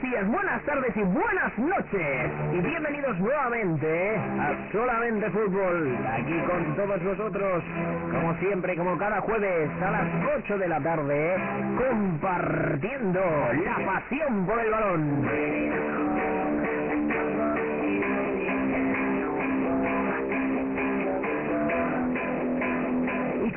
días, buenas tardes y buenas noches. Y bienvenidos nuevamente a Solamente Fútbol. Aquí con todos vosotros, como siempre, como cada jueves a las 8 de la tarde, compartiendo la pasión por el balón.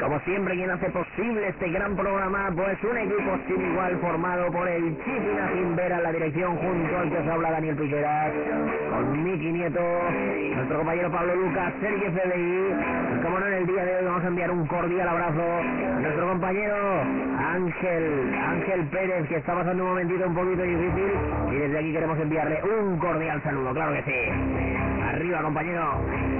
Como siempre, quien hace posible este gran programa, pues un equipo sin igual formado por el Chiquina Cimbera en la dirección, junto al que os habla Daniel Piqueras, con Miki Nieto, nuestro compañero Pablo Lucas, Sergio CDI, y como no en el día de hoy vamos a enviar un cordial abrazo a nuestro compañero Ángel, Ángel Pérez, que está pasando un momentito un poquito difícil, y desde aquí queremos enviarle un cordial saludo, claro que sí. Arriba, compañero.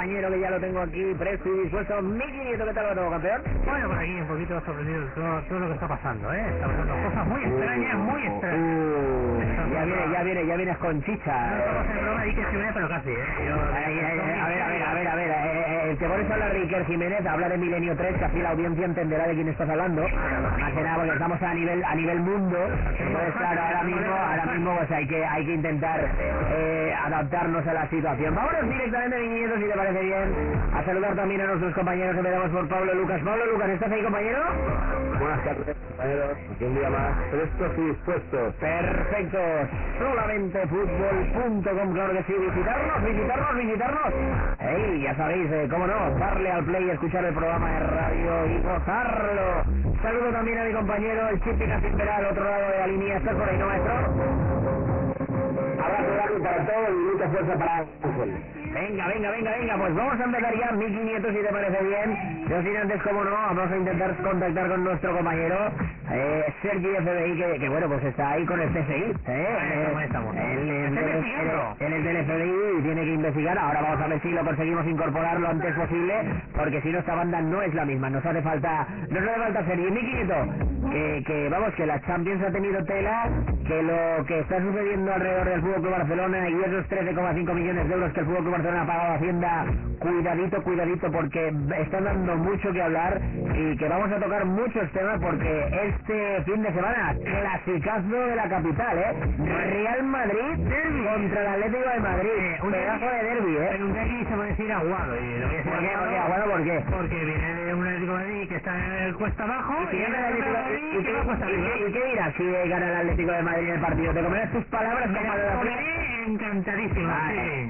Compañero que ya lo tengo aquí, presto y dispuesto. Miki Nieto, ¿qué tal lo tengo, campeón? Bueno, por aquí un poquito sorprendido todo, todo lo que está pasando, ¿eh? Está pasando cosas muy extrañas, muy extrañas. Ya viene, ya viene, ya vienes con No chicha. estamos en broma, di que se vea, pero casi, ¿eh? Ay, ay, a ver, a ver, a ver, a ver, eh, eh, te pones a hablar de Iker Jiménez, habla de Milenio 3, que así la audiencia entenderá de quién estás hablando. Más que nada porque estamos a nivel a nivel mundo, entonces claro, ahora mismo, ahora mismo pues hay que hay que intentar eh, adaptarnos a la situación. Vámonos directamente, mi nieto, si te parece bien, a saludar también a nuestros compañeros que empezamos por Pablo Lucas. Pablo Lucas, ¿estás ahí, compañero? Buenas tardes, compañeros. Un día más, prestos y dispuestos. Perfecto, solamente fútbol.com, claro que sí, visitarnos, visitarnos, visitarnos. Ey, ya sabéis, eh, cómo no, darle al play escuchar el programa de radio y gozarlo. Saludo también a mi compañero, el Chipi Cacimbera, al otro lado de la línea. ¿Estás por ahí, no, maestro? Abrazo grande para todos y mucha fuerza para Ángel. Venga, venga, venga, venga, pues vamos a empezar ya 1500 si te parece bien. Yo sin antes, como no, vamos a intentar contactar con nuestro compañero eh, Sergi FBI, que, que bueno, pues está ahí con el CSI. ¿eh? Ahí estamos. Él, es del- investigando. él es del FBI y tiene que investigar. Ahora vamos a ver si lo conseguimos incorporar lo antes posible, porque si no, esta banda no es la misma. Nos hace falta, nos hace falta Sergi. Mi quinto, que, que vamos, que la Champions ha tenido tela, que lo que está sucediendo alrededor del Fútbol Club Barcelona y esos 13,5 millones de euros que el Fútbol Club Barcelona ha pagado a Hacienda, cuidadito, cuidadito, porque están dando mucho que hablar y que vamos a tocar muchos temas porque este fin de semana, clasicazo de la capital, ¿eh? Real Madrid contra el Atlético de Madrid. un Pedazo derbi- de derbi, ¿eh? Pero un derbi se puede decir aguado, y lo voy a decir ¿Por qué? ¿Por qué? aguado Aguado, ¿por qué? Porque viene de un Atlético de Madrid que está en el cuesta abajo, ¿Y, gana el Atlético- Madrid y- y- que va cuesta arriba. y- qué dirás si gana el Atlético de Madrid en el partido? ¿Te comerás tus palabras como Vale, sí.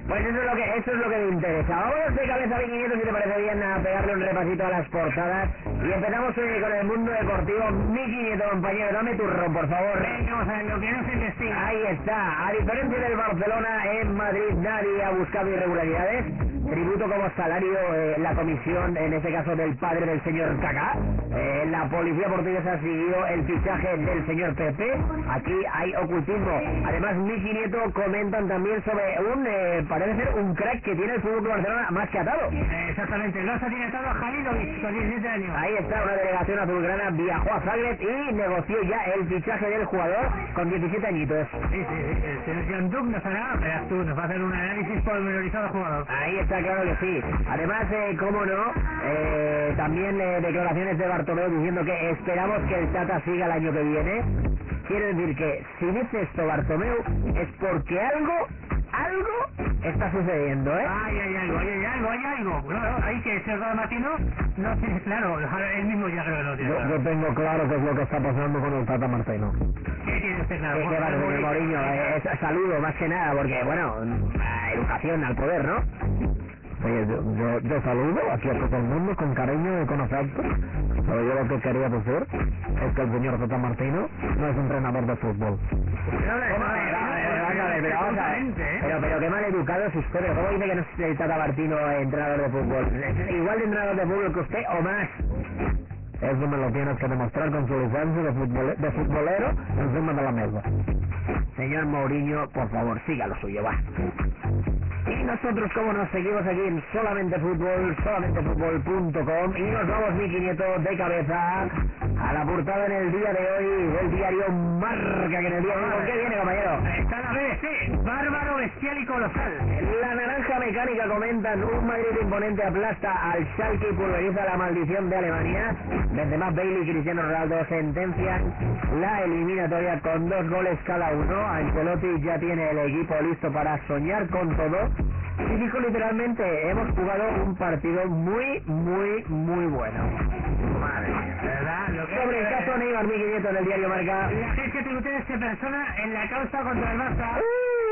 Pues eso es lo que eso es lo que me interesa. Vamos de cabeza a 500 si te parece bien a pegarle un repasito a las portadas y empezamos hoy con el mundo deportivo. Mi 500 compañero, dame tu ron, por favor. Venga, vamos a ver, lo que no se investiga. Ahí está. A diferencia del Barcelona, en Madrid nadie ha buscado irregularidades. Tributo como salario eh, la comisión, en este caso del padre del señor Kaká. Eh, la policía portuguesa siguió el fichaje del señor Pepe. Aquí hay ocultismo. Además, Miki Nieto comentan también sobre un, eh, parece ser un crack que tiene el fútbol de Barcelona más que atado. Exactamente, el Barça tiene atado a Halilovic con 17 años. Ahí está, una delegación azulgrana viajó a Zagreb y negoció ya el fichaje del jugador con 17 añitos. Sí, sí, sí, el señor Jean Duc nos hará, verás tú, nos va a hacer un análisis pormenorizado al jugador. Ahí está, claro que sí. Además, eh, cómo no, eh, también eh, declaraciones de Bartomeu diciendo que esperamos que el Tata siga el año que viene. Quiere decir que si dice esto Bartomeu es porque algo, algo está sucediendo, ¿eh? Ay, hay algo, hay, algo, hay algo. Claro, hay que ser Matino, no tiene claro, él mismo ya creo que no tiene claro. tengo claro qué es lo que está pasando con el Tata Martino. ¿Qué tiene usted claro? ¿Qué, qué va a decir Mourinho? Eh, saludo más que nada, porque, bueno, ah, educación al poder, ¿no? Oye, yo, yo, yo saludo aquí a todo el mundo con cariño y con afecto, pero yo lo que quería decir es que el señor Tata Martino no es entrenador de fútbol. Pero. Pero, qué mal educado es usted. ¿Cómo dice que no es el Tata Martino entrenador de fútbol? ¿Es Igual de entrenador de fútbol que usted o más. Eso me lo tienes que demostrar con su licencia de, futbole- de futbolero encima de la mesa. Señor Mourinho, por favor, siga lo suyo, va. Y nosotros, como nos seguimos aquí en Solamente Fútbol, solamentefutbol.com y nos vamos, mi Nieto, de cabeza a la portada en el día de hoy del diario Marca, que en el día de hoy, qué viene, compañero? Está la BBC, bárbaro, bestial y colosal. La naranja mecánica comentan, un Madrid imponente aplasta al Schalke y pulveriza la maldición de Alemania. más Bailey y Cristiano Ronaldo sentencian la eliminatoria con dos goles cada uno. Ancelotti ya tiene el equipo listo para soñar con todo. Y dijo literalmente, hemos jugado un partido muy, muy, muy bueno. Madre ¿verdad? Lo que Sobre el caso Neymar Miguel en el diario Marca. La agencia tributaria se persona en la causa contra el Barça. Uh,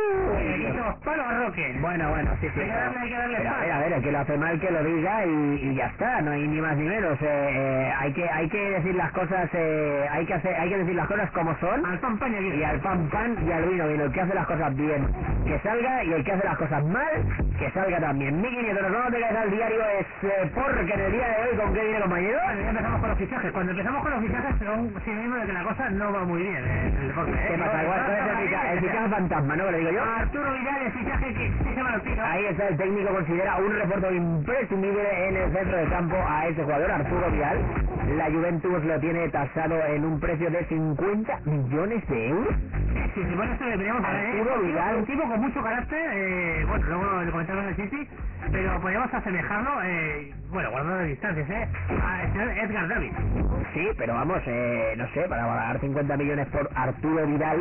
palo a Roque. Bueno, bueno, sí, sí. Hay que darle, hay que darle pero, a ver, a ver, el que lo hace mal que lo diga y, y ya está, no hay ni más ni menos. Eh, eh, hay que hay que decir las cosas, eh, hay que hacer, hay que decir las cosas como son. Al pan pan y, y al pan pan y al vino vino. El que hace las cosas bien, que salga y el que hace las cosas mal, que salga también. Mi Nieto, vamos a pegar al diario es porque en el día de hoy, ¿con qué viene compañero? ya empezamos con los fichajes. Cuando empezamos con los fichajes, son sinónimo de que la cosa no va muy bien eh, el deporte. ¿eh? ¿Qué pasa? Igual, ¿cuál es el fichaje? El fichaje fantasma, ¿no? ¿Le digo yo? Arturo Vidal, el fichaje que llama el Ahí está el técnico, considera un reporte imprescindible en el centro de campo a ese jugador, Arturo Vidal. La Juventus lo tiene tasado en un precio de 50 millones de euros. Sí, sí, bueno, esto deberíamos Arturo Vidal. Un tipo con mucho carácter, eh, bueno, luego le comentamos en el City, pero podríamos asemejarlo, eh, bueno, guardando distancias, ¿eh? A Edgar David. Sí, pero vamos, eh, no sé, para pagar 50 millones por Arturo Vidal,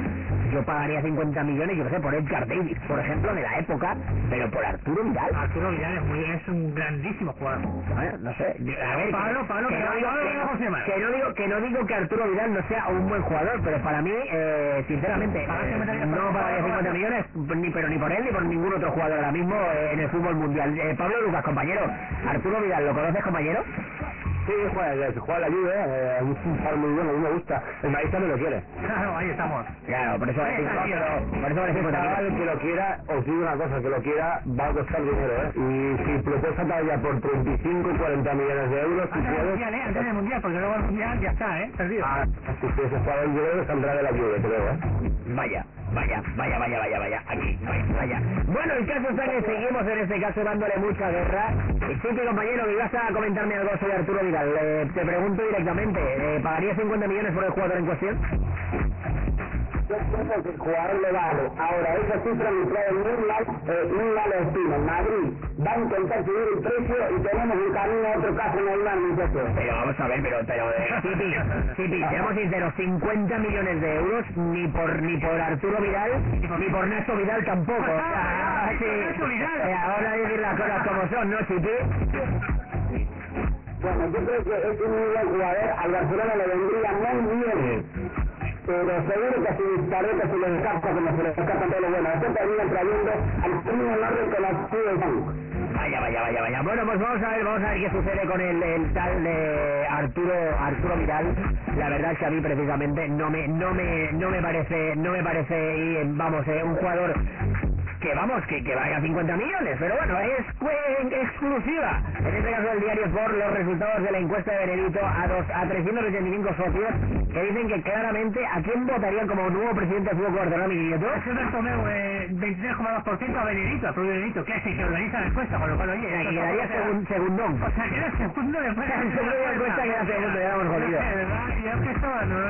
yo pagaría 50 millones, yo no sé, por Edgar David, por ejemplo, de la época, pero por Arturo Vidal. Arturo Vidal es, muy, es un grandísimo jugador. Bueno, no sé. A ver, Pablo, que, Pablo, que, no digo, que, que, no digo, que no digo que Arturo Vidal no sea un buen jugador, pero para mí, eh, sinceramente, eh, no pagaría 50 millones, ni pero ni por él ni por ningún otro jugador ahora mismo eh, en el fútbol mundial. Eh, Pablo Lucas, compañero, Arturo Vidal, ¿lo conoces, compañero? Sí, juega, juega la lluvia, eh, es un par muy bueno, a mí me gusta. El maíz también lo quiere. Claro, ahí estamos. Claro, por eso está, tío. por eso parece El que lo quiera, os digo una cosa, que lo quiera va a costar dinero, ¿eh? Y si propuesta todavía por 35 y 40 millones de euros, si quieres... mundial, ¿eh? Antes del mundial, porque luego el mundial ya está, ¿eh? Perdido. Ah, si quieres jugar el dinero, saldrá de la lluvia, creo, ¿eh? Vaya, vaya, vaya, vaya, vaya, vaya, aquí, vaya, vaya. Bueno, el caso está que seguimos en este caso dándole mucha guerra. Y sí, que compañero, que ibas a comentarme algo sobre Arturo Vidal. Eh, te pregunto directamente, eh, ¿pagaría 50 millones por el jugador en cuestión? Yo pienso que el jugador le vale. Ahora, esa cifra me trae muy mal, eh, muy mal estima. Madrid va a intentar subir el precio y tenemos un camino a otro caso normal, muchachos. Pero vamos a ver, pero, pero, eh, Sipi, Sipi, seamos sinceros, 50 millones de euros, ni por, ni por Arturo Vidal, ni por Néstor Vidal tampoco. O sea, sí, eh, ahora decir las cosas como son, ¿no, Sipi? Bueno, yo creo que es un muy buen jugador, al Barcelona le vendría muy bien. Pero seguro que si dispareta se le escapa como se le escapa todo lo bueno. Después termina trayendo al primo Norte con la del banco. Vaya, vaya, vaya, vaya. Bueno, pues vamos a ver, vamos a ver qué sucede con el, el tal de Arturo Arturo Vidal. La verdad es que a mí precisamente no me no me no me parece no me parece y, vamos, eh, un jugador que vamos, que, que valga 50 millones, pero bueno, es exclusiva. En este caso del diario por los resultados de la encuesta de Benedito a, dos, a 385 socios que dicen que claramente a quién votarían como nuevo presidente del Fútbol Barcelona, mi nieto. Es el Tomeu, eh, 23,2% a Benedito, a Benedito, que es el que organiza la encuesta, con lo cual, oye... O sea, que quedaría segun, segundón. O sea, queda segundo después de... En su propia encuesta queda segundo, ya hemos jodido.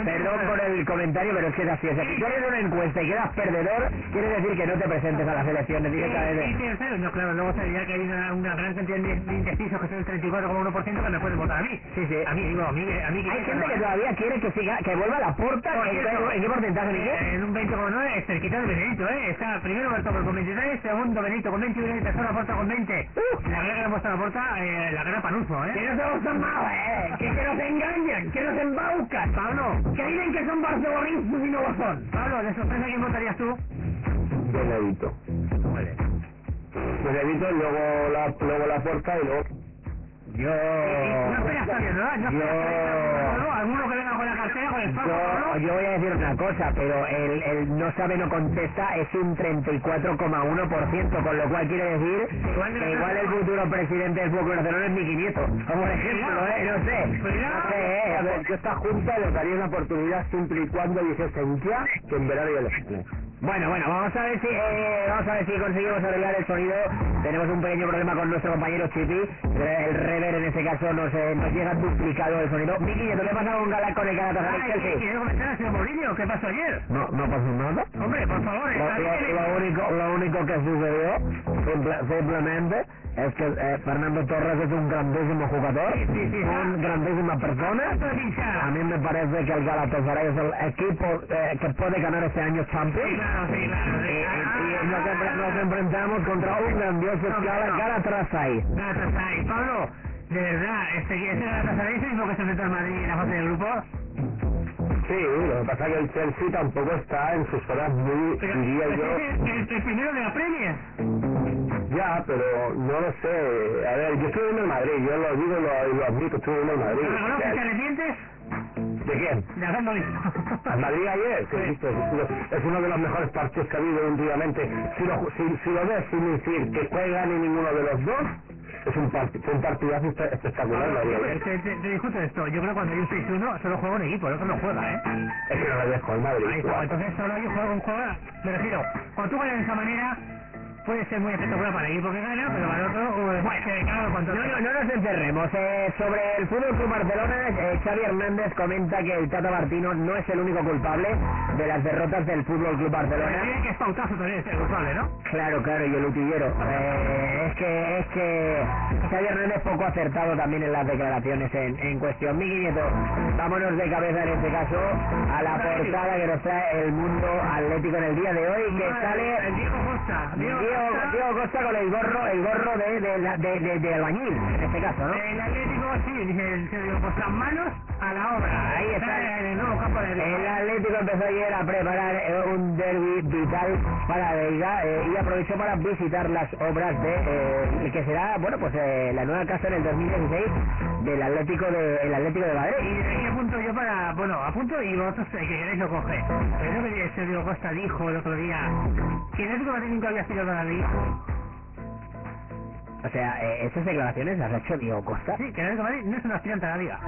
Perdón por el comentario, pero es que es así. O sea, si tú eres una encuesta y quedas perdedor, quiere decir que no te presentes a las elecciones directamente. Sí, sí, sí, no, claro, luego sería que hay una, una gran cantidad de indecisos que son el 34,1% que me pueden votar a mí. Sí, sí. A mí, digo, a mí, a mí Hay gente que todavía quiere que siga, que vuelva a la. Por ¿En, qué- en porcentaje, Miguel? En un 20,9 es cerquita de Benedito, ¿eh? Está primero Bertolo con 23, segundo Benedito con 21 y tercero Porta con 20. Uh. La gran que le muestra la Porta, eh, la gran Panuso, ¿eh? Que no se gustan más, eh. Que, que nos engañan, que nos embaucan. Pablo, Que dicen que son barcelonistas y no lo son. Pablo, de sorpresa, ¿quién votarías tú? Benedito. Benedito, luego la, luego la puerta y luego... Yo... No esperas todavía, ¿no? No esperas Yo... que venga con la cartera con el Yo, voy a decir una cosa, pero el, el no sabe no contesta es un 34,1%, con lo cual quiere decir que igual el futuro presidente del Fútbol Barcelona es Miki Nieto. Como por ejemplo, ¿eh? No sé. No sé, ¿eh? A ver, yo esta junta le daría una oportunidad siempre y cuando dijesen ya que en verano ya elecciones. Bueno, bueno, vamos a ver si eh, vamos a ver si conseguimos arreglar el sonido. Tenemos un pequeño problema con nuestro compañero Chipi. El en ese caso nos, eh, nos llega duplicado el sonido. Miki, ¿qué pasa con Gala con el Galatasaray Ay, Mourinho? ¿Qué pasó ayer? No, no pasó nada. Hombre, por favor, Lo, está bien. lo- lo único, lo único que sucedió simple- simplemente es que eh, Fernando Torres es un grandísimo jugador, Sí, sí, sí, una ah. grandísima persona. A mí me parece que el Galatasaray es el equipo eh, que puede ganar este año Champions. Sí, claro, sí, claro. Y, y- y Ah, nos, ah, ah, nos enfrentamos contra un grandioso no. Galatasaray. Galatasaray. Pablo, de verdad, este, este Galatasaray es el mismo que se enfrentó al Madrid en la fase de grupo. Sí, lo que pasa es que el Chelsea tampoco está en sus horas muy, Pero diría ese yo, es el, el, el primero de la Premier. ya, pero no lo sé. A ver, yo estuve viendo el Madrid, yo lo digo y lo, lo admito, estuve viendo el Madrid. ¿Lo reconoces, O te arrepientes ¿De quién? de haberlo visto? Al Madrid ayer, que Sí. viste, es uno- es uno de los mejores partidos que ha habido últimamente. Si lo, si, si lo ves sin decir que juega ni ninguno de los dos, es un, parti- fue un partidazo espe- espectacular. Yo- ayer. te, te, te discuto esto. Yo creo que cuando hay un 6-1 solo juega un equipo, el otro no juega, ¿eh? Es que no lo dejo el Madrid. Ahí está, entonces solo yo juego un juego. Me refiero, cuando tú juegas de esa manera, puede ser muy espectacular para el equipo que gana, pero para el otro, uh, Bueno, que claro, No, no, no nos encerremos. Eh, sobre el Fútbol Club Barcelona, eh, Xavi Hernández comenta que el Tata Martino no es el único culpable de las derrotas del Fútbol Club Barcelona. Tiene que es pautazo también es el culpable, ¿no? Claro, claro, y el utillero. Eh, es que es que Xavi Hernández poco acertado también en las declaraciones en, en cuestión. Miki Nieto, vámonos de cabeza en este caso a la portada que nos trae el mundo atlético en el día de hoy, que El sale Diego Costa. Diego, Diego Costa con el gorro, el gorro de, de, la- de, de- de albañil, en este caso, ¿no? El Atlético, sí, dice el Diego Costa, manos a la obra. Ahí está. en el nuevo campo El Atlético empezó ayer a preparar eh, un derby vital para la Liga eh, y aprovechó para visitar las obras de eh, que será, bueno, pues eh, la nueva casa en el 2016 del Atlético de el Atlético de Madrid. Y aquí apunto yo para, bueno, apunto y vosotros eh, que queréis lo coge. Pero que Diego Costa dijo el otro día que el Atlético Madrid nunca había aspirado a liga. O sea, eh, esas declaraciones las ha hecho Diego Costa. Sí, que el Atlético de Madrid no es un aspirante a la liga.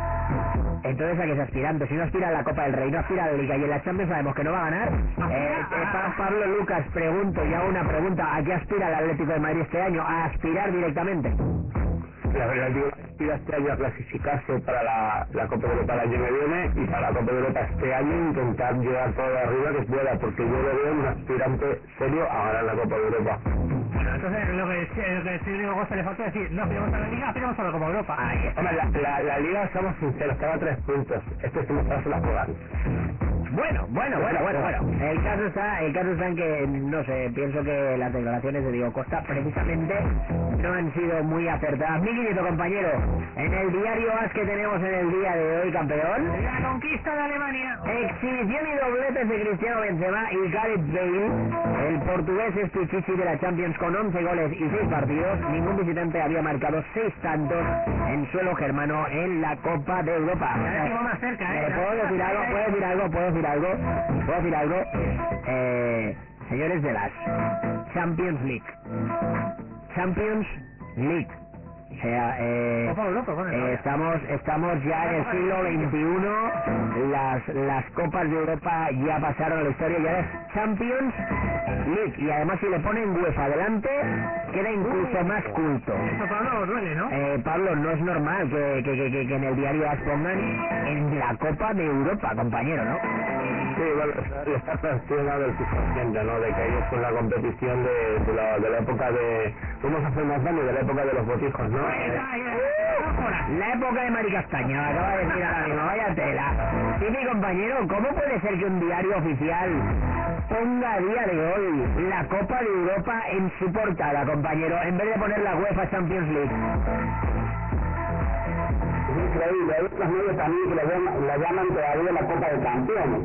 Entonces, ¿a qué es aspirante? Si no aspira a la Copa del Rey, no aspira a la Liga y en la Champions sabemos que no va a ganar. Eh, eh, Pa- Pablo Lucas, pregunto, y hago una pregunta, ¿a qué aspira el Atlético de Madrid este año? ¿A aspirar directamente? La verdad es que este año a clasificarse para la, la Copa de Europa el año que viene y para la Copa de Europa este año intentar llegar todo arriba que pueda, porque yo lo veo un aspirante serio a ganar la Copa de Europa. Bueno, entonces lo que, lo que Diego Costa le faltó decir, no aspiramos a la liga, aspiramos a la Copa Europa. Ahí está. Hombre, la, la, la liga, somos sinceros, estaba a tres puntos. Este último paso la juegan. Bueno, bueno, bueno, bueno, bueno. El caso está, el caso está en que, no sé, pienso que las declaraciones de Diego Costa precisamente no han sido muy acertadas. Mi querido compañero, en el diario AS que tenemos en el día de hoy, campeón, La conquista de Alemania. exhibición y dobletes de Cristiano Benzema y Gareth Bale. El portugués es Pichichi de la Champions con 11 goles y 6 partidos. Ningún visitante había marcado 6 tantos en suelo germano en la Copa de Europa. Ya más cerca, ¿eh? Eh, ¿Puedo decir algo? ¿Puedo decir algo? ¿Puedo decir algo? ¿Puedo decir algo? Eh, señores de las Champions League. Champions League. Sea, eh, eh, estamos estamos ya en el siglo XXI. Las, las Copas de Europa ya pasaron a la historia. Ya es Champions League. Y además, si le ponen UEFA adelante, queda incluso más culto. Esto Pablo duele, ¿no? Eh, Pablo, no es normal que, que, que, que- que en el diario las pongan en la Copa de Europa, compañero, ¿no? Sí, bueno, está sancionado el subconsciente, ¿no? De que ellos con la competición de, de, la, de la época de... Vamos a hacer más daño de la época de los botijos, ¿no? La época de Mari Castaña, me acaba de decir ahora mismo, vaya tela. Sí, mi compañero, ¿cómo puede ser que un diario oficial ponga a día de hoy la Copa de Europa en su portada, compañero, en vez de poner la UEFA Champions League? Es increíble, hay otros medios también que la llaman, la llaman todavía la Copa de Campeones.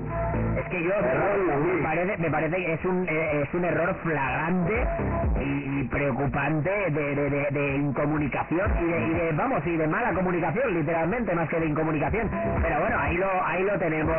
Es que yo me parece, me parece que es un eh, es un error flagrante y, y preocupante de, de, de, de incomunicación y de, y de vamos y de mala comunicación literalmente más que de incomunicación. Pero bueno ahí lo ahí lo tenemos.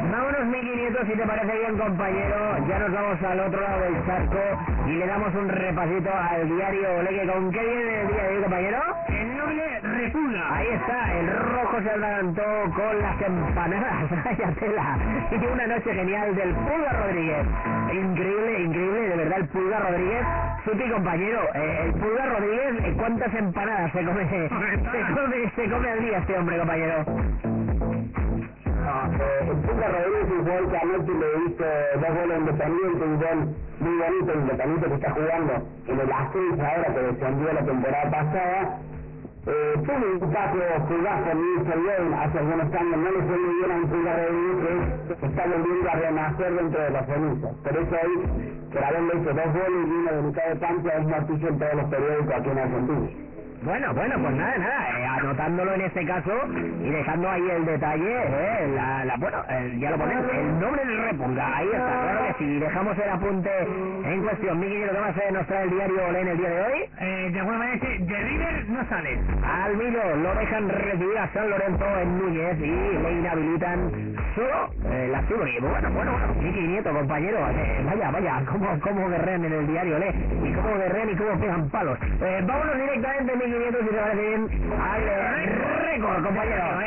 Vámonos 1500 si te parece bien compañero. Ya nos vamos al otro lado del charco y le damos un repasito al diario Oleque con qué viene el día de hoy compañero El noble repulga. Ahí está, el rojo se adelantó con las empanadas, vaya tela, y una noche genial del Pulga Rodríguez. Increíble, increíble, de verdad, el Pulga Rodríguez. Supi, compañero, eh, el Pulga Rodríguez, eh, ¿cuántas empanadas se come, se come, se come al día este hombre, compañero? Eh, el Tuca Rodríguez es un jugador que anoche le hizo dos goles independientes, un gol muy bonito, independiente que está jugando en el ascenso ahora que descendió la temporada pasada. Eh, tuvo un caso fugazo en Lane hace algunos años, no le fue muy bien a un Rodríguez que está volviendo a renacer dentro de las cenizas. Por eso hoy, por haberle hecho dos goles y uno de mitad de cancha, es noticia en todos los periódicos aquí en Argentina. Bueno, bueno, pues nada, nada, eh, anotándolo en este caso y dejando ahí el detalle, eh, la, la, bueno, el- ya lo ponemos, el nombre del Repulga, ahí está, claro que sí, dejamos el apunte en cuestión. ¿lo que más eh, nos trae el diario Olé en el día de hoy? Eh, de alguna manera de River no sale. Al Millo lo dejan recibir a San Lorenzo en Núñez y le inhabilitan solo eh, la Zurri. Bueno, bueno, bueno, Miki Nieto, compañero, eh, vaya, vaya, cómo, cómo guerrean en el diario Olé y cómo guerrean y cómo pegan palos. Eh, vámonos directamente, Miki Nieto, si te parece bien, al eh, récord, compañero.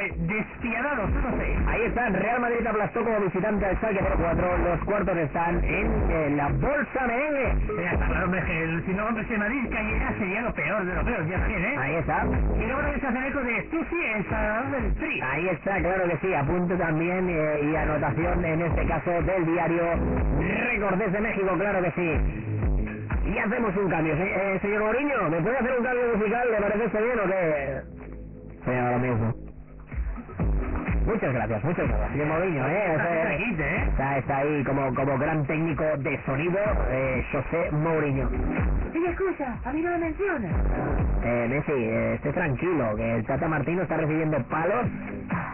Eh, despiadados, no sé. Ahí está, Real Madrid aplastó como visitante al Schalke por 4. Los cuartos están en, eh, la bolsa merengue. Ya está claro, hombre, que el- si no, hombre, si Madrid cayera sería lo peor de lo peor, ya bien, ¿eh? Ahí está. Y luego también se hace eco de Stussy, el salvador del Tri. Ahí está, claro que sí, apunte también eh, y anotación en este caso del diario Récord desde México, claro que sí. Y hacemos un cambio. Eh, señor Mourinho, ¿me puede hacer un cambio musical? ¿Le parece esto bien o qué? Sí, ahora mismo. Muchas gracias, muchas gracias, señor Mourinho, ¿eh? O sea, Está aquí, ¿eh? Está, está ahí como, como gran técnico de sonido, eh, José Mourinho. Sí, escucha, a mí no me menciona. Eh, Messi, eh, esté tranquilo, que el Tata Martino está recibiendo palos,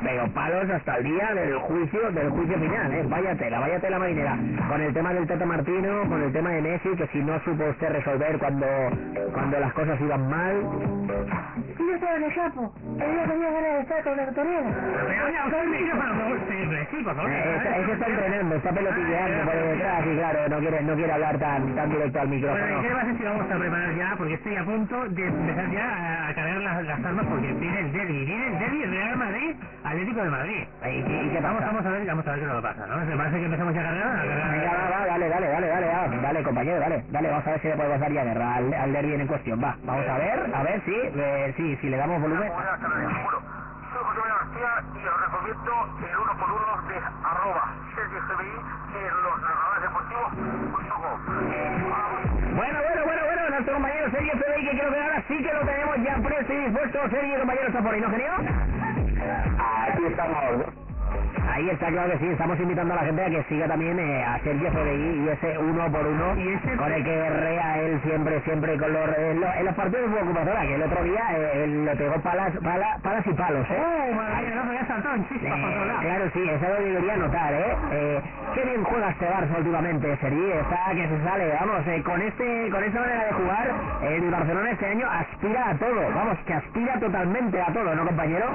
pero palos hasta el día del juicio, del juicio final, eh. Vaya tela, vaya tela marinera. Con el tema del Tata Martino, con el tema de Messi, que si no supo usted resolver cuando, cuando las cosas iban mal. Y yo estaba en el campo. Tenía ganas de estar con la autoriana. Sí, por favor. Ese está entrenando, está pelotilleando por detrás y claro, no quiere, no quiere hablar tan, tan directo al Bueno, ¿y micrófono. qué le pasa si vamos a preparar ya? Porque estoy a punto de empezar ya a, cargar las, las armas porque viene el derby. Viene el derby Real Madrid, Atlético de Madrid. ¿Y, y- y qué Vamos, pasa? vamos a ver, vamos a ver qué nos pasa, ¿no? ¿Me parece que empezamos ya a cargar? A cargar Venga, va, va, dale, dale, dale, dale, va, dale, compañero, dale, dale, vamos a ver si le podemos dar ya guerra al, al derbi en cuestión, va, vamos a ver, a ver si, eh, sí, si le damos volumen. Soy José María García y os recomiendo el uno por uno de arroba Sergio GBI en los narradores deportivos.com. Bueno, bueno, bueno, bueno, nuestro compañero Sergio CBI, que creo que ahora sí que lo tenemos ya presto y dispuesto, Sergio, compañero, está por ahí, ¿no, genio? Aquí estamos. Ahí está, claro que sí, estamos invitando a la gente a que siga también eh, a Sergio CBI y ese uno por uno Y ese- con el que guerrea él siempre, siempre con los, en, los, en los partidos de ocupatora, que el otro día eh, le pegó palas, pala- palas y palos, ¿eh? ¡Oh, madre mía! No, en Eh, claro, sí, eso lo debería notar, ¿eh? eh qué bien juega este Barça últimamente, Sergi, está que se sale, vamos, eh, con este con esta manera de jugar, el Barcelona este año aspira a todo, vamos, que aspira totalmente a todo, ¿no, compañero?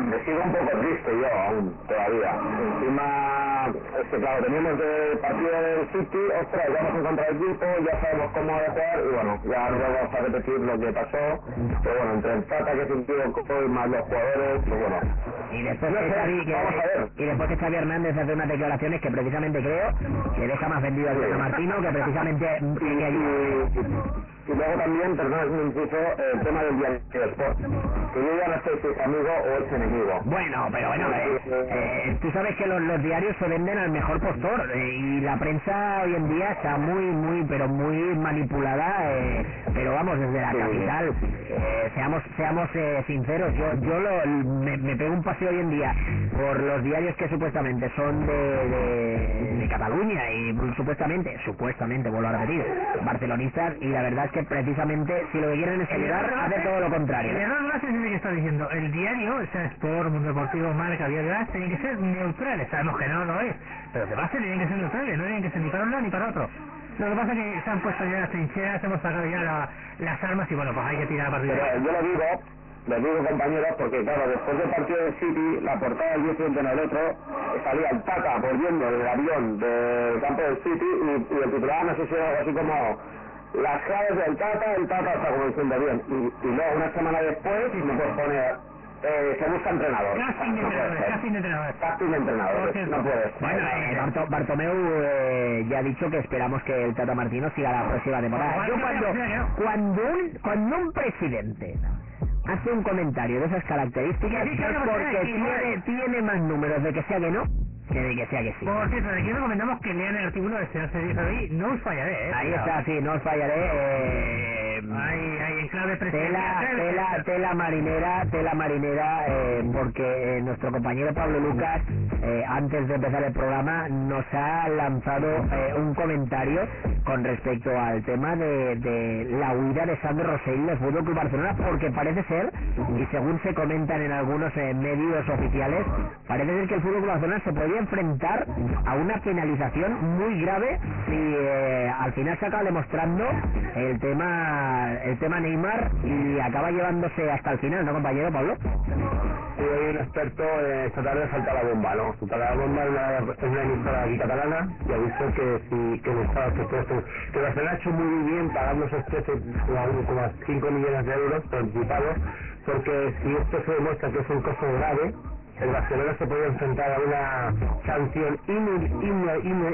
Me sigo un poco triste yo aún, todavía. Encima, es que claro, teníamos el partido del City, ostras, ya vamos a encontrar equipo, ya sabemos cómo jugar y bueno, ya no vamos a repetir lo que pasó. Pero bueno, entre el Tata que se equivocó y más los jugadores, pues bueno. Y después No que sé, Xavi, que- vamos a ver. y después que Xavi Hernández hace unas declaraciones que precisamente creo que deja más vendido Tata Martino, que precisamente Y, luego también, perdón, un inciso, el tema del diario Sport. Que yo ya no sé si es amigo o es enemigo. Bueno, pero bueno, eh, eh, tú sabes que los, los diarios se venden al mejor postor eh, y la prensa hoy en día está muy, muy, pero muy manipulada, eh, pero vamos, desde la Sí. capital. Eh, seamos seamos eh, sinceros, yo yo lo, me, me pego un paseo hoy en día por los diarios que supuestamente son de, de, de Cataluña y supuestamente, supuestamente, vuelvo a repetir, barcelonistas y la verdad que precisamente si lo que quieren es ayudar, hace todo lo contrario. El error frases es que está diciendo, el diario, o sea, Sport, Mundo Deportivo, Marca, Diario Gas, tienen que ser neutrales, sabemos que no lo es, pero que pasa tienen que ser neutrales, no tienen que ser ni para un lado ni para otro. Lo que pasa es que se han puesto ya las trincheras, hemos sacado ya la- las armas y bueno, pues hay que tirar a partir de Pero yo lo digo, lo digo compañeros, porque claro, después del partido del City, la portada del día siguiente en el otro, salía el Tata volviendo del avión del campo del City y, y el titular no sé si era algo así como las claves del Tata, el Tata está como diciendo bien. Y, y luego una semana después me puedes poner, eh, se busca entrenador. Casting de No puede entrenadores, casting de entrenadores. Casting de entrenadores, no puede ser. Bueno, Eh, Barto- Bartomeu eh, ya ha dicho que esperamos que el Tata Martino siga la próxima temporada. Yo cuando, un, cuando un presidente hace un comentario de esas características Sí, sí, es claro, porque tiene, tiene más números de que sea que no que de que sea que sí. Por cierto, de aquí recomendamos que lean el artículo del señor Javi, no os fallaré, ¿eh? Ahí Cuidado. está, sí, no os fallaré. Eh, Ahí, ahí, en clave Tela, tela, tela marinera, tela marinera, eh, porque eh, nuestro compañero Pablo Lucas, eh, antes de empezar el programa, nos ha lanzado eh, un comentario con respecto al tema de, de la huida de Sandro Rosell del Fútbol Club Barcelona, porque parece ser, y según se comentan en algunos medios oficiales, parece ser que el Fútbol Club Barcelona se podría enfrentar a una penalización muy grave si eh, al final se acaba demostrando el tema el tema Neymar y acaba llevándose hasta el final, ¿no, compañero Pablo? Sí, hay un experto, eh, esta tarde salta la bomba, ¿no? Salta la bomba en una, una emisora aquí catalana y dicho que si que el Estado que, todo esto- que Barcelona ha hecho muy bien pagando esos 13,5 millones de euros por anticipado, porque si esto se demuestra que es un caso grave, el Barcelona se puede enfrentar a una sanción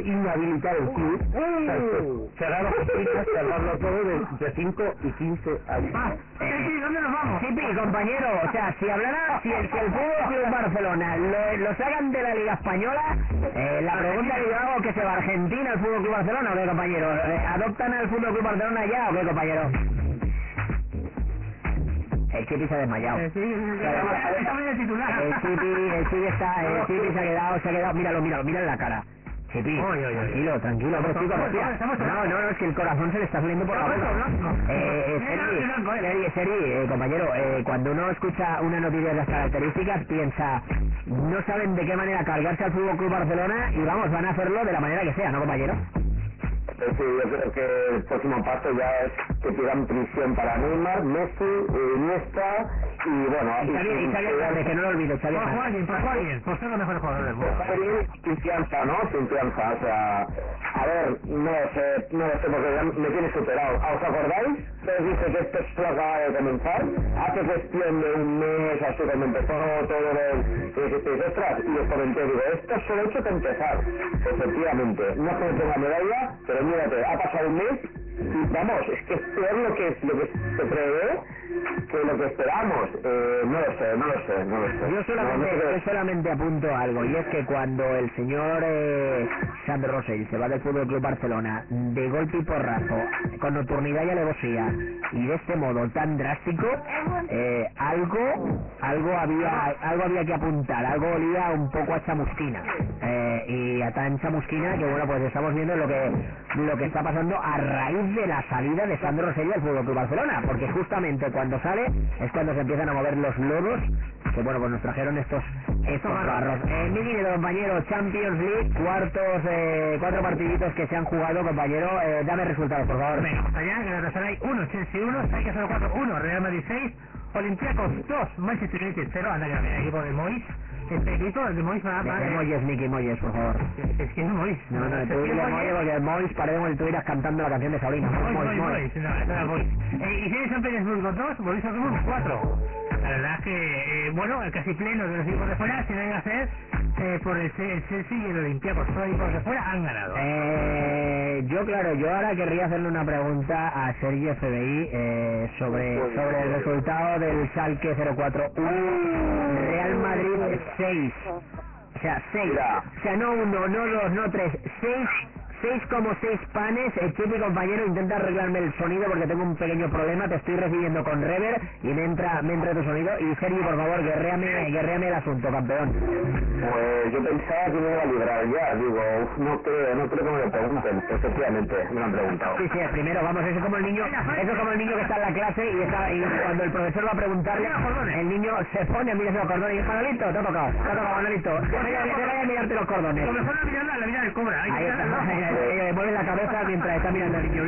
inhabilitar el club, o sea, que cerrar oficinas, cerrarlo todo de, de 5 y 15 años. Ah, ¿dónde nos vamos? Sí, compañero, o sea, si hablara, si el, si el Fútbol Club Barcelona lo, lo sacan de la Liga Española, eh, la pregunta que yo hago que se va a Argentina el Fútbol Club Barcelona o qué, compañero, Eh, ¿adoptan al Fútbol Club Barcelona ya o qué, compañero? El Chipi se ha desmayado. El titular. El Chipi, el Chipi está, el Chipi se ha quedado, se ha quedado, míralo, míralo, míralo en la cara. Chipi, Oy, oy, oy. tranquilo, tranquilo, hombre, chico, respira. Estamos No, no, no, es que el corazón se le está saliendo por la boca. Eh, eh, eh. Sergi, Sergi, eh, compañero, eh, cuando uno escucha una noticia de las características, piensa, no saben de qué manera cargarse al Fútbol Club Barcelona y vamos, van a hacerlo de la manera que sea, ¿no, compañero? Sí, yo creo que el próximo paso ya es que pidan prisión para Neymar, Messi, eh, Iniesta y bueno... Y Xavi, y Xavi que no lo olvido, Xavi Por Hernández. Juan, por Juan, por ser los mejores jugadores del sin fianza, ¿no? Sin fianza, o sea... A ver, no lo sé, no lo sé porque ya me tiene superado. ¿Os acordáis? Les dije que esto solo acaba de comenzar. Hace cuestión de un mes, así cuando empezó todo el... Y dijisteis, ostras, y os comenté, digo, esto solo hecho que empezar. Efectivamente, no es que me ponga medalla, pero ha pasado un mes y vamos, es que es peor lo que, lo que se prevé que lo que esperamos. Eh, no lo sé, no lo sé, no lo sé. Yo solamente, No, no sé yo solamente apunto algo, y es que cuando el señor eh, Sandro Rosell se va del Fútbol Club Barcelona de golpe y porrazo, con nocturnidad y alevosía, y de este modo tan drástico, eh, algo, algo había, algo había que apuntar, algo olía un poco a chamusquina, eh, y a tan chamusquina que bueno, pues estamos viendo lo que, lo que está pasando a raíz de la salida de Sandro Rosell del Fútbol Club Barcelona, porque justamente cuando sale es cuando se empiezan a mover los loros que bueno pues nos trajeron estos estos barros eh, mi querido compañero Champions League cuartos eh, cuatro partiditos que se han jugado compañero eh, dame resultados por favor. Venga, hasta allá, Galatasaray 1, Chelsea 1, Schalke 04 1, Real Madrid 6, Olympiacos 2, Manchester United 0, anda que el equipo de Mois, este de Mois Moyes Nicky Moyes por favor es que es Mois. no no Es tú que Moyes- porque Moyes parece si estuvieras cantando la canción de Sabrina Mois, Mois. Mois, no, era Mois. Eh, y tiene San Petersburgo 2, Borussia Dortmund 4. La verdad es que, eh, bueno, el casi pleno de los equipos de fuera se deben hacer eh, por el, Chelsea y el Olympiacos. Todos los equipos de fuera han ganado. Eh, yo claro, yo ahora querría hacerle una pregunta a Sergio FBI eh, sobre sobre el resultado del Schalke 04 1 Real Madrid 6. O sea, 6. Mira. O sea, no uno, no dos, no tres, 6 6 como 6 panes. El Chipi, compañero, intenta arreglarme el sonido porque tengo un pequeño problema. Te estoy recibiendo con rever y me entra, me entra tu sonido. Y Sergi, por favor, guerréame, guerréame el asunto, campeón. Pues yo pensaba que me iba a librar ya, digo, uf, no creo, no creo que me lo pregunten, efectivamente, me lo han preguntado. Sí, sí, primero, vamos, eso es como el niño, eso es como el niño que está en la clase y, está, y cuando el profesor va a preguntarle, el niño se pone a mirarse los cordones y dice, Manolito, te ha tocado, te ha tocado, Manolito, te vaya, a mirarte los cordones. Lo mejor es mirarla, la mirada del cobra. Hay que Ahí está, mueve la cabeza mientras está mirando al niño.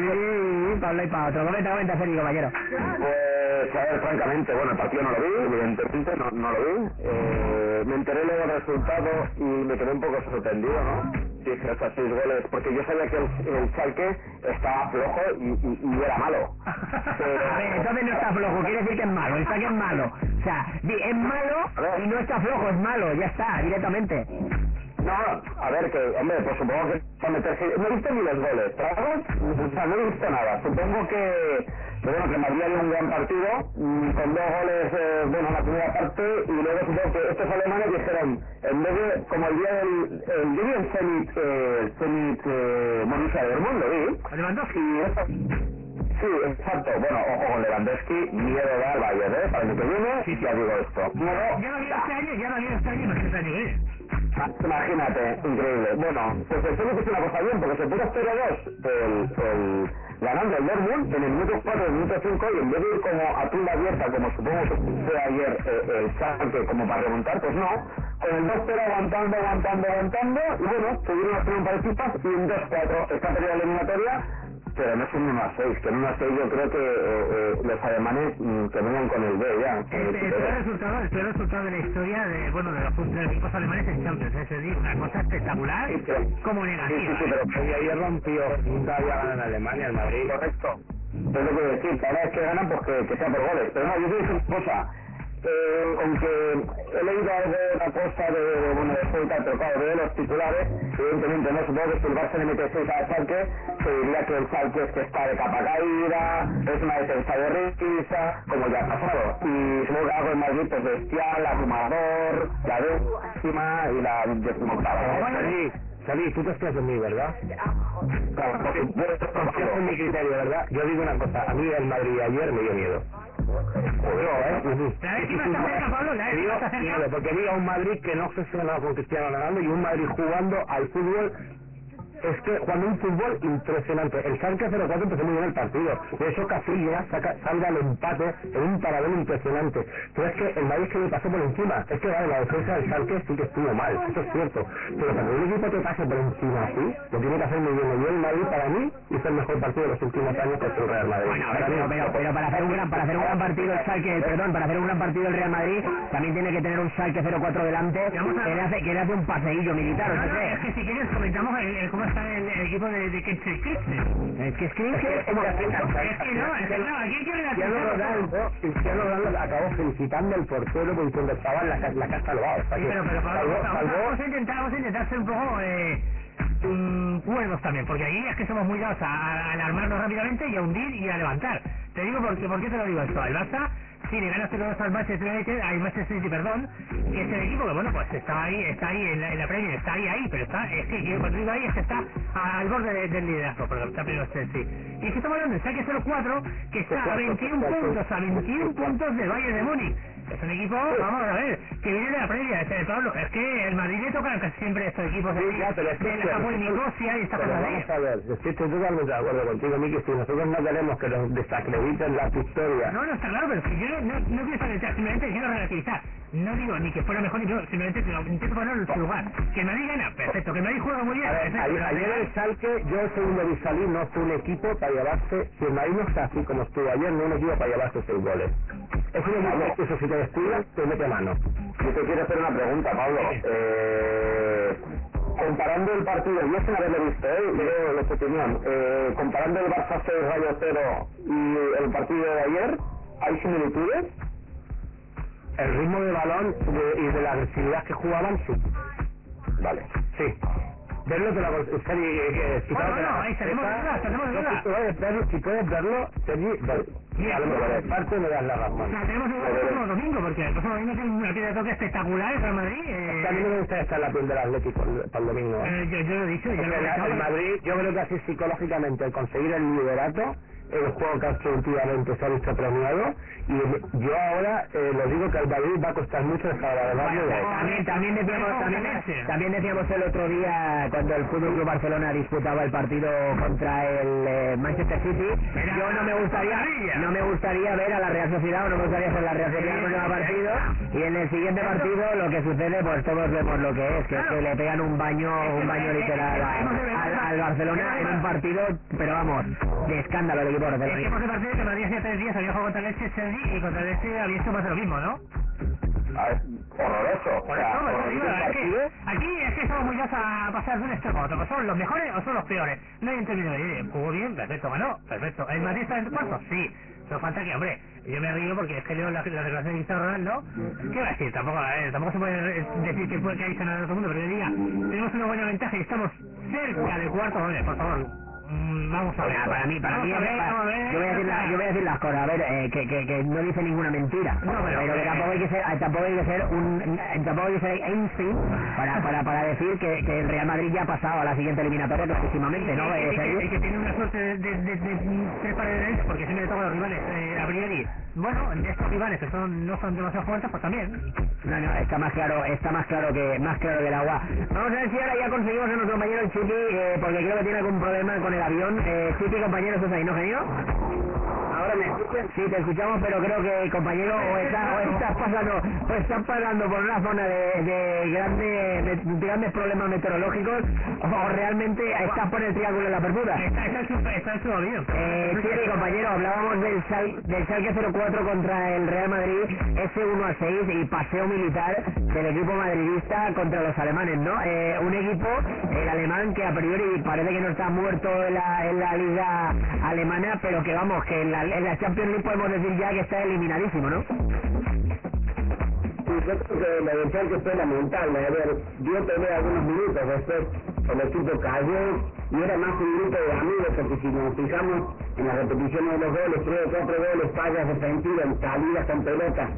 Para un lado y para otro. Comenta, comenta, Sergio, caballero. Pues, a ver, francamente, bueno, el partido no lo vi, evidentemente no, no lo vi. Eh, me enteré luego del resultado y me quedé un poco sorprendido, ¿no? Dije, hasta seis goles, porque yo sabía que el, el Schalke estaba flojo y, y, y era malo. A ver, entonces no está flojo, quiere decir que es malo, está que es malo. O sea, es malo y no está flojo, es malo, ya está, directamente. No, a ver, que, hombre, pues supongo que meterse... No he visto ni los goles, ¿tragos? O sea, no he visto nada. Supongo que, que bueno, que Madrid dio un gran partido, mm, con dos goles, eh, bueno, en la primera parte, y luego supongo que estos alemanes dijeron, en vez de, como el día del... El, yo vi el Zenit, eh, Zenit, eh, Borussia Dortmund, lo vi, Lewandowski. y eso... Sí, exacto. Bueno, ojo con Lewandowski, miedo da al Bayern, ¿eh? Para el que viene, y ya digo esto. Ya lo había este año, ya lo había este año, no sé este año viene. Ah, Imagínate, increíble. Bueno, pues el Zenit hizo una cosa bien, porque se puso 0-2 el, ganando el Dortmund en el minuto 4, el minuto 5, y en vez de ir como a tumba abierta, como supongo que fue ayer eh, el Schalke, como para remontar, pues no. Con el 2-0 aguantando, aguantando, aguantando, y bueno, tuvieron hacer un par de y un 2-4 está perdido la eliminatoria, pero no es un 1 6, que en 1 6 yo creo que eh, eh, los alemanes mm, que vengan con el B ya. El, el el Piqué. peor resultado, el peor resultado de la historia de, bueno, de los, de los equipos alemanes en Champions, es decir, una cosa espectacular Sí, pero- como Sí, negativa. sí, sí, pero Y ayer rompió, nunca había ganado en Alemania, el Madrid. Correcto. Es lo que decir, cada vez que ganan, pues que, que sea por goles. Pero no, yo te digo una cosa. Eh, aunque he leído algo de una cosa de, de, bueno, de fútbol, pero claro, veo los titulares, evidentemente no supongo que si el Barça le mete 6 al se diría que el Schalke es que está de capa caída, es una defensa de risa, como ya ha pasado. Y supongo que algo en Madrid, pues bestial, abrumador, la décima y la decimoctava. Salí, salí, tú te estás de mí, ¿verdad? Claro, porque Confías en mi criterio, ¿verdad? Yo digo una cosa, a mí el Madrid ayer me dio miedo. Joder, ¿eh? La décima está cerca, Pablo, la dio está cerca. miedo, porque vi a un Madrid que no obsesionado con Cristiano Ronaldo y un Madrid jugando al fútbol es que jugando un fútbol impresionante. El Schalke 04 empezó muy bien el partido. De hecho, Casillas saca, salga el empate en un paralelo impresionante. Pero es que el Madrid es que le pasó por encima. Es que vale, la defensa del Schalke sí que estuvo mal, eso es cierto. Pero para que un equipo te pase por encima así, lo tiene que hacer muy bien. Y el Madrid para mí hizo el mejor partido de los últimos años contra el Real Madrid. Bueno, pero, mí, pero, pero para hacer un gran para hacer un gran partido el Schalke, perdón, para hacer un gran partido el Real Madrid también tiene que tener un Schalke 04 delante que le hace que le hace un paseillo militar, No, ¿o no, qué? es que si quieres comentamos el, el- cómo está el, el equipo de, de Ketchel Kitchen. Es que es que Es que es la que no, es que no, aquí hay que Cristiano. Ronaldo, Cristiano Ronaldo acabó felicitando al portero porque diciendo estaba en la, la casa al lado. Sí, pero, pero a- vamos a intentar, vamos a intentar ser un poco eh, mm, cuerdos también, porque ahí es que somos muy dados a, a alarmarnos rápidamente y a hundir y a levantar. Te digo porque, ¿por qué te lo digo esto? El Barça, sí, le gana 0-2 al Manchester United, al Manchester City, perdón, que es el equipo que, bueno, pues está ahí, está ahí en la, en la Premier, está ahí, ahí, pero está, es que cuando digo ahí es que está al borde de- del liderazgo, pero está primero el Chelsea. Y es que estamos hablando de Schalke 04, que está a 21 puntos, a 21 puntos del Bayern de Múnich. Es un equipo, vamos a ver, que viene de la previa, este de Pablo. Es que el Madrid le tocan casi siempre estos equipos Sí, ya, pero es que- de la Japón y Nicosia y estas Pero cosas de vamos a ver, estoy totalmente de acuerdo contigo, Miki, si nosotros no queremos que nos desacrediten la victoria. No, no, está claro, pero si yo no, no quiero desacreditar, simplemente quiero relativizar. No digo ni que fuera mejor ni peor, simplemente que lo intento ponerlo en su lugar. Que Madrid gana, perfecto. Que Madrid juega muy bien, A ver, perfecto. ayer, ayer el Salque, yo el segundo Bisalí no fue un equipo para llevarse, si el Madrid no está así como estuvo ayer, no es un equipo para llevarse seis goles. Es un equipo que eso si te descuidas, te mete mano. Yo te quiero hacer una pregunta, Pablo. Eh, comparando el partido, yo sin haberlo visto, ¿eh? Yo, de tu opinión, eh, comparando el Barça 6 Rayo 0 y el partido de ayer, ¿hay similitudes? El ritmo de balón de- y de la agresividad que jugaban, sí. Vale. Sí. verlo te lo aconsejo. Sergi, eh, que- si Bueno, que- ahí estaremos esa- dudas, no, dudas. Si puedes verlo, si puedes verlo, Sergi. A lo mejor es parte me das la razón. tenemos el próximo domingo, porque el próximo domingo tiene una piedra de toque espectacular el Real Madrid. Que a mí no Eh, me gusta estar en la piel del Atlético el- para el domingo. ¿eh? eh, yo, yo lo he dicho, yo lo he la- dicho. el Madrid, yo creo que así psicológicamente, el conseguir el liderato, el juego que últimamente se ha visto premiado, y yo ahora eh, lo digo que al Madrid va a costar mucho la verdad Bueno, de ahí. también, también decíamos también, también decíamos el otro día cuando el Fútbol Club Barcelona disputaba el partido contra el eh, Manchester City yo no me gustaría no me gustaría ver a la Real Sociedad o no me gustaría ser la Real Sociedad en el partido. Y en el siguiente partido lo que sucede pues todos vemos lo que es que es que le pegan un baño un baño literal a- al, al Barcelona en un partido pero vamos de escándalo el equipo que partido que Madrid hace tres días había jugado contra el Elche Chelsea y contra el Elche había hecho más de lo mismo, ¿no? A ver, horroroso. O Por eso, digo, es que aquí es que estamos muy dados a pasar de un extremo a otro. ¿Son los mejores o son los peores? No hay un término. Jugó bien, perfecto, ganó, perfecto. ¿El Madrid está en cuarto? Sí. Pero falta que, hombre, yo me río porque es que leo la, la declaración de Cristiano Ronaldo. ¿Qué va a decir? Tampoco, a ver, tampoco se puede decir que, puede, que hay ganado a todo el mundo, pero yo diga, tenemos una buena ventaja y estamos cerca del cuarto. Hombre, por favor, vamos a ver. Para mí, para mí, ver, para- ver. yo, voy a decir la- yo voy a decir las cosas, a ver, eh, que, que, que no dice ninguna mentira, No, pero- que tampoco hay que ser, tampoco hay que ser un, tampoco hay que ser Einstein para, para, para decir que, que el Real Madrid ya ha pasado a la siguiente eliminatoria clarísimamente, ¿no? Y Eh, que- y que, que tiene una suerte de, de, de, de tres derecha, porque siempre le toca a los rivales eh, a priori. Bueno, estos rivales que son, no son demasiado fuertes, pues también. No, no, está más claro, está más claro que más claro que el agua. Vamos a ver si ahora ya conseguimos a nuestro compañero el eh, porque creo que tiene algún problema con el avión. Eh, Chipi, compañero, ¿estás ahí, no, genio? Ahora me escuchan. Sí, te escuchamos, pero creo que, compañero, o, está, o estás pasando o estás pasando por una zona de, de, grande- de grandes problemas meteorológicos o realmente estás por el triángulo de la Bermuda. Está, está, está hecho bien. Eh, sí, compañero, hablábamos del, Sal, del Schalke 04 contra el Real Madrid, ese 1 a 6 y paseo militar del equipo madridista contra los alemanes, ¿no? Eh, un equipo, el alemán, que a priori parece que no está muerto en la, en la liga alemana, pero que vamos, que en la, en la Champions League podemos decir ya que está eliminadísimo, ¿no? Sí, yo creo que la del Schalke fue lamentable. A ver, dio pelea algunos minutos, después el equipo cayó y era más un grupo de amigos, porque si nos fijamos en las repeticiones de los goles, tres o cuatro goles, fallas defensivas, salidas con pelota.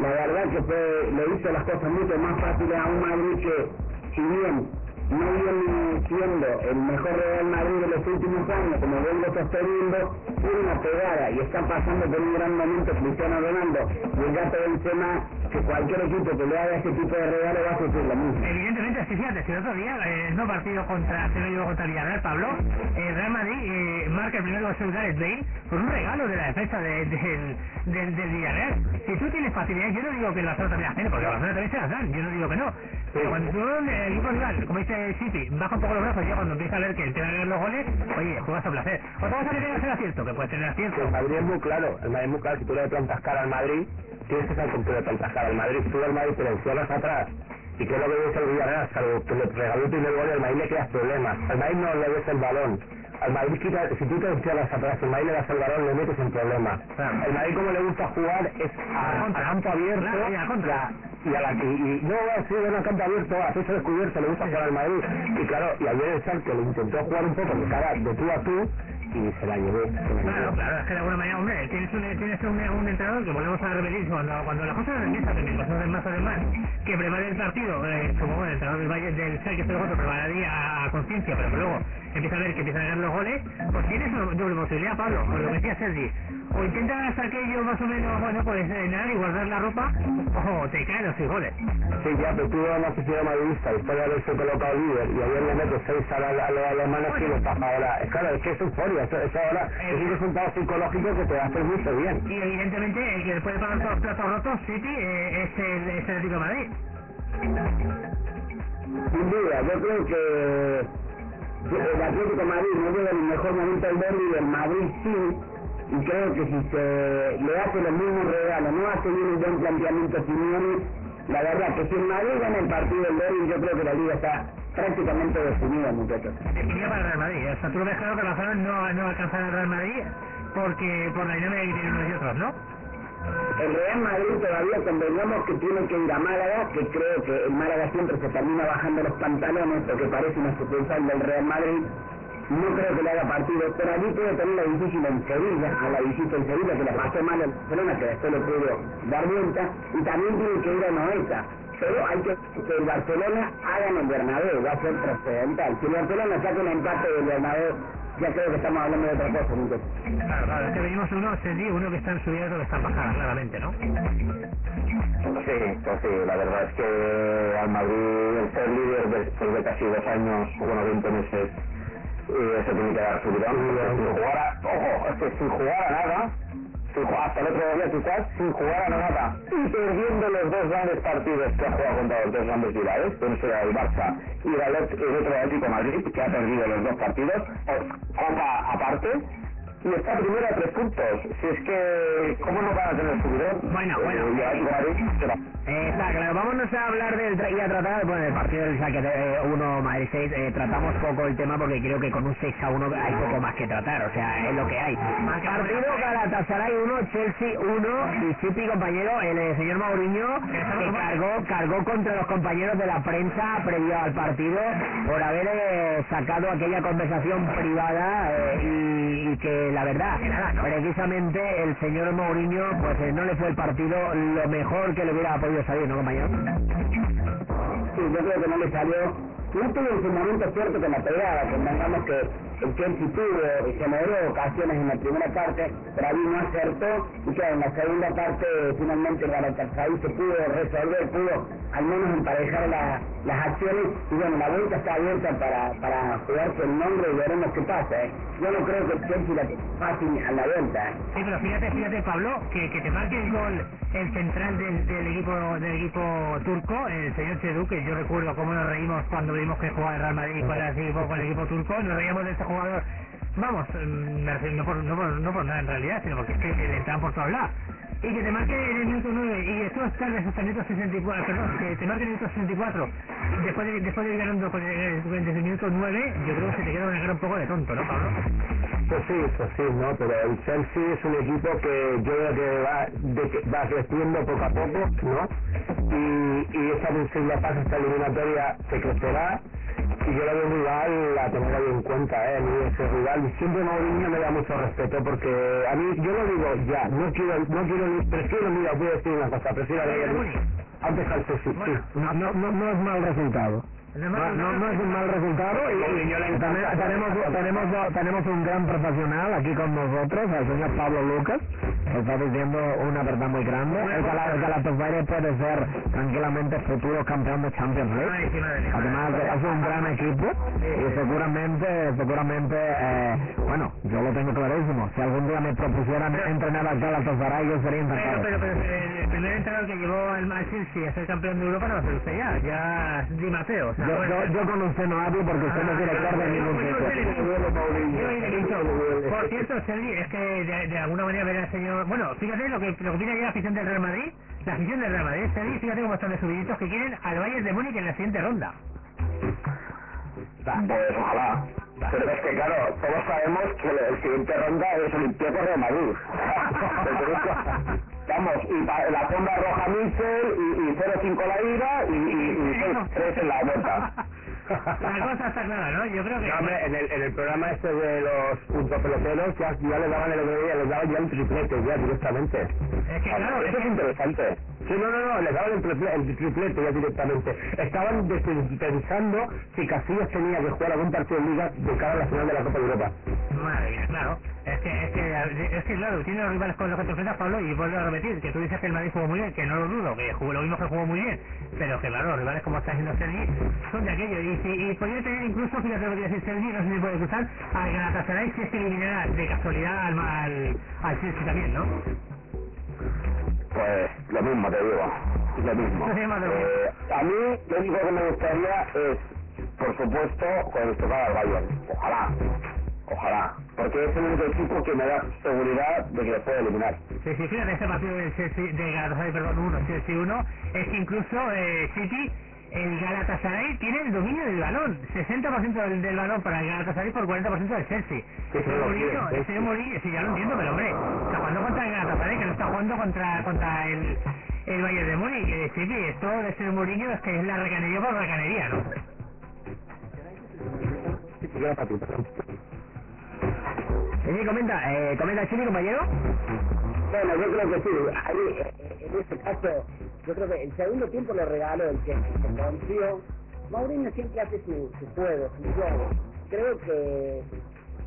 La verdad que fue, le hizo las cosas mucho más fáciles a un Madrid que, si bien no viene siendo el mejor Real Madrid de los últimos años, como vengo sosteniendo, tiene una pegada y está pasando por un gran momento Cristiano Ronaldo y el gato Benzema, que cualquier equipo que le haga ese tipo de regalo va a sufrir lo mismo. Evidentemente, que fíjate, si el otro día, eh, no partido contra, se lo llevó contra el Villarreal, Pablo, el Real Madrid eh, marca el primer gol de Gareth Bale por un regalo de la defensa de- del, del, del Villarreal. Si tú tienes facilidad, yo no digo que el Barcelona también las tiene, porque el Barcelona también se las dan, yo no digo que no. Pero cuando tú, el equipo rival, como dice City, baja un poco los brazos ya cuando empieza a ver que empiezan a ganar los goles, oye, juegas a placer. Otra cosa que tengas el acierto, que puedes tener acierto. El Madrid es muy claro, el Madrid es muy claro, si tú le plantas cara al Madrid, tienes que con qué le plantas cara al Madrid, tú al Madrid te lo encierras atrás, y lo que dice el Villarreal, salvo que le regaló el primer gol al Madrid le creas problemas, al Madrid no le des el balón, al Madrid quita, si tú te encierras atrás, el Madrid le das el balón, le metes en problemas. Claro. El Madrid como le gusta jugar es a, a campo abierto, Claro, y a contra. y a la y, y no va a ser campo abierto, a pecho descubierto, le gusta jugar al Madrid. Y claro, y ayer el Schalke le intentó jugar un poco de cara de tú a tú y se la llevó. Claro, claro, es que de alguna manera, hombre, tienes un, tienes un, un entrenador que volvemos a repetir, cuando, cuando las cosas empiezan también, cosas de más además, que prepare el partido, eh, como el entrenador del Valle del Schalke 04 prepararía a, conciencia, pero que luego empieza a ver que empiezan a ganar los goles, pues tienes una doble posibilidad, Pablo, lo que decía Sergi. O intentas aquello más o menos, bueno, pues nada y guardar la ropa, o te caen los seis goles. Sí, ya, pero tú eres una aficionado madridista después de haberse colocado líder y ayer le metes seis a, la, a los alemanes y les pasa ahora. Es claro, es que es euforia, eso, eso ahora es un resultado psicológico que te hacer mucho bien. Y evidentemente el que puede pagar todos los platos rotos, City, eh, es el, es el Atlético de Madrid. Sin duda, yo creo que el Atlético de Madrid no llega en el mejor momento del derby el Madrid sí. Y creo que si se le hace los mismos regalos, no hace bien un buen planteamiento Simeone, la verdad que si el Madrid gana el partido del derby, yo creo que la liga está prácticamente definida, muchachos. Definida para el Real Madrid. O sea, tú ves claro que el Barcelona no, no alcanzará al Real Madrid porque por la dinámica que tienen unos y otros, ¿no? El Real Madrid todavía convengamos que tiene que ir a Málaga, que creo que el Málaga siempre se termina bajando los pantalones porque parece una sucursal del Real Madrid. No creo que le haga partido, pero allí puede tener la difícil en Sevilla, a la visita en Sevilla, que la pasó mal en Barcelona, que después le pudo dar vuelta, y también tiene que ir a Noeta. Pero hay que que el Barcelona haga en el Bernabéu, va a ser trascendental. Si el Barcelona saca un empate del Bernabéu, ya creo que estamos hablando de otra cosa. Claro, claro, es que venimos uno, se dice, uno que está en subida y otro que está en bajada, claramente, ¿no? Sí, pues sí, la verdad es que al Madrid el ser líder después de casi dos años, bueno, 20 meses, eh, se tiene que dar su tirón. Sin jugar a, ojo, es que sin jugar a nada, sin jugar, hasta el otro día quizás, sin jugar a nada, y perdiendo los dos grandes partidos que ha jugado contra los dos grandes rivales, que uno será el Barça y el, otro Atlético Madrid, que ha perdido los dos partidos, copa aparte, y está primero a tres puntos. Si es que, ¿cómo no van a tener subidón? Bueno, bueno. Eh, y el Atlético de Madrid será- Eh, está claro, vámonos a hablar del tra- y a tratar, bueno, del partido del Schalke eh, 1 Madrid 6, eh, tratamos poco el tema porque creo que con un 6 a 1 hay poco más que tratar, o sea, es lo que hay. Partido Galatasaray 1, Chelsea 1 y City, compañero, el eh, señor Mourinho, que cargó, cargó contra los compañeros de la prensa previo al partido por haber eh, sacado aquella conversación privada eh, y, y que la verdad, precisamente el señor Mourinho, pues eh, no le fue el partido lo mejor que le hubiera podido salir, ¿no, compañero? Sí, yo creo que no le salió. No tuvo en su momento cierto con la pegada, convengamos que el Chelsea tuvo y generó ocasiones en la primera parte, pero ahí no acertó y que en la segunda parte finalmente el Galatasaray se pudo resolver, pudo al menos emparejar la- las acciones y bueno, la vuelta está abierta para, para jugarse el nombre y veremos qué pasa. ¿eh? Yo no creo que el Chelsea la fácil a la vuelta. ¿eh? Sí, pero fíjate, fíjate Pablo, que, que te marque el gol el central del, equipo del equipo turco, el señor Chedú, que yo recuerdo cómo nos reímos cuando vimos que jugaba el Real Madrid con el equipo, con el equipo turco, nos reíamos de este jugador. Vamos, mm, no por, no, por, no por nada en realidad, sino porque es que le por todos lados. Y que te marque en el minuto 9 y después tarde hasta el minuto 64, perdón, que te marque en el minuto 64, después de, después de ir ganando con el, desde el minuto 9, yo creo que se te queda una cara un poco de tonto, ¿no, Pablo? Pues sí, pues sí, ¿no? Pero el Chelsea es un equipo que yo creo que va, de va creciendo poco a poco, ¿no? Y, y esa segunda fase, esta eliminatoria, se crecerá. Y yo lo veo rival a tener ahí en cuenta, ¿eh? A mí ese rival, y siempre Mourinho me da mucho respeto porque a mí, yo lo digo ya, no quiero, no quiero, ni- prefiero, mira, voy a decir una cosa, prefiero a Bayern antes al sí. No, no, no, no es mal resultado. No, no, no es un mal resultado y, tenemos, tenemos, tenemos un gran profesional aquí con nosotros, el señor Pablo Lucas, está diciendo una verdad muy grande. El, Gala- el Galatasaray puede ser tranquilamente futuro campeón de Champions League. Además es un gran equipo y seguramente, seguramente, eh, bueno, yo lo tengo clarísimo. Si algún día me propusieran entrenar al Galatasaray, yo sería Pero, encantado. pero, pero el, el primer entrenador que llevó al Chelsea a ser campeón de Europa no va a ser usted ya, ya Di Matteo. o sea, Yo, yo, yo con usted no hablo porque usted no es director de ningún yo, Por cierto, Sergi, es que de, de alguna manera ver al señor... Bueno, fíjate lo que, lo que opina ya la afición del Real Madrid. La afición del Real Madrid, Sergi, fíjate cómo están de subiditos que quieren al Bayern de Múnich en la siguiente ronda. Pues ojalá. Pero es que claro, todos sabemos que el siguiente ronda es Olympiacos de Madrid. Vamos, y pa- la fonda roja Michel y, y 0-5 la ida y, y, y 3 en la vuelta. La cosa está clara, ¿no? Yo creo que... No, hombre, en el, en el programa este de los puntos peloteros ya, ya le daban el otro día, les daban ya el triplete ya directamente. Es que claro, es Eso es que- interesante. Sí, no, no, no, les daban el, triple- el triplete ya directamente. Estaban pensando si Casillas tenía que jugar algún partido de liga de cara a la final de la Copa de Europa. Madre mía, claro. Es que, es que, es que claro, tiene los rivales con los que te enfrentas, Pablo, y vuelvo a repetir, que tú dices que el Madrid jugó muy bien, que no lo dudo, que jugó lo mismo que jugó muy bien, pero que claro, los rivales como está haciendo Sergi son de aquello, y, si, y podría tener incluso, fíjate lo que decir Sergi, no sé si puede cruzar, al Galatasaray si es que eliminara de casualidad al, al, al Chelsea también, ¿no? Pues lo mismo te digo, lo mismo. Eh, a mí lo único que me gustaría es, por supuesto, cuando tocar al Bayern. Ojalá, ojalá. Porque es el único equipo que me da seguridad de que lo puede eliminar. Sí, sí, fíjate, este partido del Chelsea, de Galatasaray, perdón, 1, Chelsea 1, es que incluso eh, City el Galatasaray tiene el dominio del balón. 60% del, del balón para el Galatasaray por 40% del Chelsea. Sí, Ese Mourinho, ese Mourinho, sí, ya lo entiendo, pero hombre, está jugando contra el Galatasaray, que no está jugando contra, contra el, el Bayern de Múnich. Que sí, sí, esto de ser Mourinho es que es la recanería por recanería, ¿no? Sí, comenta, eh, comenta Chile, compañero. Bueno, yo creo que sí. Ahí, eh, en este caso, yo creo que el segundo tiempo lo regaló el que se confió. Mourinho siempre hace su, su juego, su juego. Creo que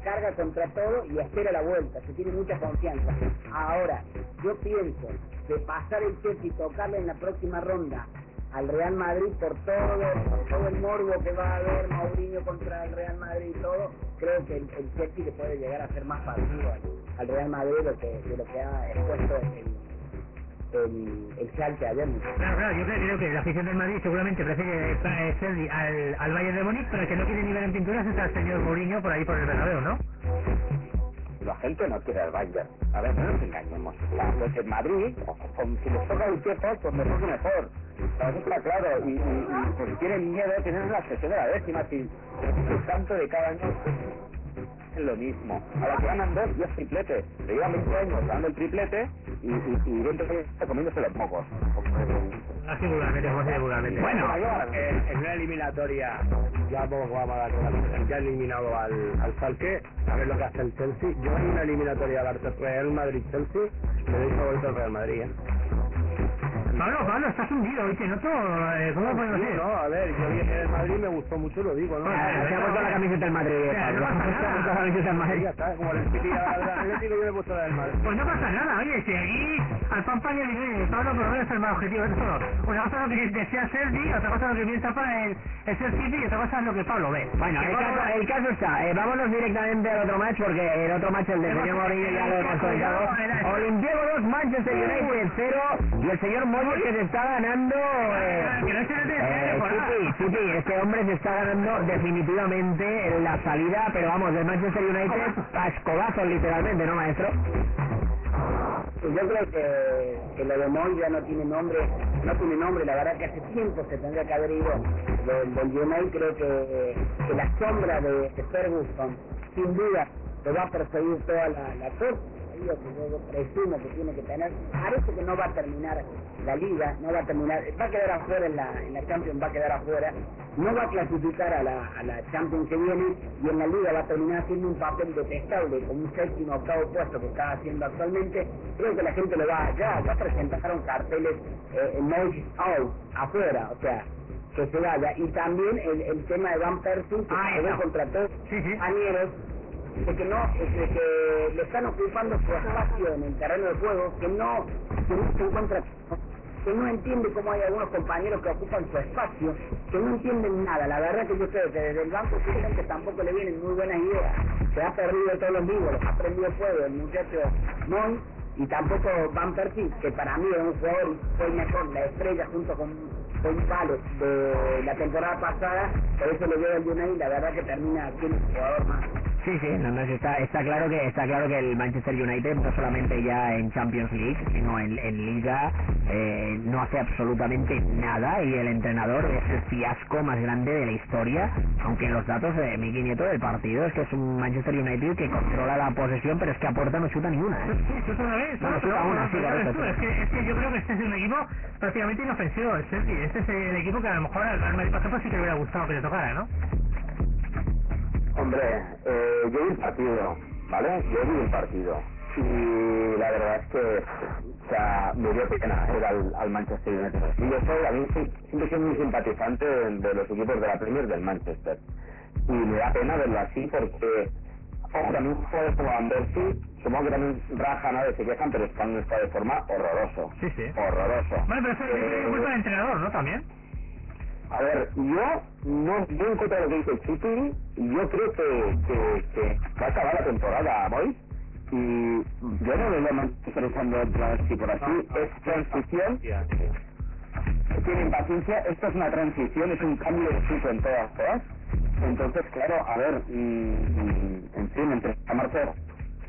carga contra todo y espera la vuelta, se tiene mucha confianza. Ahora, yo pienso que pasar el Chelsea y tocarle en la próxima ronda al Real Madrid por todo, por todo el morbo que va a haber Mourinho contra el Real Madrid y todo, creo que el, el Chelsea le puede llegar a hacer más partido al, al Real Madrid de lo que, de lo que ha expuesto el, el, el Schalke ayer. Claro, claro, yo creo, que la afición del Madrid seguramente prefiere eh, al, al Bayern de Múnich, pero el que no quiere ni ver en pinturas es al señor Mourinho por ahí por el Bernabéu, ¿no? La gente no quiere al Bayern. A ver, no nos engañemos. Los en Madrid, con, si les toca el tiempo, pues mejor mejor. Eso está claro. Y, y, pues tienen miedo, tienen la sesión de la décima. Si el tanto de cada año es lo mismo. Ahora que ganan dos, ya es triplete. Le llevan 20 años ganando el triplete y, y, y 20 años comiéndose los mocos. Así vulgarmente. Bueno, eh, en una eliminatoria, ya vamos vamos a dar la ya ha eliminado al, al Salque, a ver lo que hace el Chelsea. Yo en una eliminatoria del Real Madrid-Chelsea le doy favorito al Real Madrid. ¿eh? Pablo, Pablo, estás hundido, hoy te noto, eh, ¿cómo lo podemos Sí, hacer? no, a ver, yo vi en el Madrid me gustó mucho, lo digo, ¿no? Ah, Se ha puesto la camiseta del Madrid, Pablo. no Se ha puesto la camiseta del Madrid. ya está, como el City del Atlético, yo me he puesto la del Madrid. Pues no pasa nada, oye, si aquí al pan pan y al dinero, Pablo por lo menos es el más objetivo de todo. Una cosa es lo que desea Sergi, otra cosa es lo que piensa para el, el Ser City y otra cosa es lo que Pablo ve. Bueno, el caso, el caso está, eh, vámonos directamente al otro match porque el otro match, el de señor Mourinho, ya lo hemos comentado. Olimpiaco 2, Manchester United 0 y el señor Que se está ganando... Eh, Que no se le dé eh, este hombre se está ganando definitivamente la salida, pero vamos, del Manchester United a escobazos literalmente, ¿no, maestro? Pues Yo creo que, que lo de Moy ya no tiene nombre, no tiene nombre, la verdad que hace tiempo se tendría que haber ido del, del United, creo que, que la sombra de, de Ferguson, sin duda, lo va a perseguir toda la, la corte, que yo presumo que tiene que tener, parece que no va a terminar la liga, no va a terminar, va a quedar afuera en la, en la Champions, va a quedar afuera, no va a clasificar a la, a la Champions que viene y en la liga va a terminar haciendo un papel detestable como un séptimo octavo puesto que está haciendo actualmente. Creo que la gente lo va, ya, ya presentaron carteles eh, Moyes out, afuera, o sea, que se vaya. Y también el, el tema de Van Persie, que Ah, se ve está. contra todos Sí, sí. De que no de que le están ocupando su espacio en el terreno de juego que no que no encuentra que no entiende cómo hay algunos compañeros que ocupan su espacio que no entienden nada. La verdad que yo creo que desde el banco que tampoco le vienen muy buenas ideas. Se ha perdido todos los vivos los ha prendido fuego el muchacho Mon y tampoco Van Persie que para mí es un jugador fue mejor la estrella junto con con Palo de la temporada pasada por eso le veo al United la verdad que termina siendo un jugador más Sí, sí, no, no, está, está claro que está claro que el Manchester United no solamente ya en Champions League, sino en, en Liga eh, no hace absolutamente nada y el entrenador es el fiasco más grande de la historia, aunque los datos de Miki Nieto del partido es que es un Manchester United que controla la posesión, pero es que aporta no chuta ninguna. ¿eh? Es que, es que yo creo que este es un equipo prácticamente inofensivo. Este es el equipo que a lo mejor al Real Madrid, por ejemplo, sí que le hubiera gustado que le tocara, ¿no? Hombre, eh, yo vi el partido, ¿vale? Yo vi el partido. Y la verdad es que, o sea, me dio pena ver al, al Manchester United. Y yo soy, a mí siempre soy muy simpatizante de, de los equipos de la Premier del Manchester. Y me da pena verlo así porque, ojo, también jugadores como Van supongo que también rajan a veces se quejan, pero un estado de forma horroroso. Sí, sí. Horroroso. Bueno, pero eso es Eh, culpa del entrenador, ¿no? También. A ver, yo no yo en contra de lo que dice Chipi, yo creo que, que, que va a acabar la temporada, ¿voy? Y yo no me veo interesando así por así, es transición, tiene impaciencia, esto es una transición, es un cambio de ciclo en todas todas. Entonces, claro, a ver, mm, en fin, entre marzo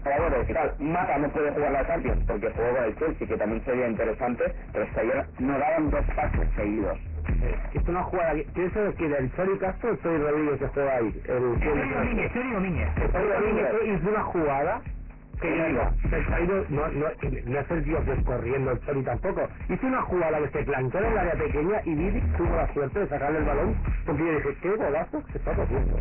jugadores y tal, Mata no puede jugar la Champions porque jugó con el Chelsea, que también sería interesante, pero es que ayer no daban dos pases seguidos. Es que es una jugada. que- ¿Quién sabe quién? ¿El Chori Castro el Chori Rodríguez que juega ahí? El Chori Domínguez, Chori Domínguez. Hizo una jugada que yo digo, el Chori no, no, no es el tío que es corriendo el Chori tampoco. Hizo una jugada que se planteó en el área pequeña y Didi tuvo la suerte de sacarle el balón porque yo dije, qué golazo se está haciendo.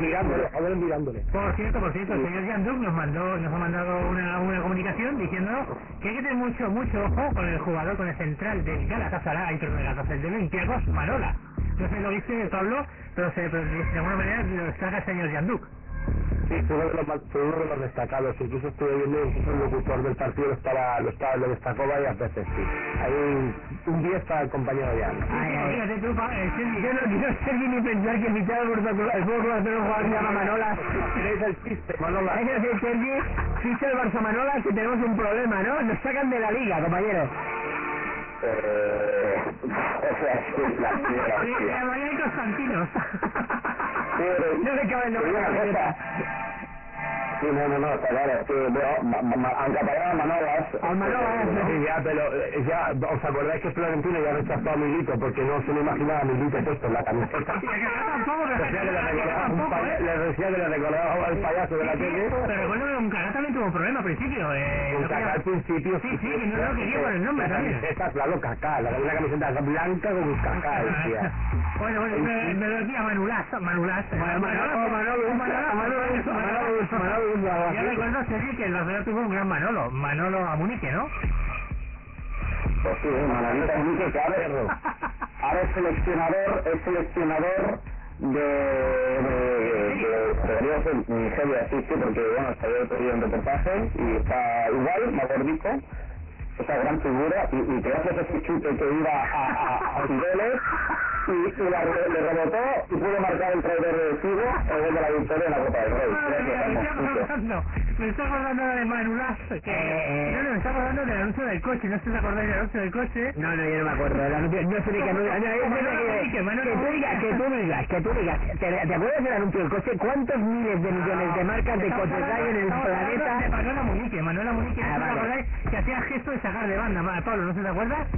Mirándole, a ver mirándole. Por cierto, por cierto, el señor Yanduk nos mandó, nos ha mandado una, una comunicación diciendo que hay que tener mucho, mucho ojo con el jugador, con el central del Galatasaray, perdón, del Galatasaray, del Olympiacos, Manola. No sé lo viste, Pablo, pero, se, pero de alguna manera lo destaca el señor Yanduk. Sí, fue uno de los, fue uno de los destacados. Incluso estuve viendo, incluso el locutor del partido lo, estaba, lo, estaba, lo destacó varias veces, sí. Hay un, un 10 para el compañero Ana. Ay, ay. Fíjate tú, eh, Yo no quiero ser ni pensar que fichado por el Fútbol Barcelona jugador que se llama Manolas. Tenéis el chiste, Manola. Es decir, Sergi, ficha el Barça Manolas y tenemos un problema, ¿no? Nos sacan de la liga, compañero. Eh, la. Pero- No le cabe el nombre Sí, no, no, no, está claro, es ma- ma- aunque apagaban Manolas... Al Manolas, Sí, ya, pero eh, ya, ¿os acordáis que Florentino ya rechazó a Milito porque no se lo imaginaba a Milito puesto en la camiseta? Pero Decía que le ¿eh? le decía que le recordaba al payaso de la Sí, tele. pero recuerdo que Uncará también tuvo un problema al principio. Eh, Un no Kaká quería- al principio. Sí, sí, que no lo quería por el nombre también. camiseta, claro, Kaká, la, una camiseta blanca con un Kaká, decía. Bueno, bueno, me, lo decía Manulás, Manulás. eh, Manolo, Manolo, Manolo, Yo recuerdo, Sergi, que el Barcelona tuvo un gran Manolo, Manolo Amunique, ¿no? Pues sí, Manolito Munique, que ahora, ahora es seleccionador, es seleccionador de, de, debería ser Nigeria, sí, sí, porque bueno, salió otro día un reportaje y está igual, más gordito, esa gran figura, y, y gracias a ese chute que iba a, a, y, y la, le rebotó y pudo marcar el trailer de Figo, el gol de la victoria en la Copa del Rey. Me chute. acordando, de Manulás, que... Eh, eh. No, no, me está acordando del anuncio del coche, no sé si os acordáis del anuncio del coche. No, no, yo no me acuerdo. El anuncio, no sé ni qué anuncio. Que, tú digas, que tú digas, que tú digas. ¿Te, te acuerdas del anuncio del coche? ¿Cuántos miles de millones de marcas de coches hay en el planeta? De Manuela Munique, Manuela Munique, Ah, ¿no vale. acordáis? Que hacía el gesto de sacar de banda, Ma- Pablo, ¿no se te acuerdas?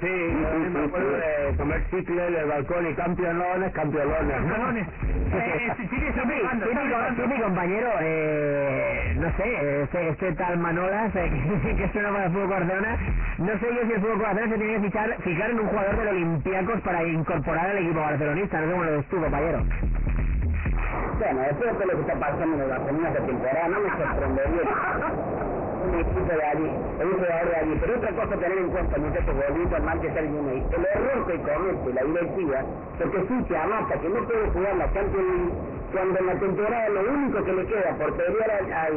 Sí, yo me acuerdo de comer chicle en el balcón y campeones, campeones. Campeones. Eh, sí, sí, sí, mi, compañero, eh, no sé, este, este tal Manolas, eh, que suena para el Fútbol Barcelona, no sé yo si el Fútbol Barcelona se tiene que fichar, fijar en un jugador del Olympiacos para incorporar al equipo barcelonista, no sé cómo lo ves tú, compañero. Bueno, después de lo que está pasando en la primera temporada, no me sorprendería un equipo de allí, un jugador de allí. Pero otra cosa a tener en cuenta, muchachos, volviendo al Manchester United, el error que comete la directiva, porque ficha a Mata, que no puede jugar la Champions League, cuando en la temporada lo único que le queda por pelear al, al,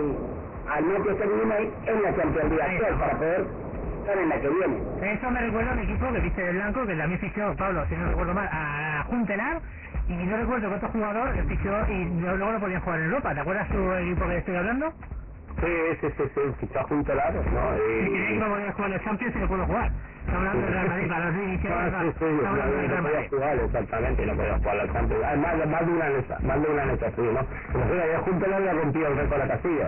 al Manchester United es la Champions League actual, para poder estar en la que viene. Eso me recuerda a un equipo que viste de blanco, que también fichó, Pablo, si no recuerdo mal, a Juntelar, y no recuerdo qué otro jugador fichó y luego no podían jugar en Europa. ¿Te acuerdas tu equipo que estoy hablando? Sí, sí, sí, sí, fichó junto ¿no? Y que Y, no podía jugar los Champions y no puedo jugar. Hablando del Real Madrid, para los Ah, sí, sí, del no, no podía jugar, exactamente, no podía jugar la Champions. Hay más, más de una neta, más de una neta, sí, ¿no? Pero fíjate, ya junto le había rompido el récord a Casilla.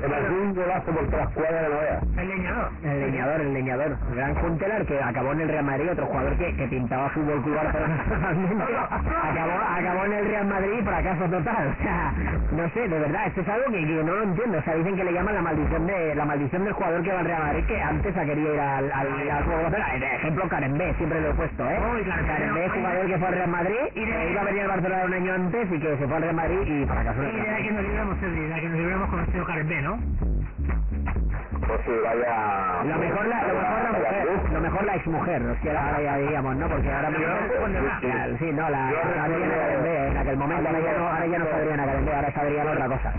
Se marcó un golazo por todas las cuadras de la novela. El leñador. El leñador, el leñador. Gran Juntelar que acabó en el Real Madrid, otro jugador que, que pintaba Fútbol Club Barcelona. Acabó, acabó en el Real Madrid, fracaso total. O sea, no sé, de verdad, esto es algo que, que no lo entiendo. O sea, dicen que le llaman la maldición de la maldición del jugador que va al Real Madrid, que antes ha querido ir al, al, Barcelona. De ejemplo, Carembé, siempre lo he puesto, ¿eh? Uy, claro, Carembé, jugador que fue al Real Madrid, y iba a venir al Barcelona un año antes y que se fue al Real Madrid y fracasó en Y de la que nos libramos, de la que nos libramos con el señor Carembé, ¿no? Pues sí, vaya... Lo mejor la, lo mejor la mujer, lo mejor la exmujer, o sea, ahora ya diríamos, ¿no? Porque ahora mismo... Sí, no, la, la Carembé, en aquel momento, ahora ya no, ahora ya no es Adriana Carembé, ahora es Adriana otra cosa.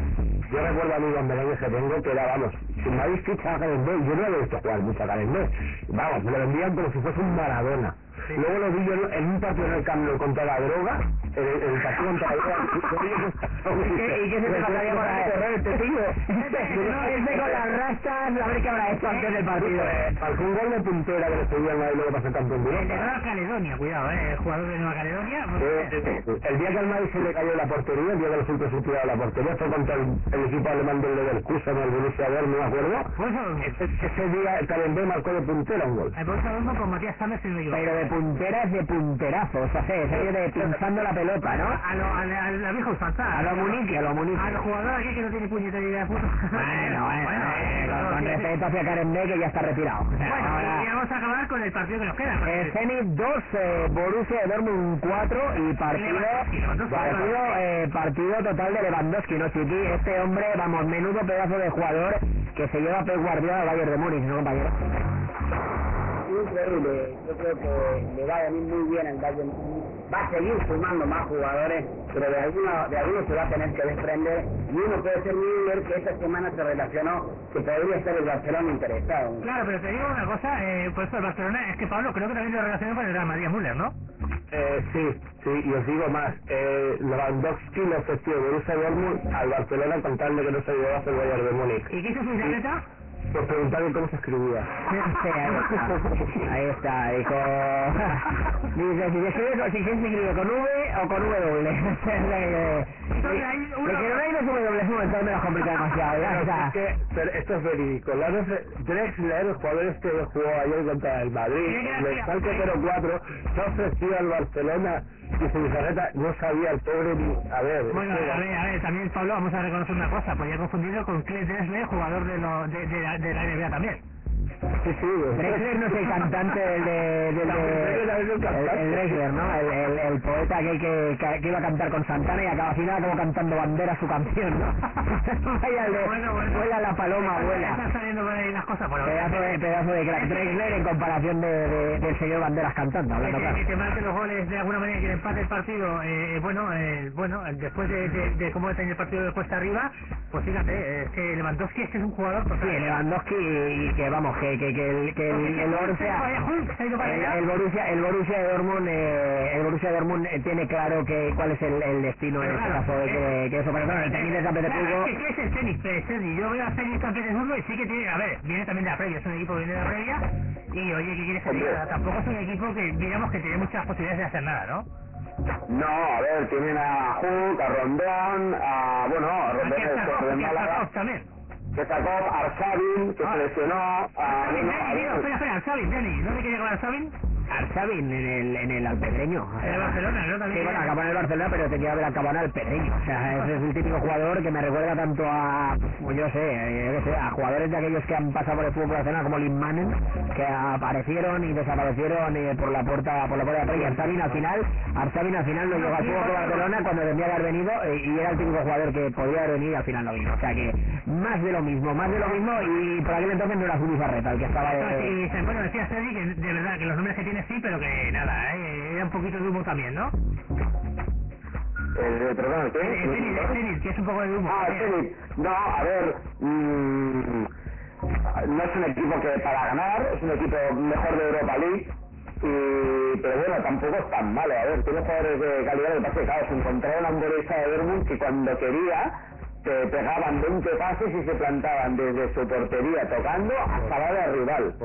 Yo recuerdo amigos merengues que tengo que era, vamos, si me habéis fichado a Carembé, yo no había visto jugar mucho a Carembé. Vamos, me lo vendían como si fuese un Maradona. Luego lo vi yo en un partido en el cambio contra la droga, el, el partido contra la droga. ¿Y qué, se te pasaría por ahí? correr este tío? No, este con las a ver qué habrá hecho antes del partido. Marcó un gol de puntera que le subían ahí luego ser campeón de El de. Nueva Caledonia, cuidado, ¿eh? El jugador de Nueva Caledonia. pues, Eh, El día que al Madrid se le cayó la portería, el día que los últimos se tiraron la portería, fue contra el, el el equipo alemán del Leverkusen el Borussia Dortmund, ¿me acuerdo? Por eso, Ese, día Calendé marcó de puntero un gol. el Borussia Dortmund con Matías Sámez en el Pero de punteras de punterazo, o sea, serio de pinchando la pelota, ¿no? A lo, a la, a la vieja usanza. A lo Munique, a lo Munique. A los jugadores aquí que no tiene puñetera idea de puto. Bueno, bueno, eh, con, respeto hacia Karen B, que ya está retirado. Bueno, ahora- y vamos a acabar con el partido que nos queda. Eh, Zenit 2, eh, Borussia Dortmund 4 y partido partido, eh, partido total de Lewandowski, ¿no, Chiqui? Este hombre, vamos, menudo pedazo de jugador que se lleva Pep Guardiola al Bayern de Múnich, ¿no, compañero? Increíble, yo creo que le va a venir muy bien al Bayern. Va a seguir sumando más jugadores, pero de alguno, de alguno se va a tener que desprender. Y uno puede ser Müller, que esta semana se relacionó que podría estar el Barcelona interesado. Claro, pero te digo una cosa, eh, por eso el Barcelona, es que Pablo creo que también lo relacionó con el Real Madrid Müller, ¿no? Eh, sí, sí, y os digo más, eh, Lewandowski le ofreció Borussia Dortmund al Barcelona con tal de que no se llevase el Bayern de Múnich. ¿Y qué hizo su Isabeta? Pues preguntarle cómo se escribía. Ahí está, dijo... Dice, si se escribe, con- si se escribe con V o con W. Uno- que no hay dos W, entonces me lo complica demasiado, ya Pero está. es que, pero esto es verídico. La Drexler, el jugador este que jugó ayer contra el Madrid, el Schalke 04, se ofreció al Barcelona y su tarjeta no sabía el pobre ni... A ver, Bueno, es que- a ver, a ver, también Pablo, vamos a reconocer una cosa, podía confundirlo con Clet Drexler, jugador de, lo, de, de, la, de la NBA también. Sí, sí. Drexler no es el cantante del de, del de, el Drexler, ¿no? El, el, el poeta que, que, que iba a cantar con Santana y acaba al final como cantando bandera su canción, ¿no? Vaya de, Bueno, bueno. vuela la paloma, vuela. Están saliendo por ahí las cosas, bueno. Pedazo de, pedazo de crack Drexler en comparación de, de- del señor Banderas cantando, Que claro. que te marque los goles de alguna manera y que le empate el partido, eh, bueno, eh, bueno, después de, de, de cómo tenía el partido de cuesta arriba, pues fíjate, eh, es que Lewandowski es que es un jugador Sí, total. Lewandowski y que vamos, que, que, que el, que el, el Borussia... El, Borussia, el Borussia de Dortmund, eh, el Borussia de Dortmund eh, tiene claro que cuál es el, el destino en este caso de que, que eso, pero bueno, el tenis de San Petersburgo, Claro, es que ¿qué es el tenis? Yo veo a tenis San Petersburgo y sí que tiene, a ver, viene también de la previa, es un equipo que viene de la previa y oye, ¿qué quieres que diga? Tampoco es un equipo que digamos que tiene muchas posibilidades de hacer nada, ¿no? No, a ver, tienen a Hulk, a Rondón, a, bueno, a Rondón es de Málaga, también. Que sacó a Arshavin, que Ah. se lesionó, a, Arshavin, bueno, a Dani, digo, espera, espera, Arshavin, Dani, ¿dónde quería con Arshavin? Arshavin en el, en el Alpedreño. En el Barcelona, ¿no? Sí, También bueno, acabó en el Barcelona, pero tenía que haber acabado en el Alpedreño. O sea, ese es el típico jugador que me recuerda tanto a, pues yo sé, eh, yo qué sé, a jugadores de aquellos que han pasado por el fútbol Barcelona como Lin Manen, que aparecieron y desaparecieron eh, por la puerta por la puerta de atrás. Y Arshavin al final, Arshavin al final no llegó al fútbol Barcelona cuando tendría que haber venido eh, y era el típico jugador que podía haber venido y al final no vino. O sea que más de lo mismo, más de lo mismo y por aquel entonces no era Zubizarreta el que estaba de... Y se- bueno, decía Sergi que de verdad que los nombres que tiene sí, pero que nada, ¿eh? era un poquito de humo también, ¿no? eh, perdón, El ¿qué? el tenis, que es un poco de humo. Ah, el. No, a ver, mm, no es un equipo que para ganar, es un equipo mejor de Europa League. Y, pero bueno, tampoco es tan malo. A ver, tiene jugadores de calidad. Es que, claro, se encontraron a un Borussia de Dortmund que cuando quería te pegaban 20 pases y se plantaban desde su portería tocando hasta la de rival.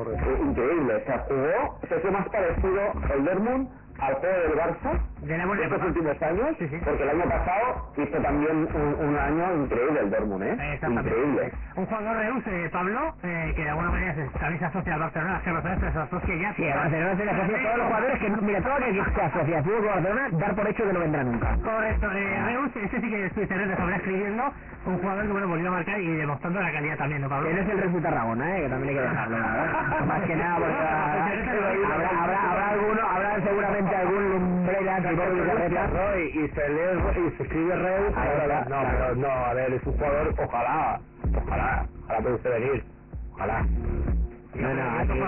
Increíble. O sea, jugó, se fue más parecido el Dortmund al juego del Barça De la estos últimos años, Sí, sí. porque el año pasado hizo también un, un año increíble el Dortmund, ¿eh? Increíble. Un jugador de Reus, eh, Pablo, eh, que de alguna manera se, también se asocia al Barcelona, que Barcelona se asocia ya. Sí, a Barcelona se le asocia a todos los jugadores que, mira, todo aquel que se asocia a fútbol Barcelona, dar por hecho que no vendrá nunca. Correcto, eh, Reus, ese sí que estuviste sobre escribiendo, un jugador que bueno volvió a marcar y demostrando la calidad también, ¿no, Pablo? No es el Resu Tarragona, ¿eh? que también hay que dejarlo. ¿verdad? Más que nada, porque habrá, habrá, habrá, alguno, habrá seguramente algún ¿no? Y, y se lee y se escribe. Ahí ahora, no, pero no, a ver, es un jugador, ojalá, ojalá, ojalá puede usted venir, ojalá. No, no, aquí,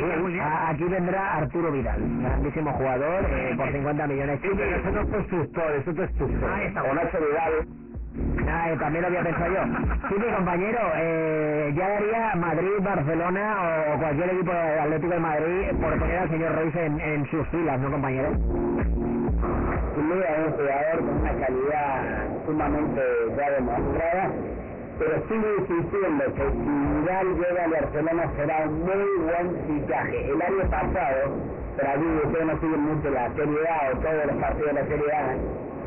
bueno, a- aquí vendrá Arturo Vidal, grandísimo jugador, eh, por 50 millones. Sí, pero eso no es constructor, eso es constructor. Ahí está. O Nacho Vidal, Ah, eh, también lo había pensado yo. Sí, mi compañero, eh, ya daría Madrid, Barcelona o cualquier equipo de Atlético de Madrid por poner al señor en, en sus filas, ¿no, compañero? Sin duda es un jugador con una calidad sumamente ya demostrada, pero sigo insistiendo que si Vidal llega al Barcelona será un muy buen fichaje. El año pasado, para mí ustedes no siguen mucho la Serie A o todos los partidos de la Serie A,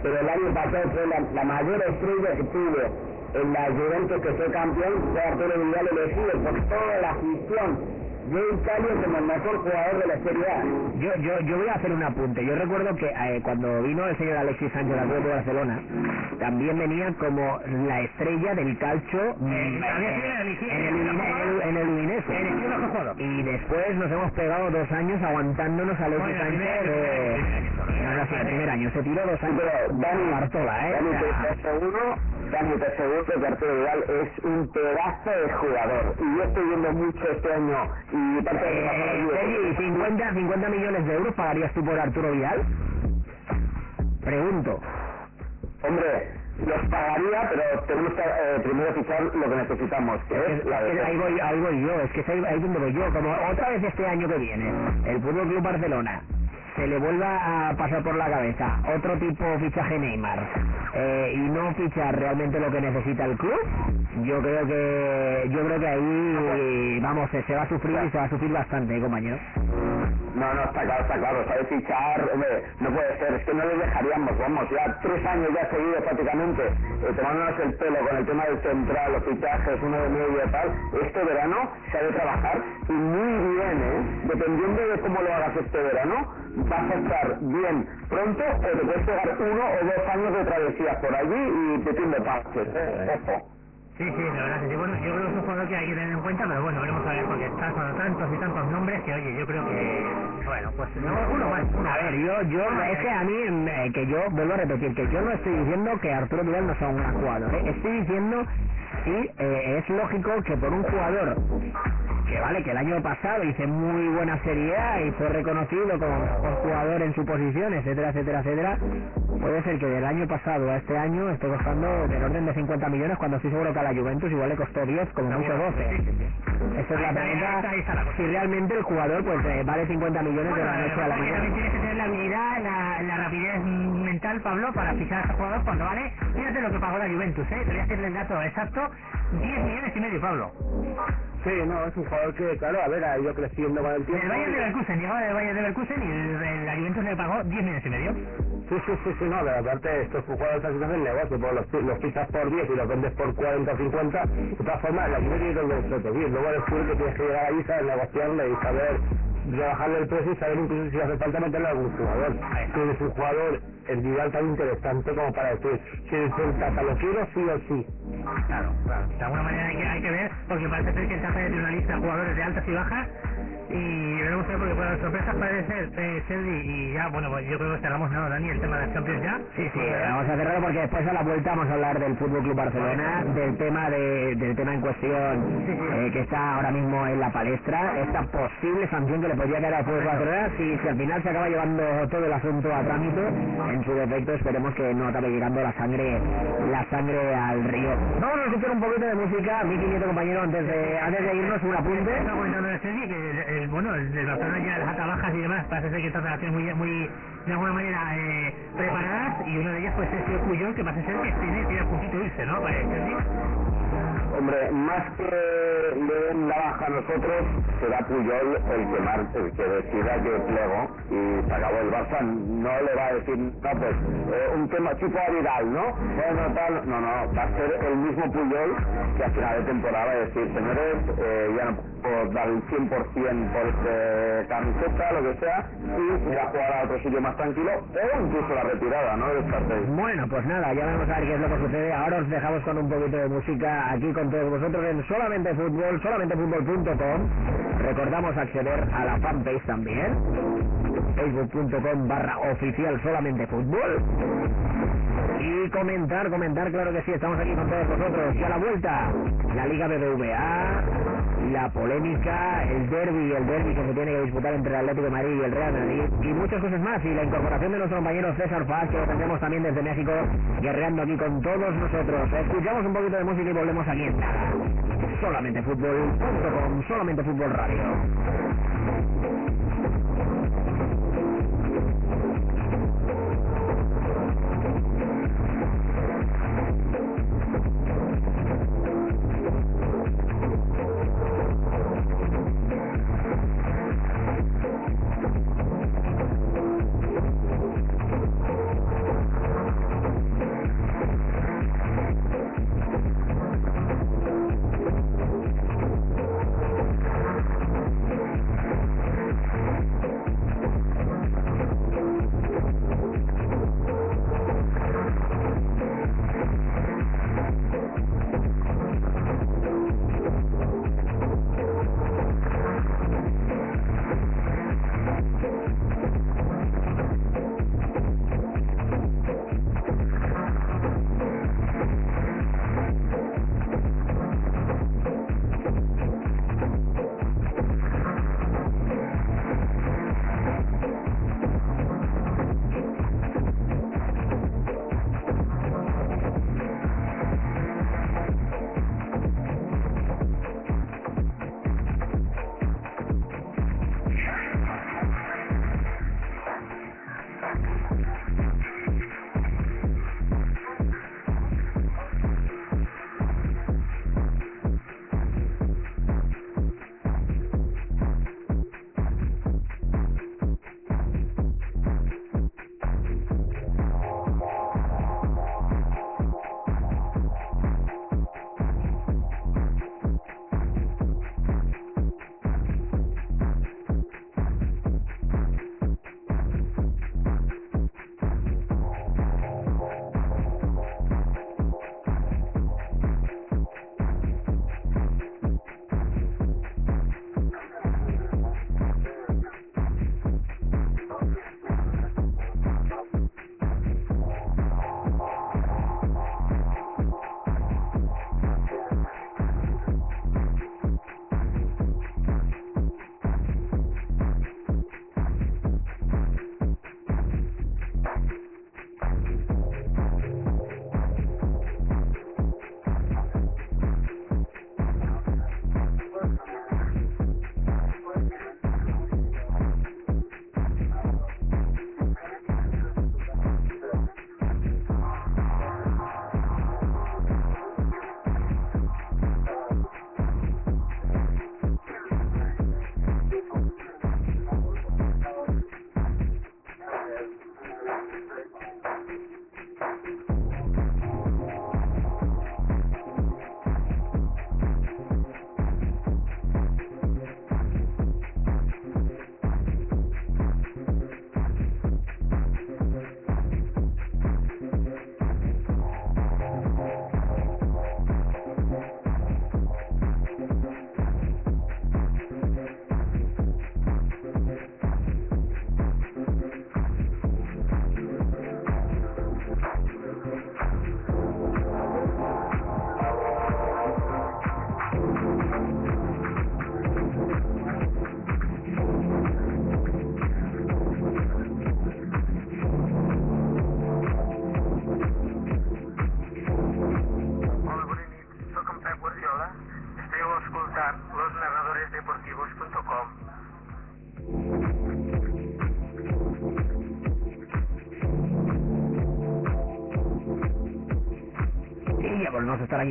pero el año pasado fue la, mayor estrella que tuvo en la Juventus que fue campeón, fue Arturo Vidal elegido por toda la afición de Italia como el mejor jugador de la Serie A. Yo, yo, yo voy a hacer un apunte. Yo recuerdo que eh, cuando vino el señor Alexis Sánchez al de Barcelona, también venía como la estrella del calcio Eh, en, en, el, en el Udinese. Y después nos hemos pegado dos años aguantándonos a Alexis Sánchez. de- No, no, sí, el primer año. Se tiró dos años. Pero Dani, Bartola, ¿eh? Dani, te aseguro, Dani, te aseguro que Arturo Vidal es un pedazo de jugador. Y yo estoy viendo mucho este año. Y parte de Eh, Sergi, 50, 50 millones de euros pagarías tú por Arturo Vidal? Pregunto. Hombre, los pagaría, pero tenemos que eh, primero fichar lo que necesitamos, que Es es la defensa. ahí, voy, ahí voy yo, es que es ahí, ahí donde voy yo. Como otra vez este año que viene, el Fútbol Club Barcelona se le vuelva a pasar por la cabeza otro tipo fichaje Neymar eh, y no fichar realmente lo que necesita el club, yo creo que yo creo que ahí vamos se, va a sufrir y se va a sufrir bastante, ¿eh, compañero. No, no, está claro, está claro, sabes fichar, hombre, no puede ser, es que no le dejaríamos, vamos, ya tres años ya seguidos prácticamente, eh, tomándonos el pelo con el tema del central, los fichajes, uno de medio y tal, este verano se ha de trabajar y muy bien, ¿eh? Dependiendo de cómo lo hagas este verano, vas a estar bien pronto o te puedes pegar uno o dos años de travesía por allí y te tiende pases, ¿eh? Ojo. Sí, sí, la verdad sí. Bueno, yo creo que es un jugador que hay que tener en cuenta, pero bueno, veremos a ver, porque está con tantos y tantos nombres que, oye, yo creo que, bueno, pues no, uno más. uno A ver, yo, yo, es que a mí, eh, que yo, vuelvo a repetir, que yo no estoy diciendo que Arturo Vidal no sea un gran jugador, ¿eh? estoy diciendo, sí, eh, es lógico que por un jugador que vale, que el año pasado hice muy buena Serie A y fue reconocido como mejor jugador en su posición, etcétera, etcétera, etcétera, puede ser que del año pasado a este año esté costando del orden de 50 millones, cuando estoy seguro que a la Juventus igual le costó 10, como mucho 12. Esa es la pregunta, si realmente el jugador pues eh, vale 50 millones de la noche a la mañana. tienes que tener la habilidad, la, la rapidez mental, Pablo, para fichar a este jugador cuando vale. Fíjate lo que pagó la Juventus, ¿eh? Te voy a decirle el dato exacto: 10 millones y medio, Pablo. Sí, no, es un jugador que, claro, a ver, ha ido creciendo con el tiempo. El Bayern de Leverkusen, llegaba del Bayern de Leverkusen y el- el- Juventus le pagó 10 millones y medio. Sí, sí, sí, sí, no, pero aparte estos jugadores así hacen negocio, porque los, los fichas por 10 y los vendes por 40 o 50, de todas formas, la gente tiene que bien, luego descubrir que tienes que llegar ahí, saber negociarle y saber rebajarle el precio y saber incluso si hace falta meterle a algún jugador. Si es un jugador en Vidal tan interesante como para decir, si el Tata lo quiero sí o sí. Claro, claro. De alguna manera hay que, hay que ver, porque parece ser que el Tata tiene una lista de jugadores de altas y bajas. Y veremos a ver, porque para las sorpresas parece ser, eh, Sergi, y ya, bueno, pues yo creo que cerramos, ¿no, Dani? El tema de las Champions ya. Sí, sí, vamos a cerrarlo porque después a la vuelta vamos a hablar del Fútbol Club Barcelona, del tema de, del tema en cuestión eh, que está ahora mismo en la palestra, esta posible sanción que le podría caer al Fútbol Club Barcelona si, si al final se acaba llevando todo el asunto a trámite, en su defecto esperemos que no acabe llegando la sangre la sangre al río. Vamos a escuchar un poquito de música, mi quinto compañero, antes de antes de irnos un apunte. De el- bueno, el del Barcelona ya las altas bajas y demás, parece ser que estas relaciones muy, muy, de alguna manera, eh, preparadas, y una de ellas pues es el Puyol, que parece ser que tiene, tiene a puntito de irse, ¿no? Sergi. Hombre, más que le den la baja a nosotros, será Puyol el que, mar, el que decida que plego y se acabó el Barça. No le va a decir, no, pues, eh, un tema tipo a Vidal, ¿no? Bueno, tal, no, no, va a ser el mismo Puyol que a final de temporada va a decir, señores, eh, ya no puedo dar el 100% por este camiseta, lo que sea, y ir a jugar a otro sitio más tranquilo, o incluso la retirada, ¿no? Bueno, pues nada, ya vamos a ver qué es lo que sucede. Ahora os dejamos con un poquito de música aquí con todos vosotros en Solamente Fútbol, solamentefutbol.com. Recordamos acceder a la fanpage también, facebook.com barra oficial Solamente Fútbol. Y comentar, comentar, claro que sí, estamos aquí con todos vosotros. Y a la vuelta, la Liga BBVA, la polémica, el derby, el derby que se tiene que disputar entre el Atlético de Madrid y el Real Madrid, y muchas cosas más. Y la incorporación de nuestro compañero César Paz, que lo tendremos también desde México, guerreando aquí con todos nosotros. Escuchamos un poquito de música y volvemos aquí Solamente fútbol.com, solamente fútbol radio.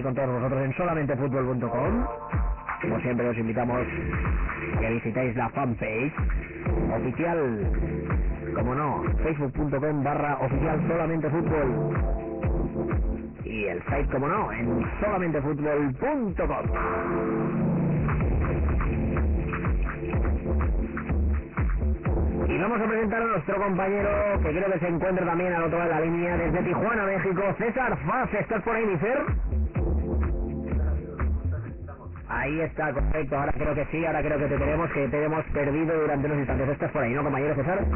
Con todos vosotros en solamentefutbol.com. Como siempre os invitamos que visitéis la fanpage oficial, como no, facebook.com barra oficial solamente fútbol. Y el site, como no, en solamentefutbol.com. Y vamos a presentar a nuestro compañero que creo que se encuentra también al otro lado de la línea desde Tijuana, México, César Faz. ¿Estás por ahí, mi Fer? Ahí está, correcto. Ahora creo que sí, ahora creo que te tenemos, que te hemos perdido durante unos instantes. Estás por ahí, ¿no, compañero César?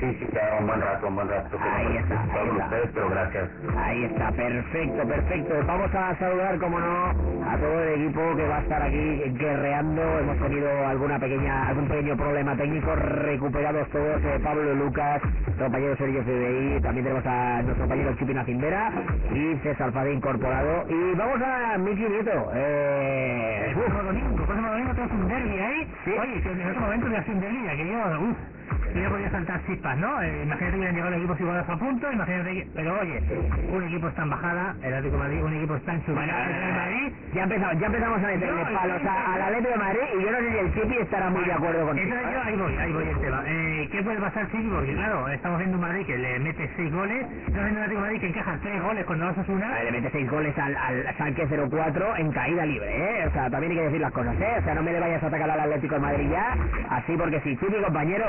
Sí, sí, ya un buen rato, un buen rato. Ahí está, ahí está. ustedes, pero gracias. Ahí está, perfecto, perfecto. Vamos a saludar, como no, a todo el equipo que va a estar aquí guerreando. Hemos tenido alguna pequeña, algún pequeño problema técnico, recuperados todos, eh, Pablo Lucas, compañero Sergio CBI, también tenemos a nuestro compañero Chipina Cimbera y César Fade incorporado. Y vamos a Miki Nieto. Eh, uf, Próximo domingo, próximo domingo tenemos un derby ahí. Sí. Oye, que en otro momento ya hace un derby, ya que yo, que yo podía saltar chispas, ¿no? Eh, imagínate que hubieran llegado equipos iguales a punto, imagínate que... Pero oye, un equipo está en bajada, el Atlético de Madrid, un equipo está en subida, el Madrid... ya empezamos, ya empezamos a meterle No, palos a- al Atlético de Madrid y yo no sé si el Chipi estará muy de acuerdo contigo. Entonces yo ahí voy, ahí voy el tema. Eh, ¿Qué puede pasar, Chiqui? Porque claro, estamos viendo un Madrid que le mete seis goles, estamos viendo un Atlético de Madrid que encaja tres goles cuando vas a una. Vale, Le mete seis goles al, al Salque 04 en caída libre, ¿eh? O sea, también hay que decir las cosas, ¿eh? O sea, no me le vayas a atacar al Atlético de Madrid ya, así porque si mi compañero,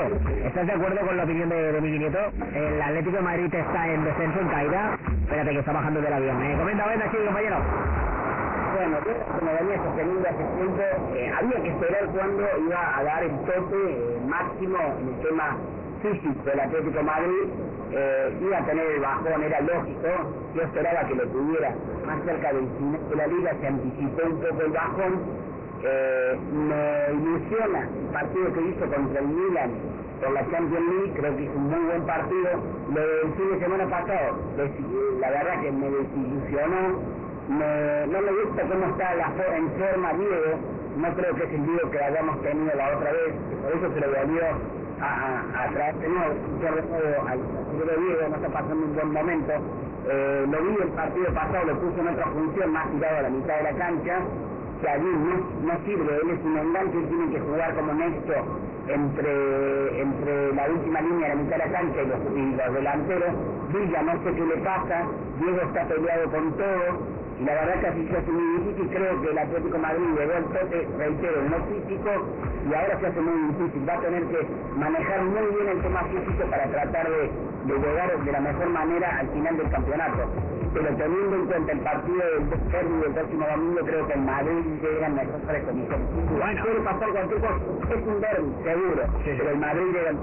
¿estás de acuerdo con la opinión de, de mi Nieto? El Atlético de Madrid está en descenso, en caída. Espérate que está bajando del avión, ¿eh? Comenta, venga, sí, compañero. Bueno, yo como venía sosteniendo hace tiempo, eh, había que esperar cuándo iba a dar el tope eh, máximo en el tema físico del Atlético Madrid. Eh, iba a tener el bajón, era lógico, yo esperaba que lo tuviera más cerca del final de la liga, se anticipó un poco el bajón. Eh, me ilusiona el partido que hizo contra el Milan por la Champions League, creo que hizo un muy buen partido. Lo del fin de semana pasado, la verdad que me desilusionó me, no me gusta cómo está la fo- en forma Diego, no creo que es el Diego que hayamos tenido la otra vez, por eso se lo volvió a, a, a traer de nuevo, de nuevo al al Diego, no está pasando un buen momento. Eh, lo vi el partido pasado, lo puso en otra función, más tirado a la mitad de la cancha, que allí no, no sirve, él es un enganche, tiene que jugar como Néstor entre, entre la última línea la mitad de la cancha y los, y los delanteros. Villa no sé qué le pasa, Diego está peleado con todo, y la verdad que así se hace muy difícil, creo que el Atlético de Madrid llegó al tope, reitero, no físico, y ahora se hace muy difícil, va a tener que manejar muy bien el tema físico para tratar de, de llegar de la mejor manera al final del campeonato. Pero teniendo en cuenta el partido del derbi del próximo domingo, creo que el Madrid llega en mejores condiciones. Bueno. Puede pasar cualquier cosa, es un derbi, seguro, Sí, sí. pero el Madrid llega en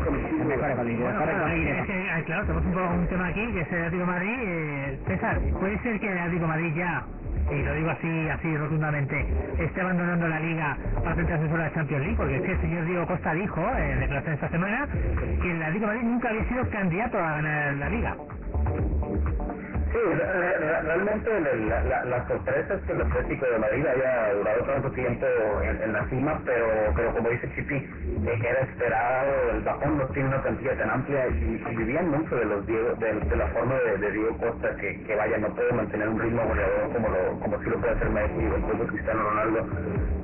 condiciones Mejores condiciones, Bueno, claro, es que, claro, tenemos un, un tema aquí, que es el Atlético de Madrid. Eh, César, ¿puede ser que el Atlético de Madrid ya, y lo digo así, así rotundamente, esté abandonando la Liga para centrarse solo en la Champions League? Porque es que el señor Diego Costa dijo, eh, en declaración esta semana, que el Atlético de Madrid nunca había sido candidato a ganar la Liga. Realmente la, la, sorpresa es que el Atlético de Madrid haya durado tanto tiempo en, la cima, pero, pero como dice Chipi, eh, era esperado, el bajón no tiene una plantilla tan amplia y, y vivían mucho de los Diego, de, de la forma de, Diego Costa que, vaya, no puede mantener un ritmo goleador como lo, como si lo puede hacer Messi o incluso Cristiano Ronaldo.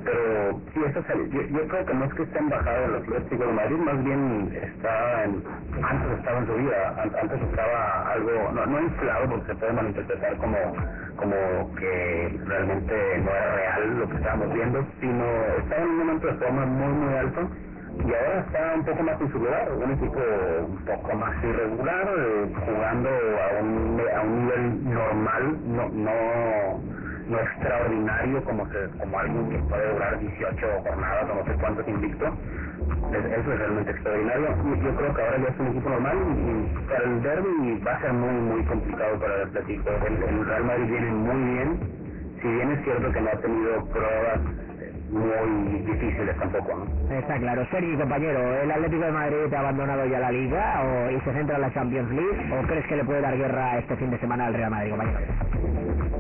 Pero sí, eso se- yo, yo creo que no es que esté en bajada el Atlético de Madrid, más bien está en, antes estaba en su vida, an- antes estaba algo, no, no inflado porque se puede malinterpretar como, como que realmente no era real lo que estábamos viendo, sino estaba en un momento de forma muy muy alto y ahora está un poco más en un equipo un poco más irregular, eh, jugando a un, a un nivel normal, no, no no extraordinario como se, como alguien que puede durar 18 jornadas o no sé cuántos invicto. Es- Eso es realmente extraordinario. Yo creo que ahora ya es un equipo normal y, para el derby va a ser muy muy complicado para el Atlético. El, el Real Madrid viene muy bien, si bien es cierto que no ha tenido pruebas muy difíciles tampoco, ¿no? Está claro. Sergi, compañero, ¿el Atlético de Madrid ha abandonado ya la Liga o, y se centra en la Champions League? ¿O crees que le puede dar guerra este fin de semana al Real Madrid, compañero?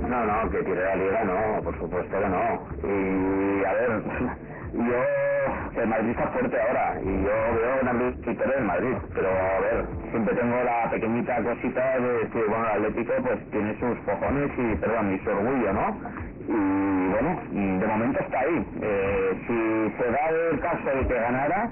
No, no, que tire la liga, no, por supuesto que no. Y a ver, yo el Madrid está fuerte ahora y yo veo una victoria del Madrid, pero a ver, siempre tengo la pequeñita cosita de decir, bueno, el Atlético pues tiene sus cojones y, perdón, y su orgullo, ¿no? Y bueno, de momento está ahí. Eh, si se da el caso de que ganara,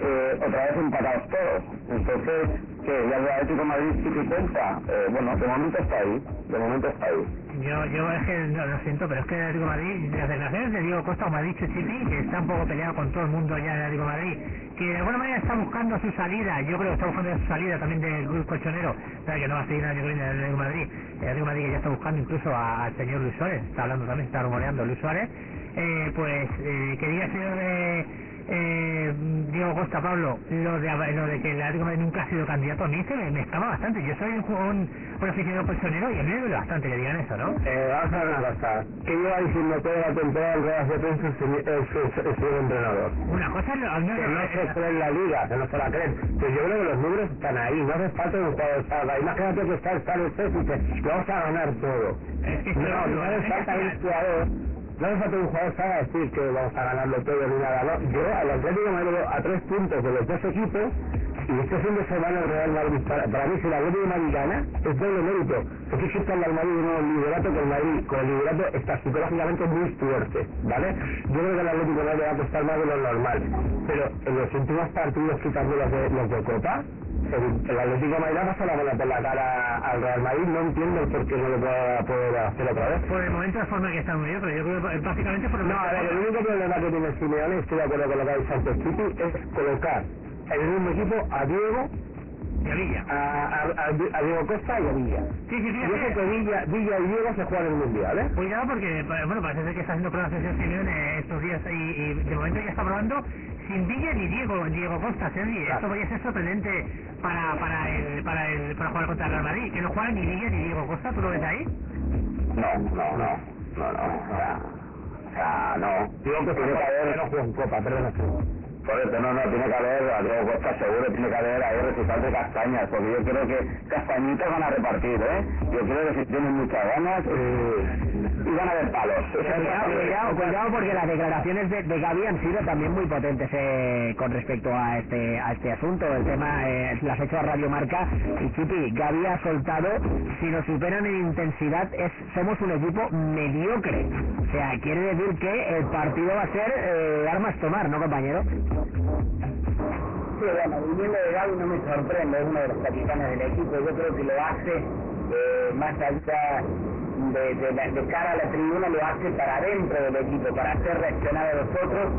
eh, otra vez empatados todos. Entonces, que ya el Atlético de Madrid sí que cuenta. Eh, bueno, de momento está ahí, de momento está ahí. Yo, yo es que no, lo siento, pero es que el Atlético de Madrid, las declaraciones de Diego Costa, como ha dicho Chipi, que está un poco peleado con todo el mundo ya el Atlético Madrid, que de alguna manera está buscando su salida, yo creo que está buscando su salida también del grupo colchonero, que no va a seguir el Atlético de Madrid, el Atlético Madrid ya está buscando incluso al señor Luis Suárez, está hablando también, está rumoreando Luis Suárez, eh, pues eh, que el señor de eh, Diego Costa Pablo lo de lo de que el Atlético nunca ha sido candidato a mí se me, me escama bastante yo soy un, un, un aficionado colchonero y a mí me duele bastante que digan eso ¿no? Eh, vamos a ver una cosa. Que lleva diciendo toda la temporada en ruedas de prensa el señor- entrenador. una cosa es lo- Que no se cree en la liga, que no se la creen. Pues yo creo que los números están ahí, no hace falta un jugador salva. Imagínate que está el Star State y dice, vamos a ganar todo. Es que No, no hace falta un jugador. No hace falta un jugador salga decir que vamos a ganarlo todo ni nada. No, yo al Atlético me veo a tres puntos de los dos equipos y este fin de semana el Real Madrid, para, para mí si el Atlético de Madrid gana, es doble mérito. Porque es que está el Madrid nuevo en liderato, que el Madrid con el liderato está psicológicamente muy fuerte, ¿vale? Yo creo que el Atlético de Madrid va a costar más de lo normal. Pero en los últimos partidos, quitando los de, los de Copa, el, el Atlético de Madrid ha pasado la bola por la cara al Real Madrid, no entiendo el por qué no lo pueda poder hacer otra vez. por el momento la forma que está muy bien pero yo creo que básicamente por el No, a ver, el único problema que tiene Simeone, estoy de acuerdo con lo que ha dicho antes es colocar en el mismo equipo a Diego, de Villa a, a, a- a Diego Costa y a Villa. sí sí Yo sé fíjate que Villa, Villa y Diego se juegan en el Mundial, ¿eh? Cuidado porque, bueno, parece ser que está haciendo pruebas de selección estos días y, y de momento ya está probando sin Villa ni Diego, Diego Costa, Sergi. Claro. Esto podría ser sorprendente para, para, el, para, el, para jugar contra el Real Madrid. Que no juegan ni Villa ni Diego Costa, ¿tú lo ves ahí? No, no, no, no, no, o sea, o sea, no. Diego Costa tiene que haber, no en Copa, perdona. correcto, no, no, tiene que haber, a Diego Costa seguro tiene que haber ahí resultados de castañas, porque yo creo que castañitas van a repartir, ¿eh? Yo creo que si tienen muchas ganas, eh, y van a haber palos. Cuidado, cuidado, cuidado, porque las declaraciones de, de Gaby han sido también muy potentes eh, con respecto a este a este asunto. El tema eh, las ha hecho a Radio Marca y Chipi, Gaby ha soltado, si nos superan en intensidad, es somos un equipo mediocre. O sea, quiere decir que el partido va a ser eh, armas tomar, ¿no, compañero? Sí, bueno, viniendo de Gaby no me sorprende, es uno de los capitanes del equipo, yo creo que lo hace eh, más allá de, de, la- de cara a la tribuna, lo hace para dentro del equipo, para hacer reaccionar a los otros.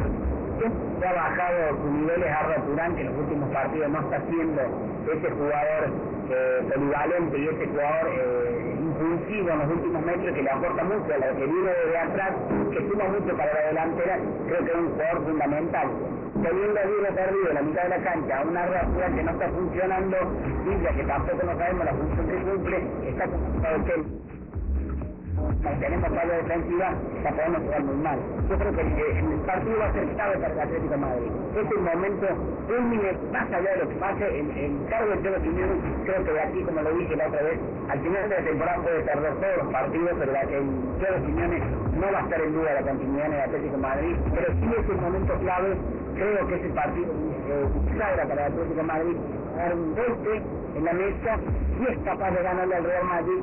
Ha bajado sus niveles a Turán, que en los últimos partidos no está siendo ese jugador eh, polivalente y ese jugador eh, impulsivo en los últimos metros que le aporta mucho a lo que viene desde atrás, que suma mucho para la delantera, creo que es un jugador fundamental. Teniendo a Diego perdido en la mitad de la cancha, una reacción que no está funcionando, Villa, que tampoco no sabemos la función que cumple, está complicado que mantenemos falla defensiva, la podemos jugar muy mal. Yo creo que el partido va a ser clave para el Atlético Madrid. Es el momento culmine, más allá de lo que pase, el, el cargo de Cholo Simeone, creo que de aquí, como lo dije la otra vez, al final de la temporada puede perder todos los partidos, pero la, el Cholo no va a estar en duda la continuidad en el Atlético Madrid, pero sí es el momento clave, creo que ese partido eh, para el Atlético de Madrid, dar un golpe en la mesa y es capaz de ganarle al Real Madrid,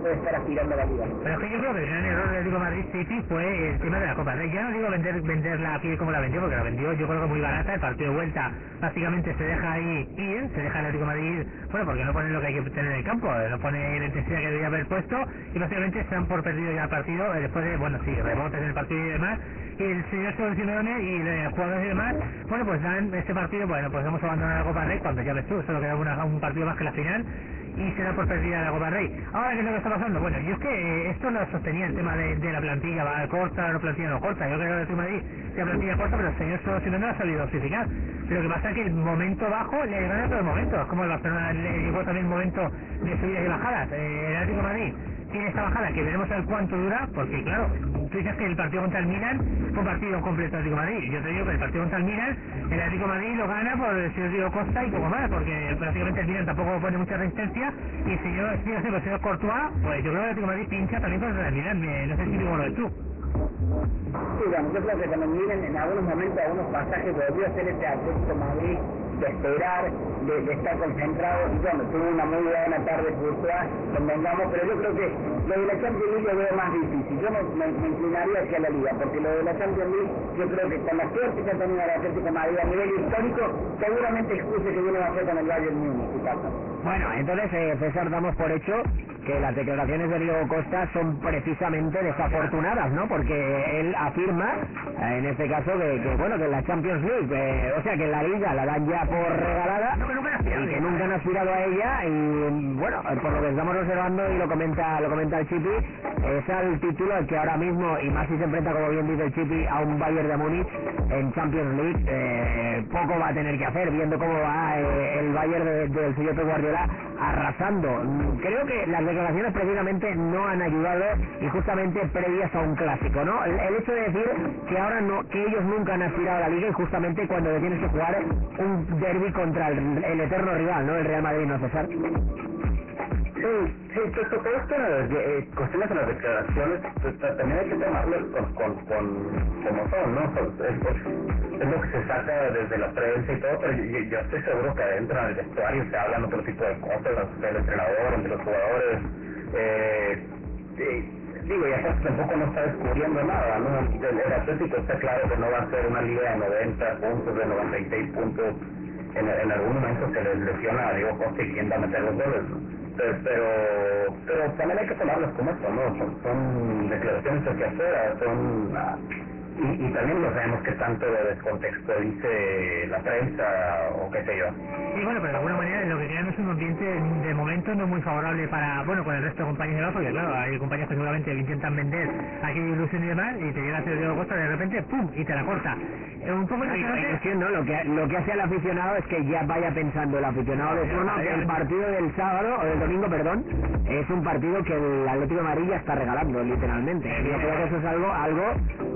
puede estar aspirando la liga. Pero es que yo creo que el gran error del Atlético de Madrid City fue el tema de la Copa. Ya no digo vender venderla aquí como la vendió, porque la vendió yo creo que muy barata. El partido de vuelta básicamente se deja ahí ir, se deja el Atlético Madrid, bueno, porque no pone lo que hay que tener en el campo, eh, no pone la intensidad que debería haber puesto y básicamente se dan por perdido ya el partido eh, después de, bueno, sí, rebotes en el partido y demás. Y el señor Simeone y los jugadores y demás, bueno, pues dan este partido, bueno, pues hemos abandonado la Copa Rey cuando ya ves tú, solo queda una- un partido más que la final y se da por perdida la Copa Rey. Ahora, ¿qué es lo que está pasando? Bueno, yo es que eh, esto lo sostenía el tema de, de la plantilla, va corta, la plantilla no corta. Yo creo que el Madrid la plantilla corta, pero el señor Solo Simeone no ha sabido justificar. Lo que pasa es que el momento bajo le gana todo el momento. Es como el Barcelona le llegó también el momento de subidas y bajadas. Eh, el Atlético Madrid tiene esta bajada que veremos a ver cuánto dura, porque claro, tú dices que el partido contra el Milan fue un partido completo Atlético de Madrid. Yo te digo que el partido contra el Milan, el Atlético de Madrid lo gana por el señor Diego Costa y poco más, porque prácticamente el Milan tampoco pone mucha resistencia y el señor, sí, el señor Courtois, pues yo creo que el Atlético de Madrid pincha también contra el Milan. Eh, No sé si digo lo ves tú. Sí, yo creo que también en algunos momentos, algunos pasajes, volvió a hacer ese Atlético Madrid de esperar, de, de estar concentrado. Y bueno, tuvo una muy buena tarde Courtois, convengamos, pero yo creo que lo de la Champions League lo veo más difícil. Yo me, me, me inclinaría hacia la Liga, porque lo de la Champions League, yo creo que con la suerte que ha tenido el Atlético Madrid a nivel histórico, seguramente excuse que viene a hacer con el Bayern Múnich, y pasa. Bueno, entonces, eh, César, damos por hecho que las declaraciones de Diego Costa son precisamente desafortunadas, ¿no? Porque él afirma, en este caso, que, que, bueno, que la Champions League, eh, o sea, que la Liga la dan ya por regalada y que nunca han aspirado a ella y, bueno, por lo que estamos observando y lo comenta lo comenta el Chipi, es al título que ahora mismo, y más si se enfrenta, como bien dice el Chipi, a un Bayern de Múnich en Champions League, eh, poco va a tener que hacer, viendo cómo va eh, el Bayern de- del señor Pep Guardiola arrasando. Creo que las declaraciones precisamente no han ayudado y justamente previas a un clásico, ¿no? El, el hecho de decir que ahora no, que ellos nunca han aspirado a la liga y justamente cuando tienes que jugar un derby contra el, el eterno rival, ¿no? El Real Madrid, ¿no, César? Sí, sí, todo esto, eh, cuestiones de las declaraciones, ta- también hay que tomarlas con, con, con, como son, ¿no? Pues, es, es- lo que se saca desde la prensa y todo, pero yo, yo estoy seguro que adentro en el vestuario se hablan otro tipo de cosas, del entrenador, entre los jugadores, eh, sí, digo, y tampoco no está descubriendo nada, ¿no? El, el Atlético está claro que no va a ser una liga de 90 puntos, de 96 puntos, en, en algún momento se les lesiona a Diego Costa y quién va a meter los goles. Pero, pero, pero también hay que tomarlas como esto, ¿no? Son, son declaraciones hacia afuera, son... y, y también no sabemos qué tanto de descontexto dice la prensa o qué sé yo. Y bueno, pero de alguna manera lo que crean es un ambiente de momento no muy favorable para, bueno, con el resto de compañías de abajo, porque claro, hay compañías que seguramente intentan vender aquella ilusión y demás, y te llega a Diego Costa de repente, ¡pum! y te la corta. Eh, un poco La cuestión, ¿no? Lo que, lo que hace al aficionado es que ya vaya pensando el aficionado de turno que el partido del sábado, o del domingo, perdón, es un partido que el Atlético de Madrid ya está regalando, literalmente. Yo creo que eso es algo, algo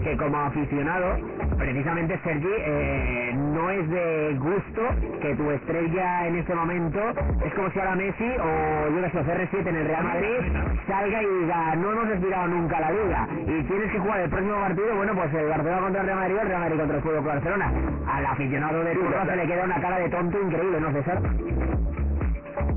que como aficionado, precisamente Sergi, eh, no es de gusto que tu estrella en este momento es como si ahora Messi o yo que sé, CR7 en el Real Madrid salga y diga, no hemos aspirado nunca la liga y tienes que jugar el próximo partido, bueno, pues el Barcelona contra el Real Madrid o el Real Madrid contra el Fútbol Club Barcelona. Al aficionado de turno se le queda una cara de tonto increíble, ¿no, César?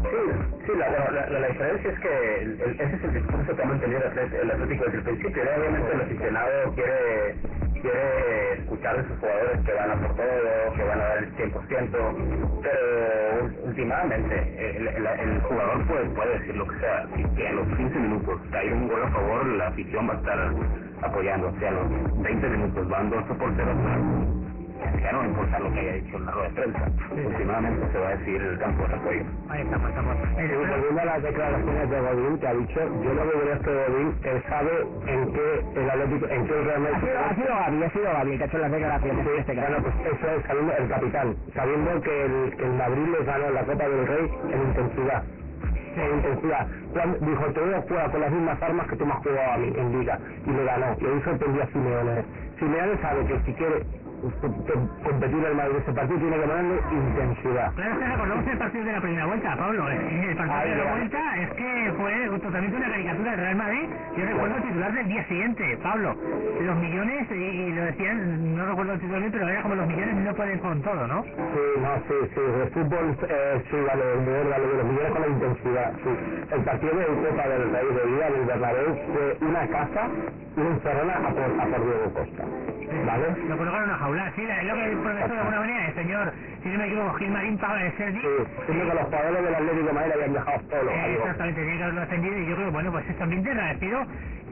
Sí, sí, la, la, la, la diferencia es que el- ese es el discurso que ha mantenido el, Atlético desde el principio. Obviamente el aficionado quiere, quiere escuchar de sus jugadores que van a por todo, que van a dar el 100%, pero últimamente el, jugador puede, puede decir lo que sea. Si que a los 15 minutos cae un gol a favor, la afición va a estar apoyando. Si a los 20 minutos van 2 por 0, ya no importa lo que haya dicho en la rueda de prensa. Últimamente se va a decir el campo de apoyo. Ahí estamos, estamos. Eh, volviendo a las declaraciones de Godín que ha dicho, yo lo que creo es que Godín él sabe en qué el Atlético, en qué el Real Ha Madrid- sido, ha sido Gaby, ha sido Gaby que ha hecho las declaraciones en este caso. Bueno, pues eso es sabiendo, el capitán, sabiendo que el, que el Madrid les ganó la Copa del Rey en intensidad. En intensidad. Cuando, dijo, te voy a jugar con las mismas armas que tú me has jugado a mí en Liga. Y le ganó. Y ahí sorprendió a Simeone. Simeone sabe que si quiere competir el Madrid ese partido tiene que ponerle intensidad. Claro, que recordamos el partido de la primera vuelta, Pablo. eh, El partido Ahí de la va. vuelta es que fue totalmente una caricatura del Real Madrid. Yo recuerdo el titular del día siguiente, Pablo. Los millones, y, y lo decían, no recuerdo el titular pero era como los millones no pueden con todo, ¿no? Sí, no, sí, sí, el fútbol, eh, sí, vale, el nivel, vale, los millones con la intensidad, sí. El partido de Copa del Rey de Vida del Bernabéu fue una casa, una encerrona a por, a por Diego Costa, ¿vale? Lo colocaron en jaula, sí, lo que el profesor de alguna manera, el señor, si no me equivoco, Gilmarín Pablo de Sergi. Sí, siendo que los jugadores del Atlético de Madrid habían dejado solo Eh. Exactamente, tenía que haberlo defendido y yo creo bueno, pues este ambiente agradecido.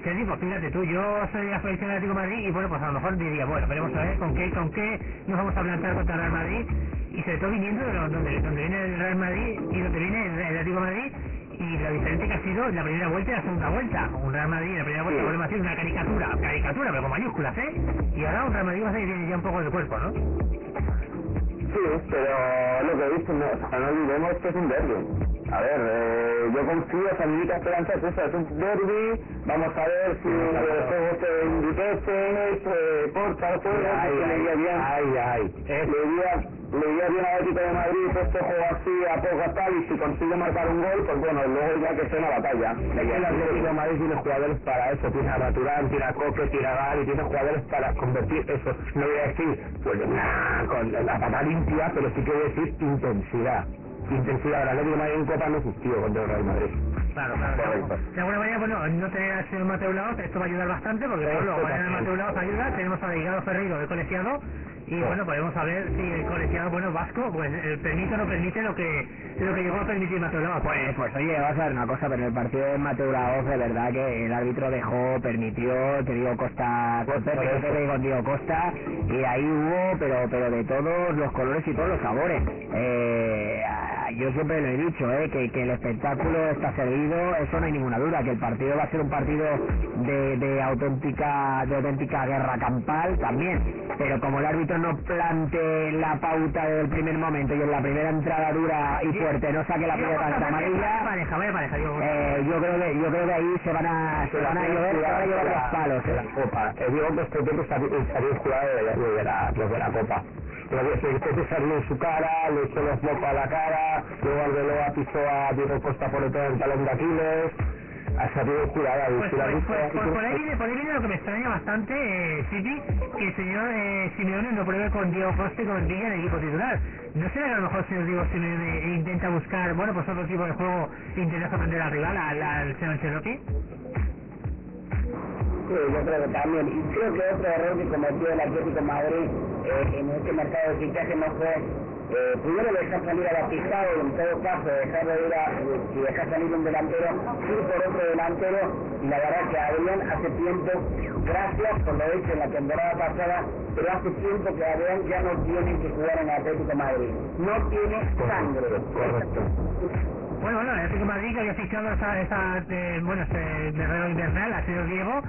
Sergi, pues fíjate tú, yo soy de la selección del Atlético de Madrid y bueno, pues a lo mejor diría, bueno, veremos a ver con qué, con qué nos vamos a plantar contra el Real Madrid y sobre todo viniendo de donde, donde viene el Real Madrid y donde viene el, el Atlético de Madrid y lo diferente que ha sido la primera vuelta y la segunda vuelta. Un Real Madrid la primera vuelta volvemos a decir una caricatura, caricatura, pero con mayúsculas, ¿eh? Y ahora un Real Madrid va a ser que tiene ya un poco de cuerpo, ¿no? Sí, pero lo que dicen, no, no olvidemos que es un derby. A ver, eh, yo confío, esa mi esperanza es es un derby, vamos a ver si se corta el juego, Ay, que le iría bien. ay, ay. Le iría le dio bien al Atlético de Madrid este juego así a poco tal y si consigue marcar un gol, pues bueno, luego ya que sea una batalla. El Atlético de Madrid tiene jugadores para eso, tiene a Maturán, tiene a Coque, tiene a Gal y tiene jugadores para convertir eso. No voy a decir, pues nah, con la pata limpia, pero sí quiero decir intensidad. Intensidad. De Madrid en Copa no existió contra el Real Madrid. Claro, claro. Correcto. De alguna manera, bueno, no tener al señor Mateo Laos, esto va a ayudar bastante, porque por ejemplo, mañana Mateo Laos ayuda, tenemos a Delgado Ferreiro, el colegiado, y bueno, podemos saber si el colegiado, bueno, vasco, pues eh, permite o no permite lo que lo que llegó a permitir Mateo Laos. Pues, pues oye, vas a ver una cosa, pero en el partido de Mateo Laoz, de verdad que el árbitro dejó, permitió, te digo Costa, Pepe con Diego Costa, y ahí hubo, pero pero de todos los colores y todos los sabores. Eh, yo siempre lo he dicho, eh, que, que el espectáculo está servido, eso no hay ninguna duda, que el partido va a ser un partido de, de auténtica de auténtica guerra campal también, pero como el árbitro no plante la pauta desde el primer momento y en la primera entrada dura y fuerte no saque la Costa, ante amarilla, pareja, vaya pareja, Diego Costa. eh, yo creo que yo creo que ahí se van a se van a llover, se van a llover los palos. de eh. la Copa. El Costa tiene que salir salir jugado de, de, de la, de, de la Copa. Se que salió en su cara, le echó los mocos a la cara, luego Arbeloa pisó a Diego Costa por detrás del talón de Aquiles, ha salido jurada. Pues, pues, pues, pues por, ahí viene, por ahí viene lo que me extraña bastante, eh, City, que el señor eh, Simeone no pruebe con Diego Costa y con Villa en el equipo titular. ¿No será que a lo mejor el señor Diego Simeone intenta buscar, bueno, pues otro tipo de juego intenta sorprender al rival, al, al señor Ancelotti? Sí, yo creo que también. Y creo que otro error que cometió el Atlético de Madrid eh, en este mercado de fichaje no fue eh, primero dejar salir a Batistado y en todo caso dejar de ir a, si dejar salir un delantero, ir por otro delantero y la verdad que Adrián hace tiempo, gracias por lo hecho en la temporada pasada, pero hace tiempo que Adrián ya no tiene que jugar en el Atlético de Madrid. No tiene sangre. Correcto. Bueno, bueno, el Atlético de Madrid que había fichado esa, esa eh, bueno, este guerrero invernal, al señor Diego,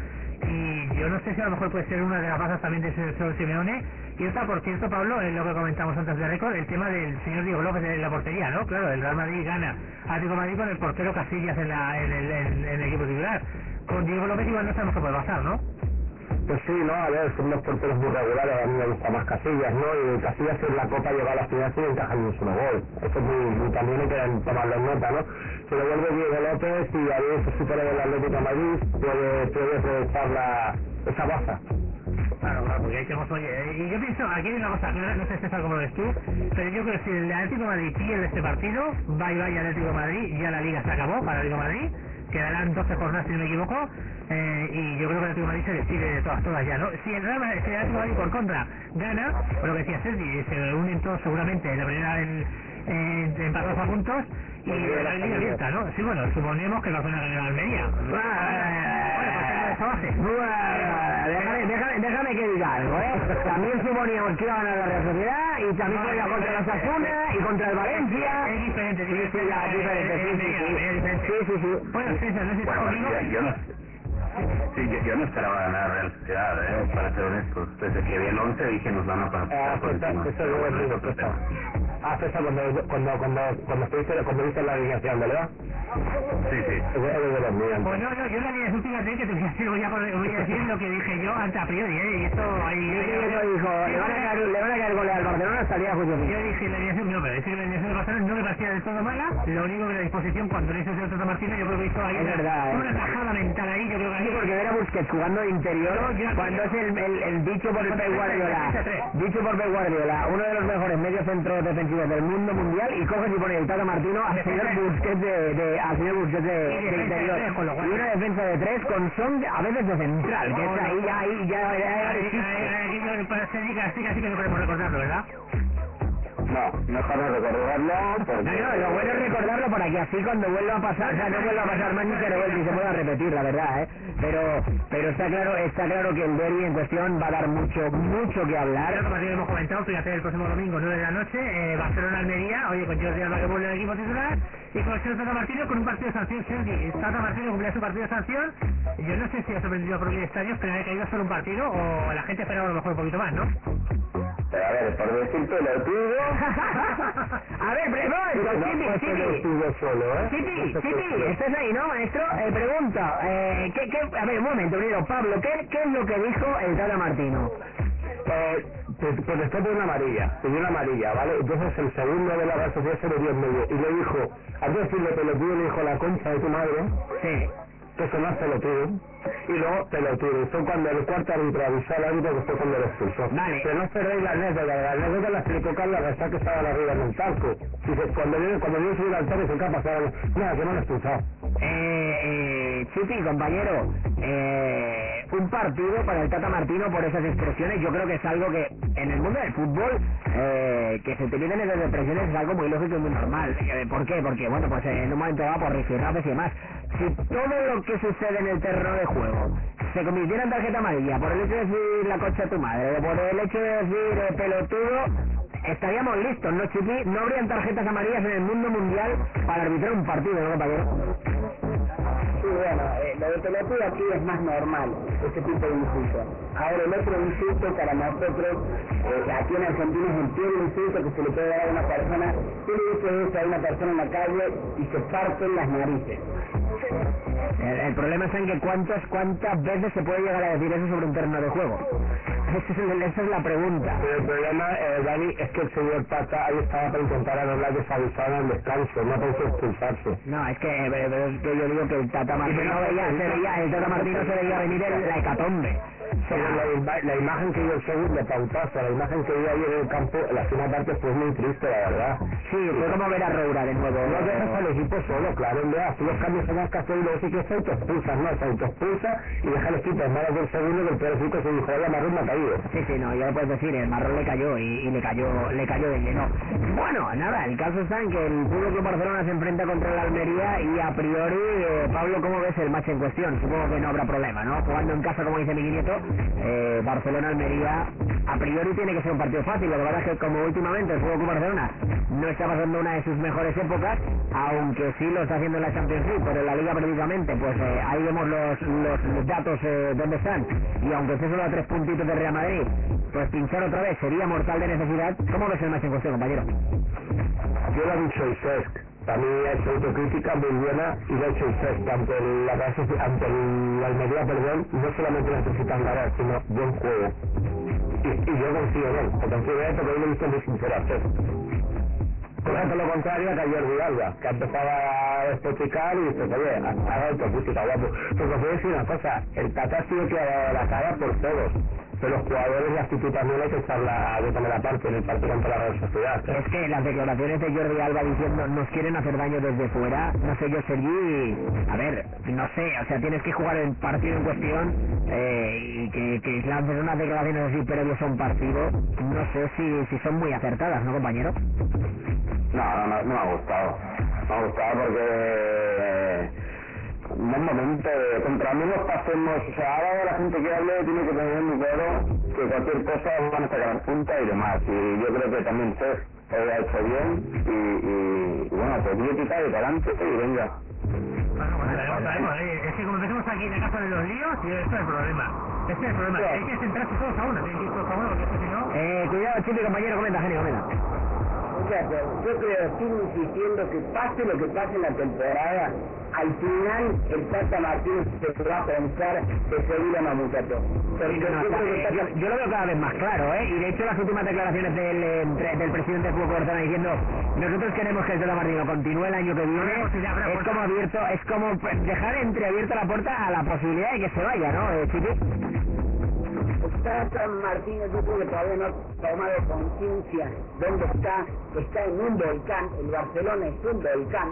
y yo no sé si a lo mejor puede ser una de las bazas también del señor Simeone. Y otra, por cierto, Pablo, es lo que comentamos antes de récord, el tema del señor Diego López en la portería, ¿no? Claro, el Real Madrid gana Atlético de Madrid con el portero Casillas en, la, en, el, en, en el equipo titular. Con Diego López igual no sabemos qué puede pasar, ¿no? Pues sí, no, a ver, son unos porteros muy regulares, a mí me gusta más Casillas, ¿no? Y Casillas en la Copa llega a la final sin encajar ni un solo gol. Eso es muy, también hay que tomarlo en nota, ¿no? Se lo vuelve Diego López y ahí se supera el Atlético de Madrid, puede, puede aprovechar la, esa baza. Claro, claro, porque tenemos, oye, y yo pienso, aquí hay una cosa no sé César cómo lo ves tú, pero yo creo que si el Atlético de Madrid pierde este partido, y vaya Atlético de Madrid, ya la liga se acabó para el Atlético Madrid, quedarán 12 jornadas si no me equivoco, eh, y yo creo que el Atlético de Madrid se despide de todas, todas ya, ¿no? Si el Real Madrid, si el Atlético de Madrid por contra gana, por lo que decía Sergi, se unen todos seguramente en la primera en, en, empatados a puntos, y la liga abierta, ¿no? Sí, bueno, suponemos que va a ganar la Almería. Pues. Déjame, déjame, déjame que diga algo, ¿eh? También suponíamos que iba a ganar la Real Sociedad y también es- contra la Sasuna y contra el Valencia. Es diferente, Sí, sí, ya, es diferente, sí, sí, sí. Sí, sí, sí. Bueno, César, no sé si estás Bueno, conmigo. yo, yo no, sí, yo, yo no esperaba ganar Real Sociedad, eh, para ser honestos. Desde que vi el 11 dije nos van a Ah, pasar por César, encima. Bueno, es luego otro tema. Ah, César, cuando, cuando, cuando, cuando estuviste, cuando viste la alineación, ¿verdad? Sí, sí. Pues no, no, yo la línea fíjate que te voy a decir, voy a, voy a decir lo que dije yo antes a priori, ¿eh? Y esto ahí... Sí, sí, eso dijo, le van a caer, le van a caer goles al Barcelona juicio final. Yo dije la alineación, no, pero es que la alineación de Barcelona no me parecía del todo mala, lo único que la disposición cuando le hizo el Tata Martínez, yo creo que hizo ahí Es una, verdad, ¿eh? una tajada mental ahí, yo creo que Sí, ahí... porque ver a Busquets jugando de interior, No, cuando es el, el, el dicho por Pep Guardiola, dicho por Pep Guardiola, uno de los mejores medios centros defensivos del mundo mundial, y coges y pones el Tata Martino al señor. Busquets de, de, al señor Busquets de, interior. tres, Y una defensa de tres con Son a veces de central, que No, es no. ahí, ya, ahí, ya, ya, ya, Ahí, existe. ahí, ahí, ahí, para no mejor no recordarlo porque... No, no, lo bueno es recordarlo para que así cuando vuelva a pasar, o sea, no vuelva a pasar más ni se y se pueda repetir, la verdad, ¿eh? Pero, pero está claro, está claro que el derby en cuestión va a dar mucho, mucho que hablar. Claro, como así hemos comentado, fíjate, el próximo domingo, 9 de la noche, eh, Barcelona-Almería, oye, con Jordi Alba que vuelve al equipo titular, y con el señor Tata Martínez con un partido de sanción, Sergi. Tata Martínez cumplía su partido de sanción, yo no sé si ha sorprendido a propios estadios, pero que ha ido solo un partido, o la gente esperaba a lo mejor un poquito más, ¿no? Pero a ver, por decirte lo tuyo... a ver, pero no, No Chipi, lo Chipi. solo, ¿eh? Chipi, Chipi. ¿estás ahí, no, maestro? Eh, pregunta, eh, ¿qué, qué, a ver, un momento, primero, Pablo, ¿qué, ¿qué es lo que dijo el Tata Martino? Eh, Pues pues después de una amarilla, dio una amarilla, ¿vale? Entonces el segundo de la Real Sociedad se le dio en medio y le dijo, de decirle pelotudo, le dijo la concha de tu madre, Sí. Que eso no es pelotudo, y luego pelotudo. Fue cuando el cuarto árbitro avisó al árbitro que fue cuando lo expulsó. Vale. Pero no cerréis la anécdota, la anécdota la explicó Carlos Gastá que estaba arriba en el talco. Dice, cuando viene, cuando viene subir al talco, ¿qué ha pasado? Nada, que no lo he expulsado. Eh, eh, Chipi, compañero, eh, un partido para el Tata Martino por esas expresiones, yo creo que es algo que en el mundo del fútbol, eh, que se utilicen esas expresiones es algo muy lógico y muy normal. ¿Por qué? Porque, bueno, pues en un momento dado por rifirrafes y demás. Si todo lo que sucede en el terreno de juego se convirtiera en tarjeta amarilla por el hecho de decir la cocha de tu madre, o por el hecho de decir eh, pelotudo, estaríamos listos, ¿no, Chipi? No habrían tarjetas amarillas en el mundo mundial para arbitrar un partido, ¿no, compañero? Sí, bueno, eh, lo de pelotudo aquí es más normal, ese tipo de insulto. Ahora, el otro insulto para nosotros, eh, aquí en Argentina es el peor insulto que se le puede dar a una persona. Tú le dices eso a una persona en la calle y se parten las narices. El, el problema está en que cuántas, cuántas veces se puede llegar a decir eso sobre un terreno de juego. Esa es, esa la pregunta. Pero el problema, eh, Dani, es que el señor Tata ahí estaba para intentar anular desavisado al descanso, no para expulsarse. No, es que, eh, pero es que yo digo que el Tata Martino veía, se veía, el Tata Martino se veía venir el- la hecatombe. Pero la, ima- la imagen que dio el segundo pautazo, la imagen que dio ahí en el campo, la segunda parte fue muy triste, la verdad. sí, fue como ver a Roura de nuevo. No dejas al equipo solo, claro, en verdad, tú los cambios tenías que hacer y luego sí que se autoexpulsas, no, se autoexpulsa y deja el equipo en manos del segundo que el peor equipo se dijo, oye, Marrón me ha caído. Sí, sí, no, ya lo puedes decir, el marrón le cayó y, y le cayó le cayó de lleno. Bueno, nada, el caso está en que el Club Barcelona se enfrenta contra el Almería y a priori, eh, Pablo, ¿cómo ves el match en cuestión? Supongo que no habrá problema, ¿no? Jugando en casa, como dice mi nieto, eh, Barcelona-Almería, a priori tiene que ser un partido fácil. Lo que es que como últimamente el Fútbol Barcelona no está pasando una de sus mejores épocas, aunque sí lo está haciendo en la Champions League, pero en la Liga precisamente, pues eh, ahí vemos los, datos eh, donde están. Y aunque esté solo a tres puntitos de Real Madrid, pues pinchar otra vez sería mortal de necesidad. ¿Cómo ves el match en cuestión, compañero? Yo lo he dicho Isesc, también ha hecho autocrítica muy buena y lo ha hecho Isesc, ante la, ante el, la Almería, perdón, no solamente necesitan ganar, sino buen juego. Y, y yo confío en él, confío en él porque yo lo he visto muy sincero. Cosa todo lo contrario que a Jordi Alba, que empezaba a despotricar y dice, oye, haga autocrítica, guapo. Porque os voy a decir una cosa, el Tata ha sido que ha dado la cara por todos. Pero los jugadores, la actitud también hay que hay que tomar la parte en el partido contra la Real Sociedad. ¿eh? Es que las declaraciones de Jordi Alba diciendo nos quieren hacer daño desde fuera, no sé yo, Sergi, a ver, no sé, o sea, tienes que jugar el partido en cuestión eh, y que, que lances unas declaraciones así previas a un partido, no sé si, si son muy acertadas, ¿no, compañero? No, no, no, no me ha gustado. Me ha gustado porque no es momento de contra mí nos pasemos, o sea, ahora la gente que hable tiene que tener muy claro que cualquier cosa van a sacar punta y demás. Y yo creo que también Cés lo ha hecho bien y, y, y bueno, pues crítica y para adelante y venga. Bueno, bueno, veremos, veremos. Eh, Es que como empecemos aquí en la casa de los líos, y este es el problema. Este es el problema. Hay que centrarse todos a uno, tienen que ir todos a uno, porque si no... Eh, cuidado, Chipi, compañero, comenta, genio, comenta. Muchachos, yo creo, sigo insistiendo que pase lo que pase en la temporada, al final el Tata Martínez se va a pensar de seguir a muchachos. No, yo que eh, lo veo cada vez más claro, ¿eh? Y de hecho las últimas declaraciones del, entre- del presidente del Fútbol Barcelona diciendo nosotros queremos que el Tata Martino continúe el año que viene, es como abierto, es como pues, dejar entreabierta la puerta a la posibilidad de que se vaya, ¿no, eh, Tata Martínez yo creo que todavía no ha tomado conciencia dónde está, está en un volcán, el Barcelona es un volcán,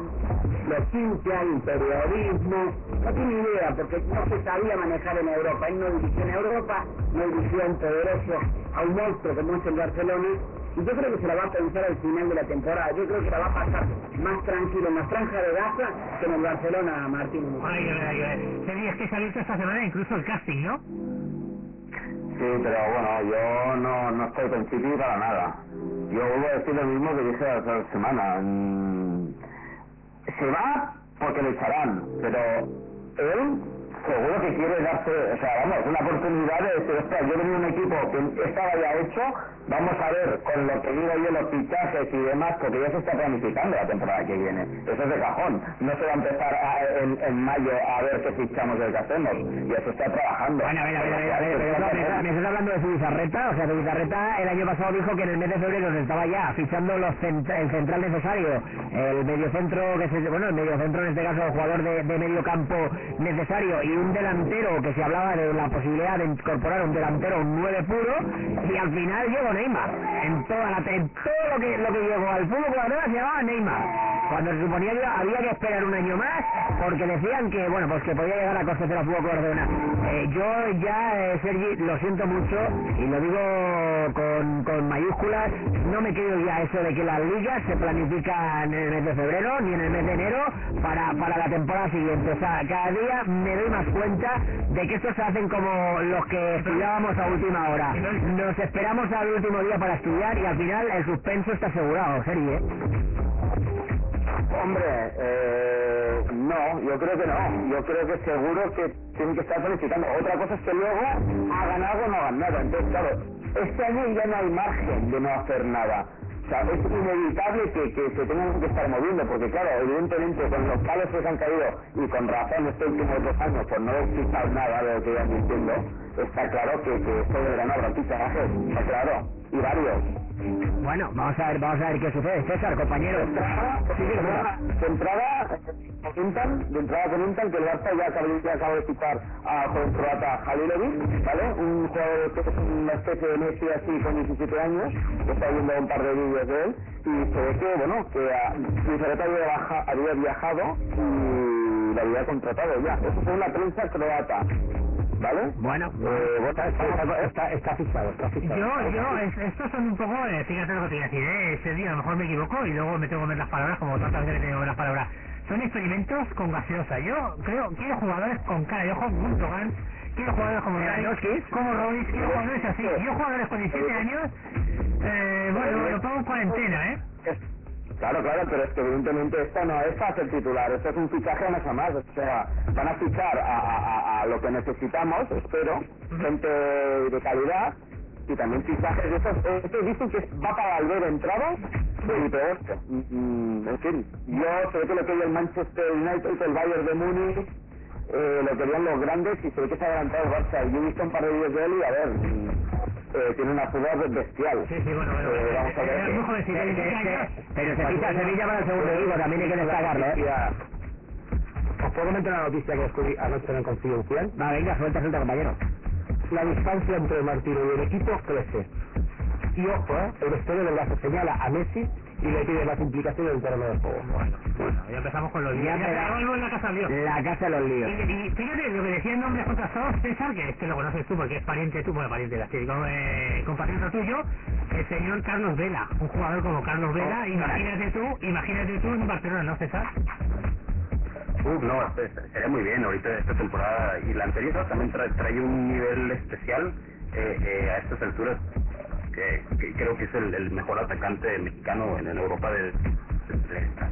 lo ciencia, el periodismo, no tiene idea porque no se sabía manejar en Europa, él no dirigió en Europa, no dirigió un poderoso, a un monstruo como es el Barcelona, y yo creo que se la va a pensar al final de la temporada, yo creo que la va a pasar más tranquilo en la franja de Gaza que en el Barcelona Martínez. Hay que ver, hay que se abierto esta semana incluso el casting, ¿no? Sí, pero bueno, yo no, no estoy con Chipi para nada. Yo vuelvo a decir lo mismo que dije la otra semana. Mm, Se va porque le echarán, pero él seguro que quiere darse, o sea, vamos, una oportunidad de decir, yo tenía un equipo que estaba ya hecho, vamos a ver con lo que digo yo los fichajes y demás, porque ya se está planificando la temporada que viene. Eso es de cajón. No se va a empezar a- en, mayo a ver qué fichamos y qué hacemos. Ya se está trabajando. Bueno, a ver, a ver, a ver, a ver, pero no, me, estás- me estás hablando de Zubizarreta, o sea, Zubizarreta el año pasado dijo que en el mes de febrero se estaba ya fichando los cent- el central necesario, el mediocentro, que se, bueno, el mediocentro en este caso, el jugador de, de medio campo necesario y un delantero que se hablaba de la posibilidad de incorporar un delantero, un 9 puro, y al final llegó Neymar. En toda la, en todo lo que, lo que llegó al fútbol Guardiola se llamaba Neymar. Cuando se suponía que había que esperar un año más, porque decían que, bueno, pues que podía llegar a coste de la fútbol Guardiola. Eh, yo ya, eh, Sergi, lo siento mucho, y lo digo con, con mayúsculas, no me creo ya eso de que las ligas se planifican en el mes de febrero, ni en el mes de enero, para, para la temporada siguiente. O sea, cada día me doy más cuenta de que estos se hacen como los que estudiábamos a última hora. Nos esperamos al último día para estudiar y al final el suspenso está asegurado, Sergi, ¿eh? Hombre, eh, no, yo creo que no. Yo creo que seguro que tienen que estar planificando. Otra cosa es que luego hagan algo o no hagan nada. Entonces, claro, este año ya no hay margen de no hacer nada. Es inevitable que, que se tengan que estar moviendo, porque claro, evidentemente con los palos que se han caído y con razón estos últimos dos años por no fichado nada de lo que iban diciendo, está claro que, que esto no habrá fichajes, está claro, y varios. Bueno, vamos a ver, vamos a ver qué sucede. César, compañero. De entrada, Sí, sí, de venga. entrada, comentan, de entrada comentan que el Barça ya acaba, ya acaba de fichar a joven croata Halilovic, ¿vale? Un jugador que es una especie de Messi así con 17 años, que está viendo un par de vídeos de él, y se ve que, bueno, que a, Bizarreta había, baja- había viajado y lo había contratado ya. Eso fue una prensa croata, ¿vale? Bueno, Eh, Está, está, está, está fichado. Yo, yo, es- estos son un poco, eh, fíjate lo que te voy a decir, eh, ese día a lo mejor me equivoco y luego me tengo que ver las palabras como tantas veces tengo que ver las palabras. Son experimentos con gaseosa. Yo creo, quiero jugadores con cara de ojo, Gundogan, quiero jugadores como. Rice, como Royce, quiero jugadores así. Yo jugadores con 17 años, eh, bueno, lo pongo en cuarentena, ¿eh? Claro, claro, pero es que evidentemente esto no es para ser titular, esto es un fichaje más a más, o sea, van a fichar a, a- a- a lo que necesitamos, espero, gente de calidad, y también fichajes de que dicen que va para volver entradas, y peor, Mm, mm, en fin, yo ve que lo quería el Manchester United, el Bayern de Múnich, eh, lo querían los grandes y se ve que se ha adelantado el Barça, yo he visto un par de vídeos de él y a ver, eh, tiene una fútbol bestial. Sí, sí, bueno, bueno, Eh, vamos a ver. es muy jovencito, Eh, 16 eh, años. eh, Pero se ficha Sevilla para el segundo equipo, también hay que destacarlo, ¿eh? Os puedo comentar una noticia que descubrí anoche en el Confidencial. Va, venga, suelta, suelta, compañero. La distancia entre Martino y el equipo crece. Y ojo, ¿eh? el vestuario del Barça señala a Messi y le pide más implicación en el terreno de juego. Bueno, bueno, ya empezamos con los líos. Ya Ya empezamos. en la casa lío. La casa de los líos. y fíjate lo que decía en nombre contrastados César, que este lo conoces tú porque es pariente tú, bueno, pariente de la eh, compatriota tuyo, el señor Carlos Vela, un jugador como Carlos Vela, Oh, imagínate tú, imagínate tú en Barcelona, ¿no, César? Uf, no, este- sería muy bien ahorita esta temporada y la anterior también trae, trae un nivel especial eh, eh, a estas alturas que, que creo que es el, el mejor atacante mexicano en, en Europa de,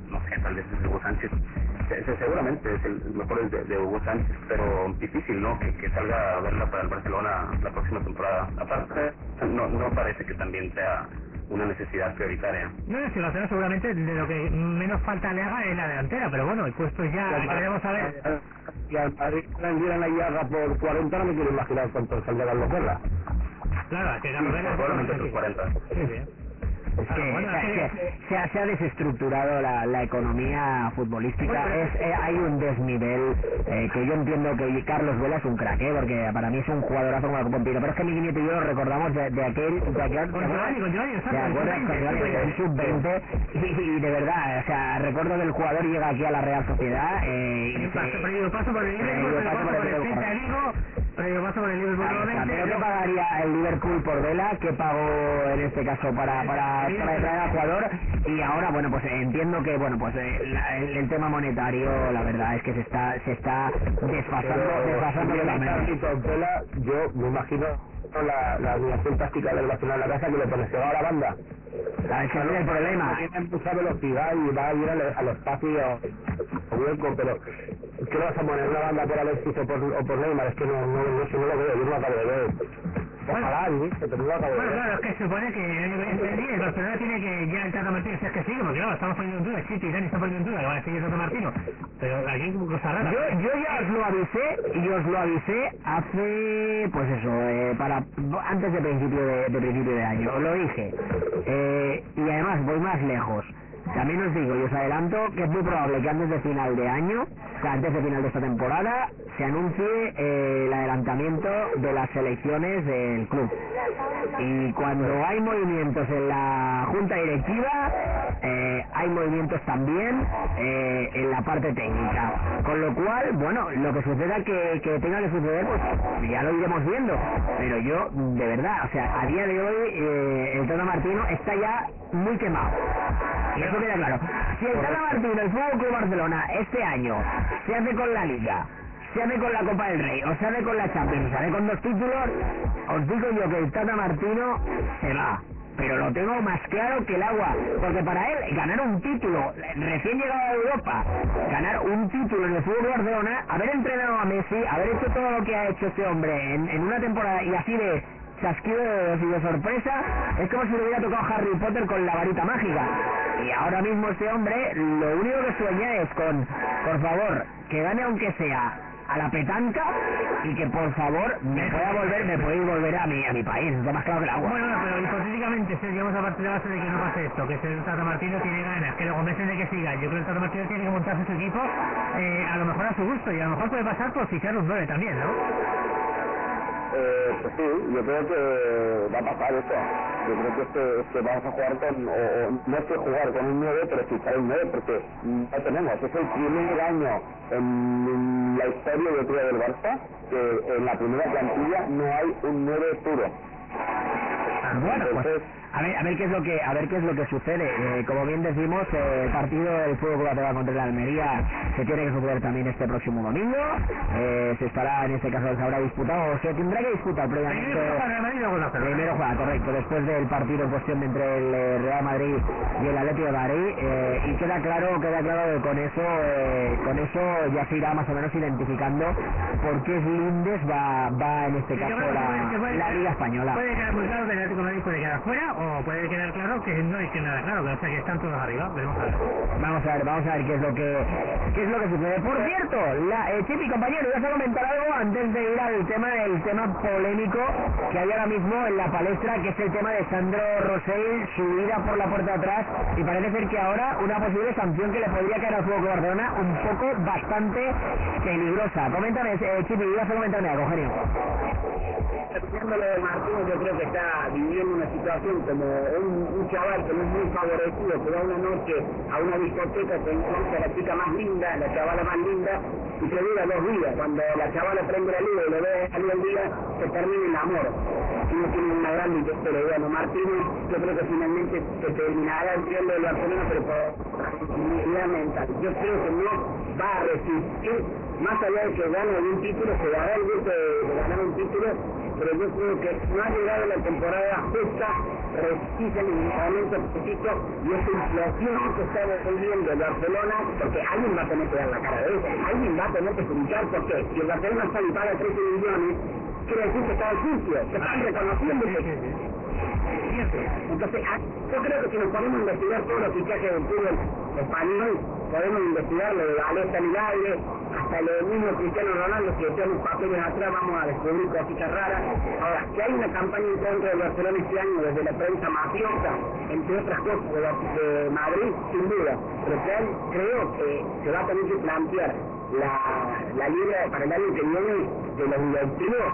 no sé, tal vez es Hugo Sánchez. Se- se- seguramente es el mejor de, de Hugo Sánchez, pero difícil, ¿no? Que, que salga a verla para el Barcelona la próxima temporada. Aparte, no, no parece que también sea una necesidad prioritaria. No, no, si Barcelona seguramente de lo que menos falta le haga es la delantera, pero bueno, el puesto ya queremos saber. Y al Madrid la llaga por 40, no me quiero imaginar cuánto saldrá Carlos Vela. Claro, que Carlos Vela... Probablemente sus 40. Sí, sí. Es que, Bueno, que- se, se ha, se ha desestructurado la, la economía futbolística. Es, eh, hay un desnivel eh, que yo entiendo que Carlos Vela es un crack, ¿eh? porque para mí es un jugadorazo como el Pompino. Pero es que Miguel y yo recordamos de, de aquel. De aquel Con Giovanni, con Giovanni, exacto, ¿Te el acuerdas? Con Giovanni, sub-20, el sub-20. Y, de verdad, o sea, recuerdo que el jugador llega aquí a la Real Sociedad. Eh, y se- paso, perdido paso por el Liverpool, paso por el previo paso por el Liverpool. ¿Pero qué pagaría el Liverpool por Vela? ¿Qué pagó en este caso para, para, para traer al jugador? Y ahora, bueno, pues entiendo que, bueno, pues eh, la- el, el tema monetario, la verdad es que se está se está desfasando, desfasando Pero, totalmente. y con Vela, yo me imagino la, la táctica del Barcelona en la casa que le pone se va a la banda. ¿Sabes qué es el problema? Tiene mucha velocidad y va a ir al, al espacio o hueco, pero ¿qué vas a poner una banda por Alexis o por, o por Neymar? Es que no, no, no, sé, no lo veo, yo no lo acabo de ver. Ojalá, ¿viste? pero no lo Bueno, claro, es que se supone que el año que viene el Barcelona tiene que ya el Tata Martino, si es que sigue, porque claro, estamos poniendo en duda, y Dani están poniendo en duda que van a seguir el Tata Martino, pero aquí cosa rara. Yo, yo ya os lo avisé y os lo avisé hace, pues eso, eh, para antes de principio de, de principio de año, os lo dije. Eh, y además voy más lejos. También os digo y os adelanto que es muy probable que antes de final de año, o sea, antes de final de esta temporada, se anuncie eh, el adelantamiento de las selecciones del club. Y cuando hay movimientos en la junta directiva, eh, hay movimientos también eh, en la parte técnica. Con lo cual, bueno, lo que suceda que, que tenga que suceder, pues ya lo iremos viendo. Pero yo, de verdad, o sea, a día de hoy, eh, el Tata Martino está ya muy quemado. Eso queda claro. Si el Tata Martino, el Fútbol Club Barcelona, este año se hace con la Liga, se hace con la Copa del Rey, o se hace con la Champions, se hace con dos títulos, os digo yo que el Tata Martino se va. Pero lo tengo más claro que el agua, porque para él ganar un título, recién llegado a Europa, ganar un título en el fútbol de Barcelona, haber entrenado a Messi, haber hecho todo lo que ha hecho este hombre en, en una temporada y así de chasquido de dedos y de sorpresa, es como si le hubiera tocado Harry Potter con la varita mágica. Y ahora mismo este hombre lo único que sueña es con, por favor, que gane aunque sea a la petanca y que por favor me pueda volver, me pueda volver a mi, a mi país, está más claro que el agua. Bueno, bueno, pero hipotéticamente, si llegamos a partir de la base de que no pase esto, que el Tata Martino tiene ganas, que luego meses de que siga, yo creo que el Tata Martino tiene que montarse su equipo eh, a lo mejor a su gusto y a lo mejor puede pasar por fichar un 9 también, ¿no? Eh, pues sí, yo creo que va a pasar eso. Yo creo que, este, es que vamos a jugar con, o, no es que jugar con un 9, pero fichar un 9, porque no tenemos. Es el primer año en la historia yo creo del Barça que en la primera plantilla no hay un 9 puro. Bueno, pues Entonces, a ver, a ver qué es lo que a ver qué es lo que sucede. Eh, como bien decimos, eh, el partido del Fútbol Club Barcelona contra el Almería se tiene que suceder también este próximo domingo. Eh, se estará, en este caso, se habrá disputado o se tendrá que disputar previamente. Primero juega correcto, después del partido en cuestión entre el eh, Real Madrid y el Atlético de Madrid eh, y queda claro, queda claro que con eso, eh, con eso ya se irá más o menos identificando por qué Lindes va, va en este caso la, la Liga Española. Puede que el Atlético de Madrid puede quedar fuera o puede quedar claro que no hay que nada claro, que, o sea, que están todos arriba. Veremos a ver. Vamos a ver, vamos a ver qué es lo que qué es lo que sucede. Por cierto, la eh, Chipi compañero, ¿vas a comentar algo antes de ir al tema el tema polémico que hay ahora mismo en la palestra, que es el tema de Sandro Rosell, su ida por la puerta de atrás y parece ser que ahora una posible sanción que le podría caer al Club Barcelona un poco bastante peligrosa. Coméntame, eh, Chipi, ibas a comentarme algo, genio. Escuchando lo de Martínez, yo creo que está viviendo una situación como un, chaval que no es muy favorecido, que va una noche a una discoteca que encuentra la chica más linda, la chavala más linda, y se dura dos días. Cuando la chavala prende la luz y lo ve salir el día, se termina el amor. Y no tiene una gran pero bueno, Martínez, yo creo que finalmente se terminará el Barcelona, pero por mental. Yo creo que no va a resistir, más allá de que gane algún título, se dará el gusto de, ganar un título, pero yo creo que no ha llegado la temporada justa, precisa el momento preciso, y esa inflación que está resolviendo el Barcelona, porque alguien va a tener que dar la cara de eso, alguien va a tener que explicar por qué. Si el Barcelona sale y paga 13 millones, quiere decir que está al juicio, que están reconociendo que entonces, ah, yo creo que si nos ponemos a investigar todos los fichajes del fútbol español, podemos investigar lo de Alessa Milagre, hasta lo del mismo Cristiano Ronaldo, que echó los papeles atrás, vamos a descubrir cositas raras. Ahora, que hay una campaña en contra del Barcelona este año desde la prensa mafiosa, entre otras cosas, de Madrid, sin duda, pero que hay- creo que se va a tener que plantear la, la liga para el año que viene de los directivos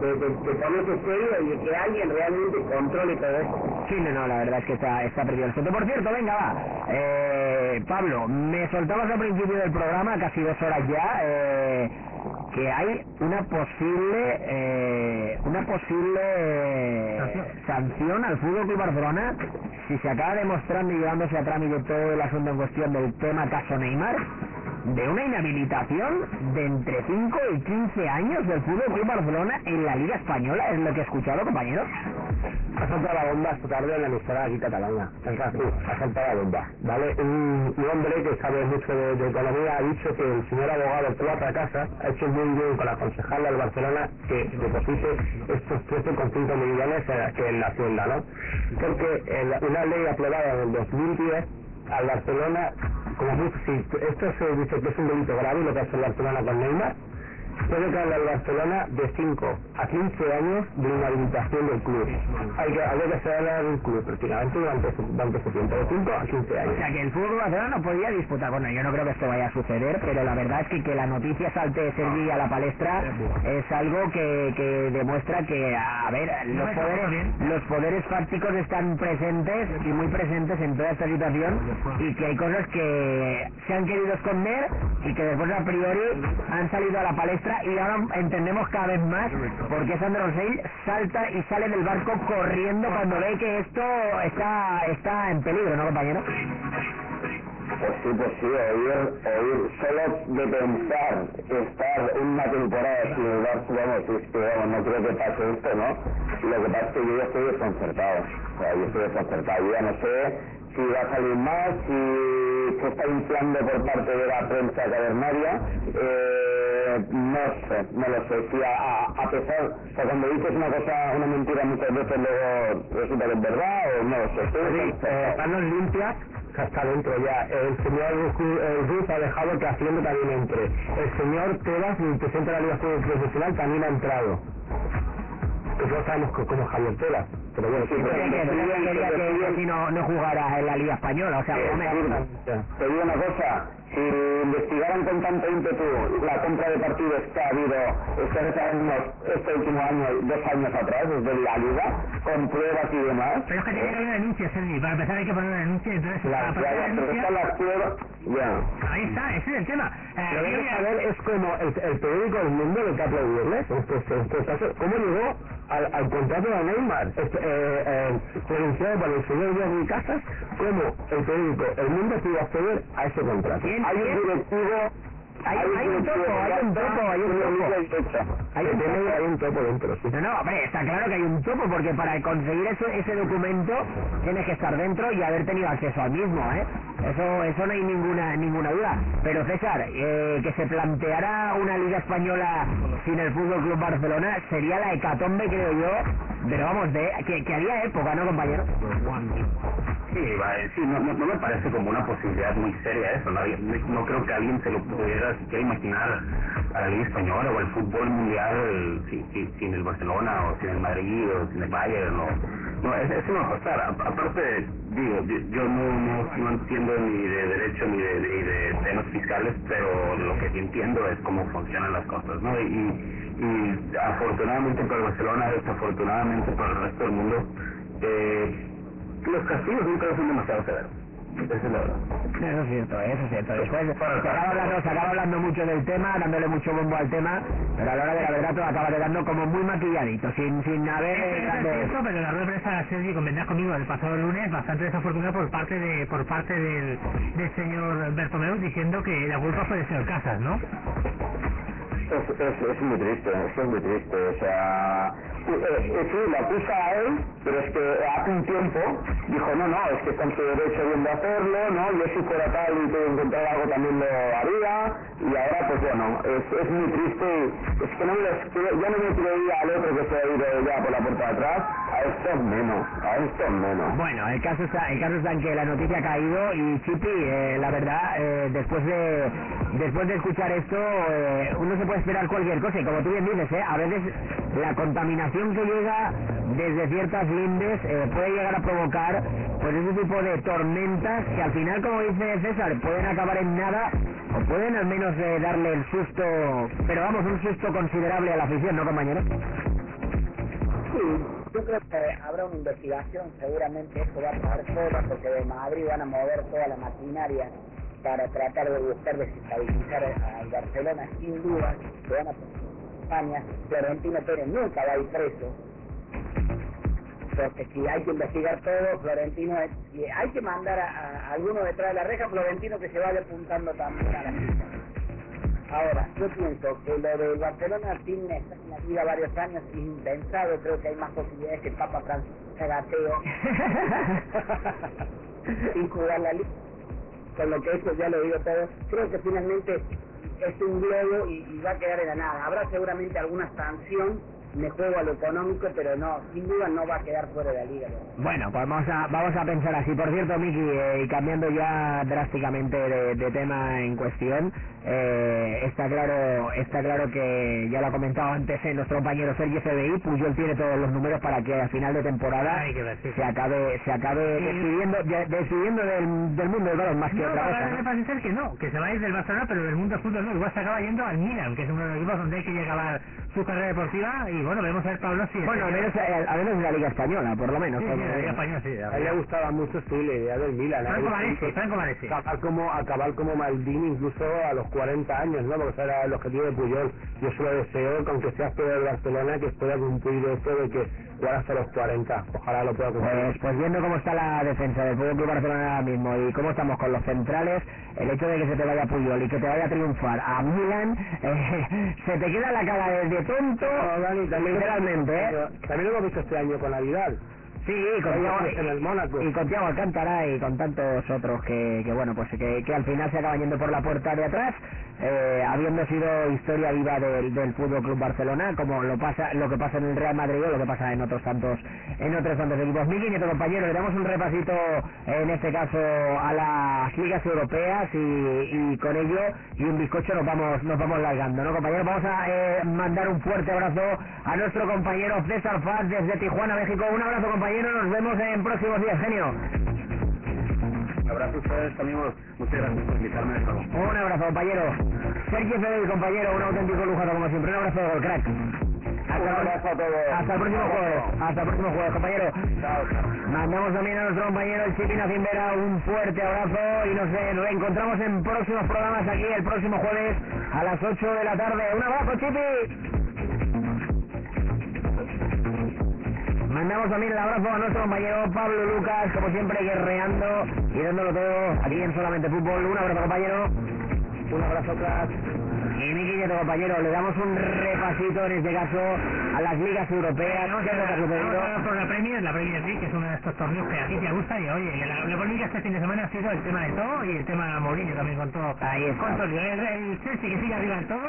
de, de, de ponerse serio y de que alguien realmente controle todo esto. Sí, no, no, la verdad es que está, está perdido el. Por cierto, venga, va. Eh, Pablo, me soltabas al principio del programa, casi dos horas ya. Eh, que hay una posible eh, una posible eh, Sanción. sanción al Fútbol Club Barcelona si se acaba demostrando y llevándose a trámite todo el asunto en cuestión del tema caso Neymar de una inhabilitación de entre 5 y 15 años del Fútbol Club Barcelona en la Liga Española, es lo que he escuchado, compañeros. Ha saltado la bomba esta tarde en la emisora aquí catalana. En RAC1, ha saltado la bomba. ¿Vale? Un, un hombre que sabe mucho de, de economía ha dicho que el señor abogado Cuatro Casas ha hecho muy bien con la concejala del Barcelona que deposite estos 13,5 millones eh, en la Hacienda, ¿no? Porque una ley aprobada en el 2010 al Barcelona, como si esto se dice que es un delito grave lo que hace el Barcelona con Neymar, puede caer al Barcelona de 5 a 15 años de inhabilitación del club. Hay que, habría que cerrar el club prácticamente durante, ese- durante ese tiempo, de 5 a 15 O años. sea que el fútbol Barcelona no podía disputar. Bueno, yo no creo que esto vaya a suceder, pero la verdad es que que la noticia salte Sergi a la palestra es algo que, que demuestra que, a ver, los poderes, los poderes fácticos están presentes y muy presentes en toda esta situación y que hay cosas que se han querido esconder y que después a priori han salido a la palestra y ahora entendemos cada vez más por qué Sandro Rosell salta y sale del barco corriendo cuando ve que esto está, está en peligro, ¿no, compañero? Pues sí, pues sí, oír, oír, solo de pensar estar una temporada sin el Barça, vamos, es que vamos, no creo que pase esto, ¿no? Lo que pasa es que yo ya estoy desconcertado, o sea, yo estoy desconcertado, yo ya no sé si va a salir más, si se está inflando por parte de la prensa cavernaria, eh, no sé, no lo sé, si a, a, pesar, o sea, cuando dices una cosa, una mentira muchas veces luego resulta que es verdad, o no lo sé, Sí, eh, manos limpias, hasta dentro ya. El señor Ruz ha dejado que Hacienda también entre. El señor Tebas, el presidente de la Liga Profesional, también ha entrado. Pues no sabemos cómo es Javier Tebas, pero bueno, sí, que, Messi no, no jugara en la Liga Española, o sea, Eh, Te digo una cosa, si investigaran con tanto ímpetu la compra de partidos que ha habido estos años, este último año, dos años atrás, desde la liga, con pruebas y demás, Pero es que tiene que haber una denuncia, Sergi. Para empezar hay que poner una denuncia, entonces la, para la, pero están las pruebas, ya. Ahí está, ese es el tema. Eh, Lo que ya- saber es como el, el periódico El Mundo del que aplaudirles, en este, caso, cómo llegó al, al contrato de Neymar, este, eh, eh, denunciado por el señor Jordi Casas, cómo el periódico El Mundo pudo acceder a ese contrato. Hay un directivo... Hay- hay un topo, hay un topo, hay un topo. Hay un, topo, hay un topo dentro, sí. No, no, hombre, está claro que hay un topo, porque para conseguir ese, ese documento tienes que estar dentro y haber tenido acceso al mismo, ¿eh? Eso, eso no hay ninguna, ninguna duda. Pero César, eh, que se planteara una liga española sin el Fútbol Club Barcelona sería la hecatombe, creo yo, pero vamos, de, que, que había época, ¿no, compañero? Sí, sí no, no, no me parece como una posibilidad muy seria eso. No, no creo que alguien se lo pudiera siquiera imaginar a la Liga Española o el fútbol mundial si- si- sin el Barcelona o sin el Madrid o sin el Bayern. O, no, es- eso no va a pasar. Aparte, digo, yo, yo no, no, entiendo ni de derecho ni de, ni de temas fiscales, pero lo que sí entiendo es cómo funcionan las cosas, ¿no? Y, y afortunadamente para el Barcelona, desafortunadamente para el resto del mundo, eh, los castigos nunca son demasiado severos. Esa es la verdad. Eso es cierto, eso es cierto. Después se acaba, hablando, se acaba hablando mucho del tema, dándole mucho bombo al tema, pero a la hora de la verdad todo acaba quedando como muy maquilladito, sin, sin haber Eso es grandes- cierto, pero la rueda de prensa, Sergi, convendrás conmigo, el pasado lunes, bastante desafortunada por parte de por parte del, del señor Bertomeu diciendo que la culpa fue del señor Casas, ¿no? Es, es, muy triste, es muy triste, o sea, eh, eh, sí, lo acusa a él, pero es que hace un tiempo dijo, no, no, es que está en su derecho bien de hacerlo, no, yo si fuera tal y que encontrar algo también lo haría, y ahora pues bueno, es, es muy triste, es que no me creo- ya no me creía al otro que se ha ido ya por la puerta de atrás, a esto menos, a esto menos. Bueno, el caso está, el caso está en que la noticia ha caído y Chipi, eh, la verdad, eh, después de después de escuchar esto, eh, uno se puede esperar cualquier cosa y como tú bien dices, eh, a veces la contaminación que llega desde ciertas lindes eh, puede llegar a provocar pues ese tipo de tormentas que al final, como dice César, pueden acabar en nada o pueden al menos eh, darle el susto, pero vamos, un susto considerable a la afición, ¿no, compañero? Sí, yo creo que habrá una investigación, seguramente esto va a pasar todo, porque de Madrid van a mover toda la maquinaria para tratar de buscar desestabilizar al Barcelona, sin duda, se van a España, Florentino Pérez nunca va a ir preso, porque si hay que investigar todo, Florentino, si hay que mandar a, a alguno detrás de la reja, Florentino que se vaya apuntando también a la. Ahora, yo pienso que lo del Barcelona tiene liga varios años impensado, creo que hay más posibilidades que el Papa Francisco se haga ateo sin jugar la liga. Con lo que eso ya lo digo todo, creo que finalmente es un globo y, y va a quedar en la nada. Habrá seguramente alguna sanción me juego a lo económico, pero no, sin duda no va a quedar fuera de la liga. Bueno, pues vamos a, vamos a pensar así. Por cierto, Miki, eh, y cambiando ya drásticamente de, de tema en cuestión, eh, está claro está claro que ya lo ha comentado antes eh, nuestro compañero Sergio CBI, Puyol tiene todos los números para que a final de temporada ver, sí. se acabe se acabe despidiendo, de- despidiendo del, del mundo del balón más que No, otra cosa. parece, ¿no? parece ser que no, que se va a ir del Barcelona, pero del mundo del fútbol no. Igual se acaba yendo al Milan, que es uno de los equipos donde hay que acabar su carrera deportiva. Y bueno, veremos a ver Pablo si. Bueno, al menos, eh, al menos en la Liga Española, por lo menos. Sí, sí, la Liga. Española, sí. A él le gustaba mucho sí, la idea del Milan. Franco. Baresi, Franco Baresi. Acabar como, acabar como Maldini incluso a los 40 años, ¿no? Porque ese era el objetivo de Puyol. Yo solo deseo que aunque sea fuera del Barcelona, que pueda cumplir esto de que jugar hasta los 40. Ojalá lo pueda cumplir. Pues, pues viendo cómo está la defensa del Fútbol Club Barcelona ahora mismo y cómo estamos con los centrales, el hecho de que se te vaya Puyol y que te vaya a triunfar a Milan, eh, se te queda la cara de, de tonto, No, Dani, literalmente, ¿eh? También lo hemos visto este año con la Vidal. Sí, y con, Mónaco. y, con Thiago Alcántara y con tantos otros que, que bueno, pues que, que al final se acaban yendo por la puerta de atrás, eh, habiendo sido historia viva del, del Fútbol Club Barcelona, como lo pasa, lo que pasa en el Real Madrid o lo que pasa en otros tantos, en otros tantos equipos. Miki, nuestro compañero, le damos un repasito, en este caso, a las ligas europeas y, y con ello y un bizcocho nos vamos, nos vamos largando, ¿no, compañero? Vamos a eh, mandar un fuerte abrazo a nuestro compañero César Faz desde Tijuana, México. Un abrazo, compañero, nos vemos en próximos días, genio. Abrazo a ustedes, amigos. Muchas gracias por invitarme de nuevo. Un abrazo, compañero. Sergio Fedel, compañero, un auténtico lujo como siempre. Un abrazo de gol, crack. Hasta, Un abrazo a todos. hasta el próximo jueves. Hasta el próximo jueves, compañero. Mandamos también a nuestro compañero el Chipi Nacimbera un fuerte abrazo y nos reencontramos en próximos programas aquí el próximo jueves a las 8 de la tarde. Un abrazo, Chipi. Mandamos también el abrazo a nuestro compañero Pablo Lucas, como siempre, guerreando y dándolo todo aquí en Solamente Fútbol. Un abrazo, compañero. Un abrazo, crack. Y mi querido compañero, le damos un repasito en este caso a las ligas europeas. Vamos ¿Qué es lo que ha a hablar por la Premier, la Premier League, que es uno de estos torneos que a ti te gusta. Y oye, la, la polémica este fin de semana ha sido el tema de todo y el tema de Mourinho también con todo. Ahí está. Con todo el, el Chelsea que sigue arriba en todo,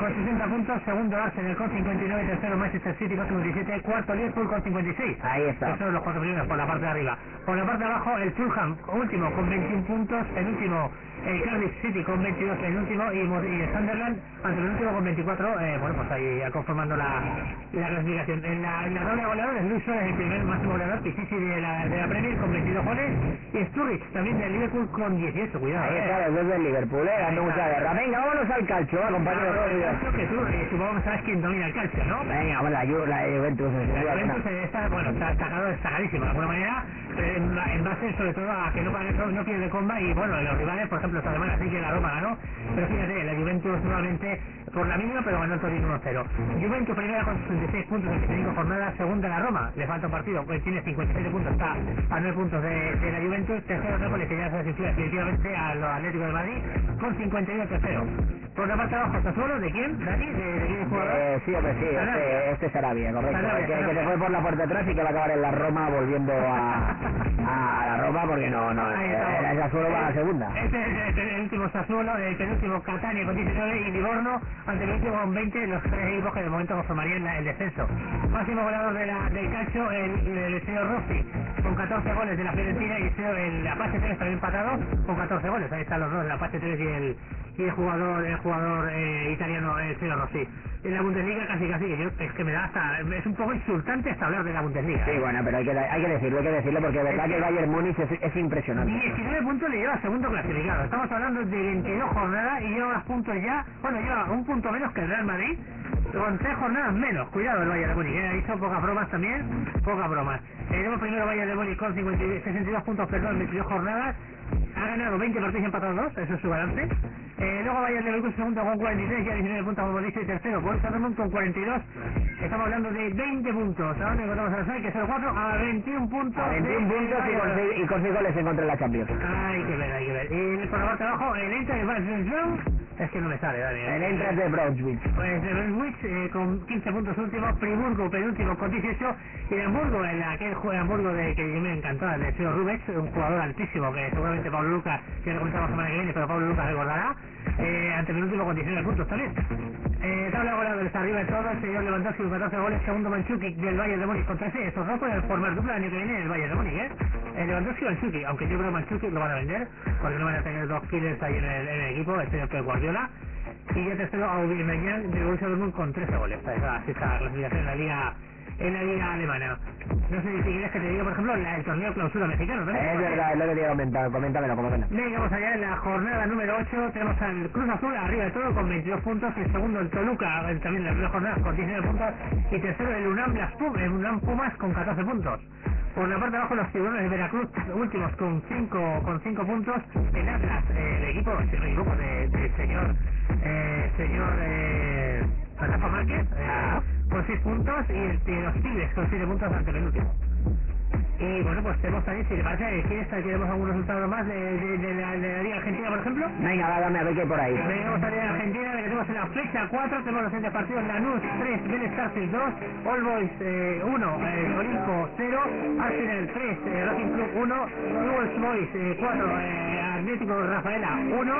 con 60 puntos. Segundo Arsenal con 59, tercero Manchester City con 57, cuarto Liverpool con 56. Ahí está. Esos son los cuatro primeros por la parte de arriba. Por la parte de abajo, el Fulham, último con 21 puntos. El último, el Cardiff City con 22, el último. Y, y el Sunderland, ante el último con 24. Eh, bueno, pues ahí conformando la, la clasificación. En la, en la tabla de goleadores, Luis Suárez, el primer máximo goleador, Pichichi de la, de la Premier con 22 goles. Y Sturridge, también del Liverpool, con 18. Cuidado, Ahí eh. está, los dos del Liverpool, eh, dando mucha guerra. Venga, vámonos al calcio, va, compañero. Calcio que tú, eh, supongo que sabes quién domina el calcio, ¿no? Venga, bueno, la, Ju- la Juventus. La. Juventus eh, está, bueno, está destacado, destacadísimo de alguna manera, pero en, en base sobre todo a que no, no, no pierde comba y bueno, los rivales, por ejemplo, esta semana sí que la Roma ganó, pero fíjate, la Juventus nuevamente por la mínima, pero ganó el Torino 1-0. Juventus primera con 66 puntos en 25 jornadas, segunda la Roma, le falta un partido, pues tiene 57 puntos, está a 9 puntos de, de la Juventus, tercero Nápoles, que ya se desinfla definitivamente a los Atléticos de Madrid, con 51 tercero. Por la parte de abajo, Sassuolo, ¿de quién? ¿Dani? ¿De, de quién jugador? Eh, sí, hombre, sí, este, este es Sarabia, correcto. Sarabia, que, que Sarabia. se fue por la puerta atrás y que va a acabar en la Roma volviendo a, a la Roma porque no, no, eh, el Sassuolo va a la segunda. Este es el, el último Sassuolo, el penúltimo Catania con 19 y Livorno ante el último con 20, los tres equipos que de momento conformarían el descenso. Máximo goleador de la, del calcio, el, el señor Rossi, con 14 goles de la Fiorentina y el, el Apache 3 también empatado con 14 goles. Ahí están los dos, el Apache 3 y el, y el jugador, el jugador eh, italiano, el señor Rossi. En la Bundesliga casi casi, que yo, es que me da hasta, es un poco insultante hasta hablar de la Bundesliga. Sí, bueno, pero hay que, hay que decirlo, hay que decirlo porque de verdad que el Bayern Múnich es, es impresionante. 19 puntos le lleva segundo clasificado. Estamos hablando de 22 jornadas y lleva más puntos ya. Bueno, lleva un punto menos que el Real Madrid. Con tres jornadas menos. Cuidado el Bayern de Múnich. ¿eh? Hizo pocas bromas también. Pocas bromas. Tenemos primero Bayern de Múnich con 52 62 puntos, perdón, 22 jornadas. Ha ganado 20 partidos y empatado 2, eso es su balance. Eh, luego Bayern Leverkusen segundo con 43, ya 19 puntos dice, y tercero Borussia Dortmund con 42. Estamos hablando de 20 puntos. Ahora encontramos a Arsenal que es el 4 a 21 puntos. A 21 de- puntos y con, seis, y con seis goles en contra de la Champions. Hay que ver, hay que ver. Y por la parte de abajo, el Eintracht de Barcelona, es que no me sale, Dani. El Eintracht de Brunswick. Pues de Brunswick eh, con 15 puntos último, Friburgo penúltimo con 18 y el Hamburgo, en aquel juego de Hamburgo de que yo me encantó, el de Seo Rubens, un jugador altísimo que seguramente Pablo Lucas, que lo comentamos semana que viene, pero Pablo Lucas recordará, eh, ante penúltimo con 19 puntos también. Eh, tabla de goleadores arriba de todo, el señor Lewandowski con 14 goles, segundo Manchukic del Bayern de Múnich con 13, estos dos pueden formar dupla el año que viene en el Bayern de Múnich, ¿eh? El Lewandowski y Manchukic, aunque yo creo que Manchukic lo van a vender, porque no van a tener dos killers ahí en el, en el equipo, el señor Pep Guardiola. Y ya tercero Aubameyang de Borussia Dortmund con 13 goles. Así está la clasificación en la liga en la liga alemana. No sé si quieres que te diga, por ejemplo, la- el torneo clausura mexicano. ¿no? Es verdad, es lo que te iba a comentar. Coméntamelo, como pena. Venga, vamos allá en la jornada número 8. Tenemos al Cruz Azul arriba de todo con 22 puntos. El segundo, el Toluca, eh, también en la primera jornada con 19 puntos. Y tercero, el UNAM, las Pum- el UNAM Pumas con 14 puntos. Por la parte de abajo, los tiburones de Veracruz, últimos con 5 con cinco puntos. El Atlas, eh, el equipo, si no me equivoco, de- del señor, eh, señor eh, Márquez, eh, con 6 puntos. Y y los Tigres con 7 puntos ante el último. Y bueno, pues tenemos también, si le parece, ¿quieres que tenemos algún resultado más de, de, de la, de la Liga Argentina, por ejemplo? Venga, va, dame a ver qué hay por ahí. Venimos a la Liga Argentina, que tenemos en la fecha 4, tenemos los siguientes partidos, Lanús 3, Vélez Sarsfield 2, All Boys eh, 1, eh, Olimpo 0, Arsenal 3, eh, Racing Club 1, Newell's Boys eh, 4, eh, Atlético Rafaela 1,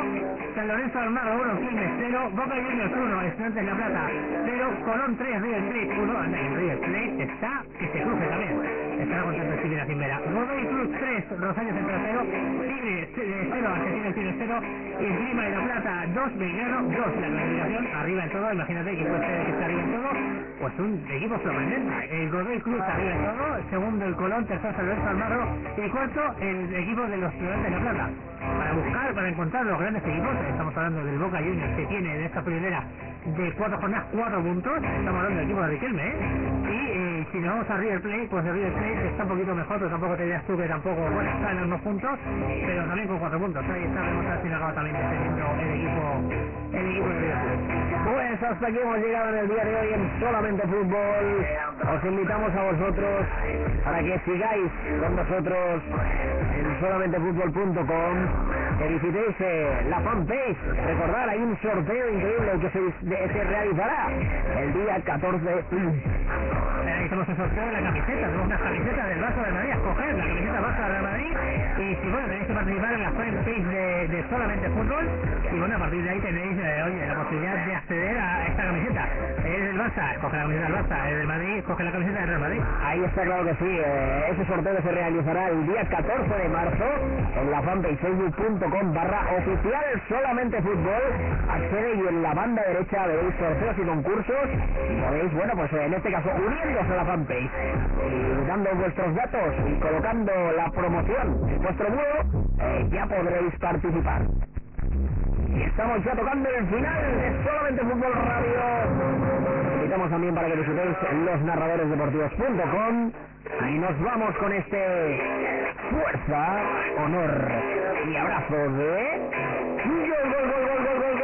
San Lorenzo Almagro 1, Quilmes 0, Boca Juniors 1, Estudiantes La Plata 0, Colón 3, River Plate 1, anda, el River Plate está que se cruce también. Estará contento el Tigre Cimbera. Cruz 3, Rosario Central 0, Tigre 0, Argentina Tigre 0, y el Clima de la Plata 2, Belgrano 2. La clasificación arriba en todo, imagínate que puede arriba en todo, pues un equipo sorprendente. El Godoy Cruz arriba en todo, segundo el Colón, tercero Lorenzo Almagro, y cuarto el equipo de los Estudiantes de la Plata. Para buscar, para encontrar los grandes equipos, estamos hablando del Boca Juniors que tiene en esta primera de cuatro jornadas, cuatro puntos, estamos hablando del equipo de Riquelme, ¿eh? Y eh, si nos vamos a River Plate, pues el River Plate está un poquito mejor, pero tampoco te dirías tú tampoco, bueno, está en los dos puntos, pero también con cuatro puntos. Ahí está, y al cabo también el equipo, el equipo de River Plate. Pues hasta aquí hemos llegado en el día de hoy en Solamente Fútbol. Os invitamos a vosotros para que sigáis con nosotros en solamentefutbol.com, que visitéis eh, la fanpage. Recordad, hay un sorteo increíble que se, realizará el día 14 Eh, hicimos el sorteo de la camiseta, tenemos unas camisetas del Barça de Madrid, escoger la camiseta Barça de Madrid y si bueno, tenéis que participar en la fanpage de, de solamente fútbol y bueno, a partir de ahí tenéis eh, oye, la posibilidad de acceder a esta camiseta. Es del Barça, escoge la camiseta del Barça, es del Madrid, escoge la camiseta del Real Madrid. Ahí está claro que sí, eh, ese sorteo se realizará el día 14 de marzo en la fanpage facebook.com barra oficial solamente fútbol. Accede y en la banda derecha veréis sorteos y concursos y podéis, bueno, pues en este caso uniéndose a la fanpage y dando vuestros datos y colocando la promoción en vuestro muro, eh, ya podréis participar. Y estamos ya tocando el final de Solamente Fútbol Radio invitamos también para que visitéis losnarradoresdeportivos.com y nos vamos con este fuerza, honor y abrazo de... Gol, gol, gol, gol, gol!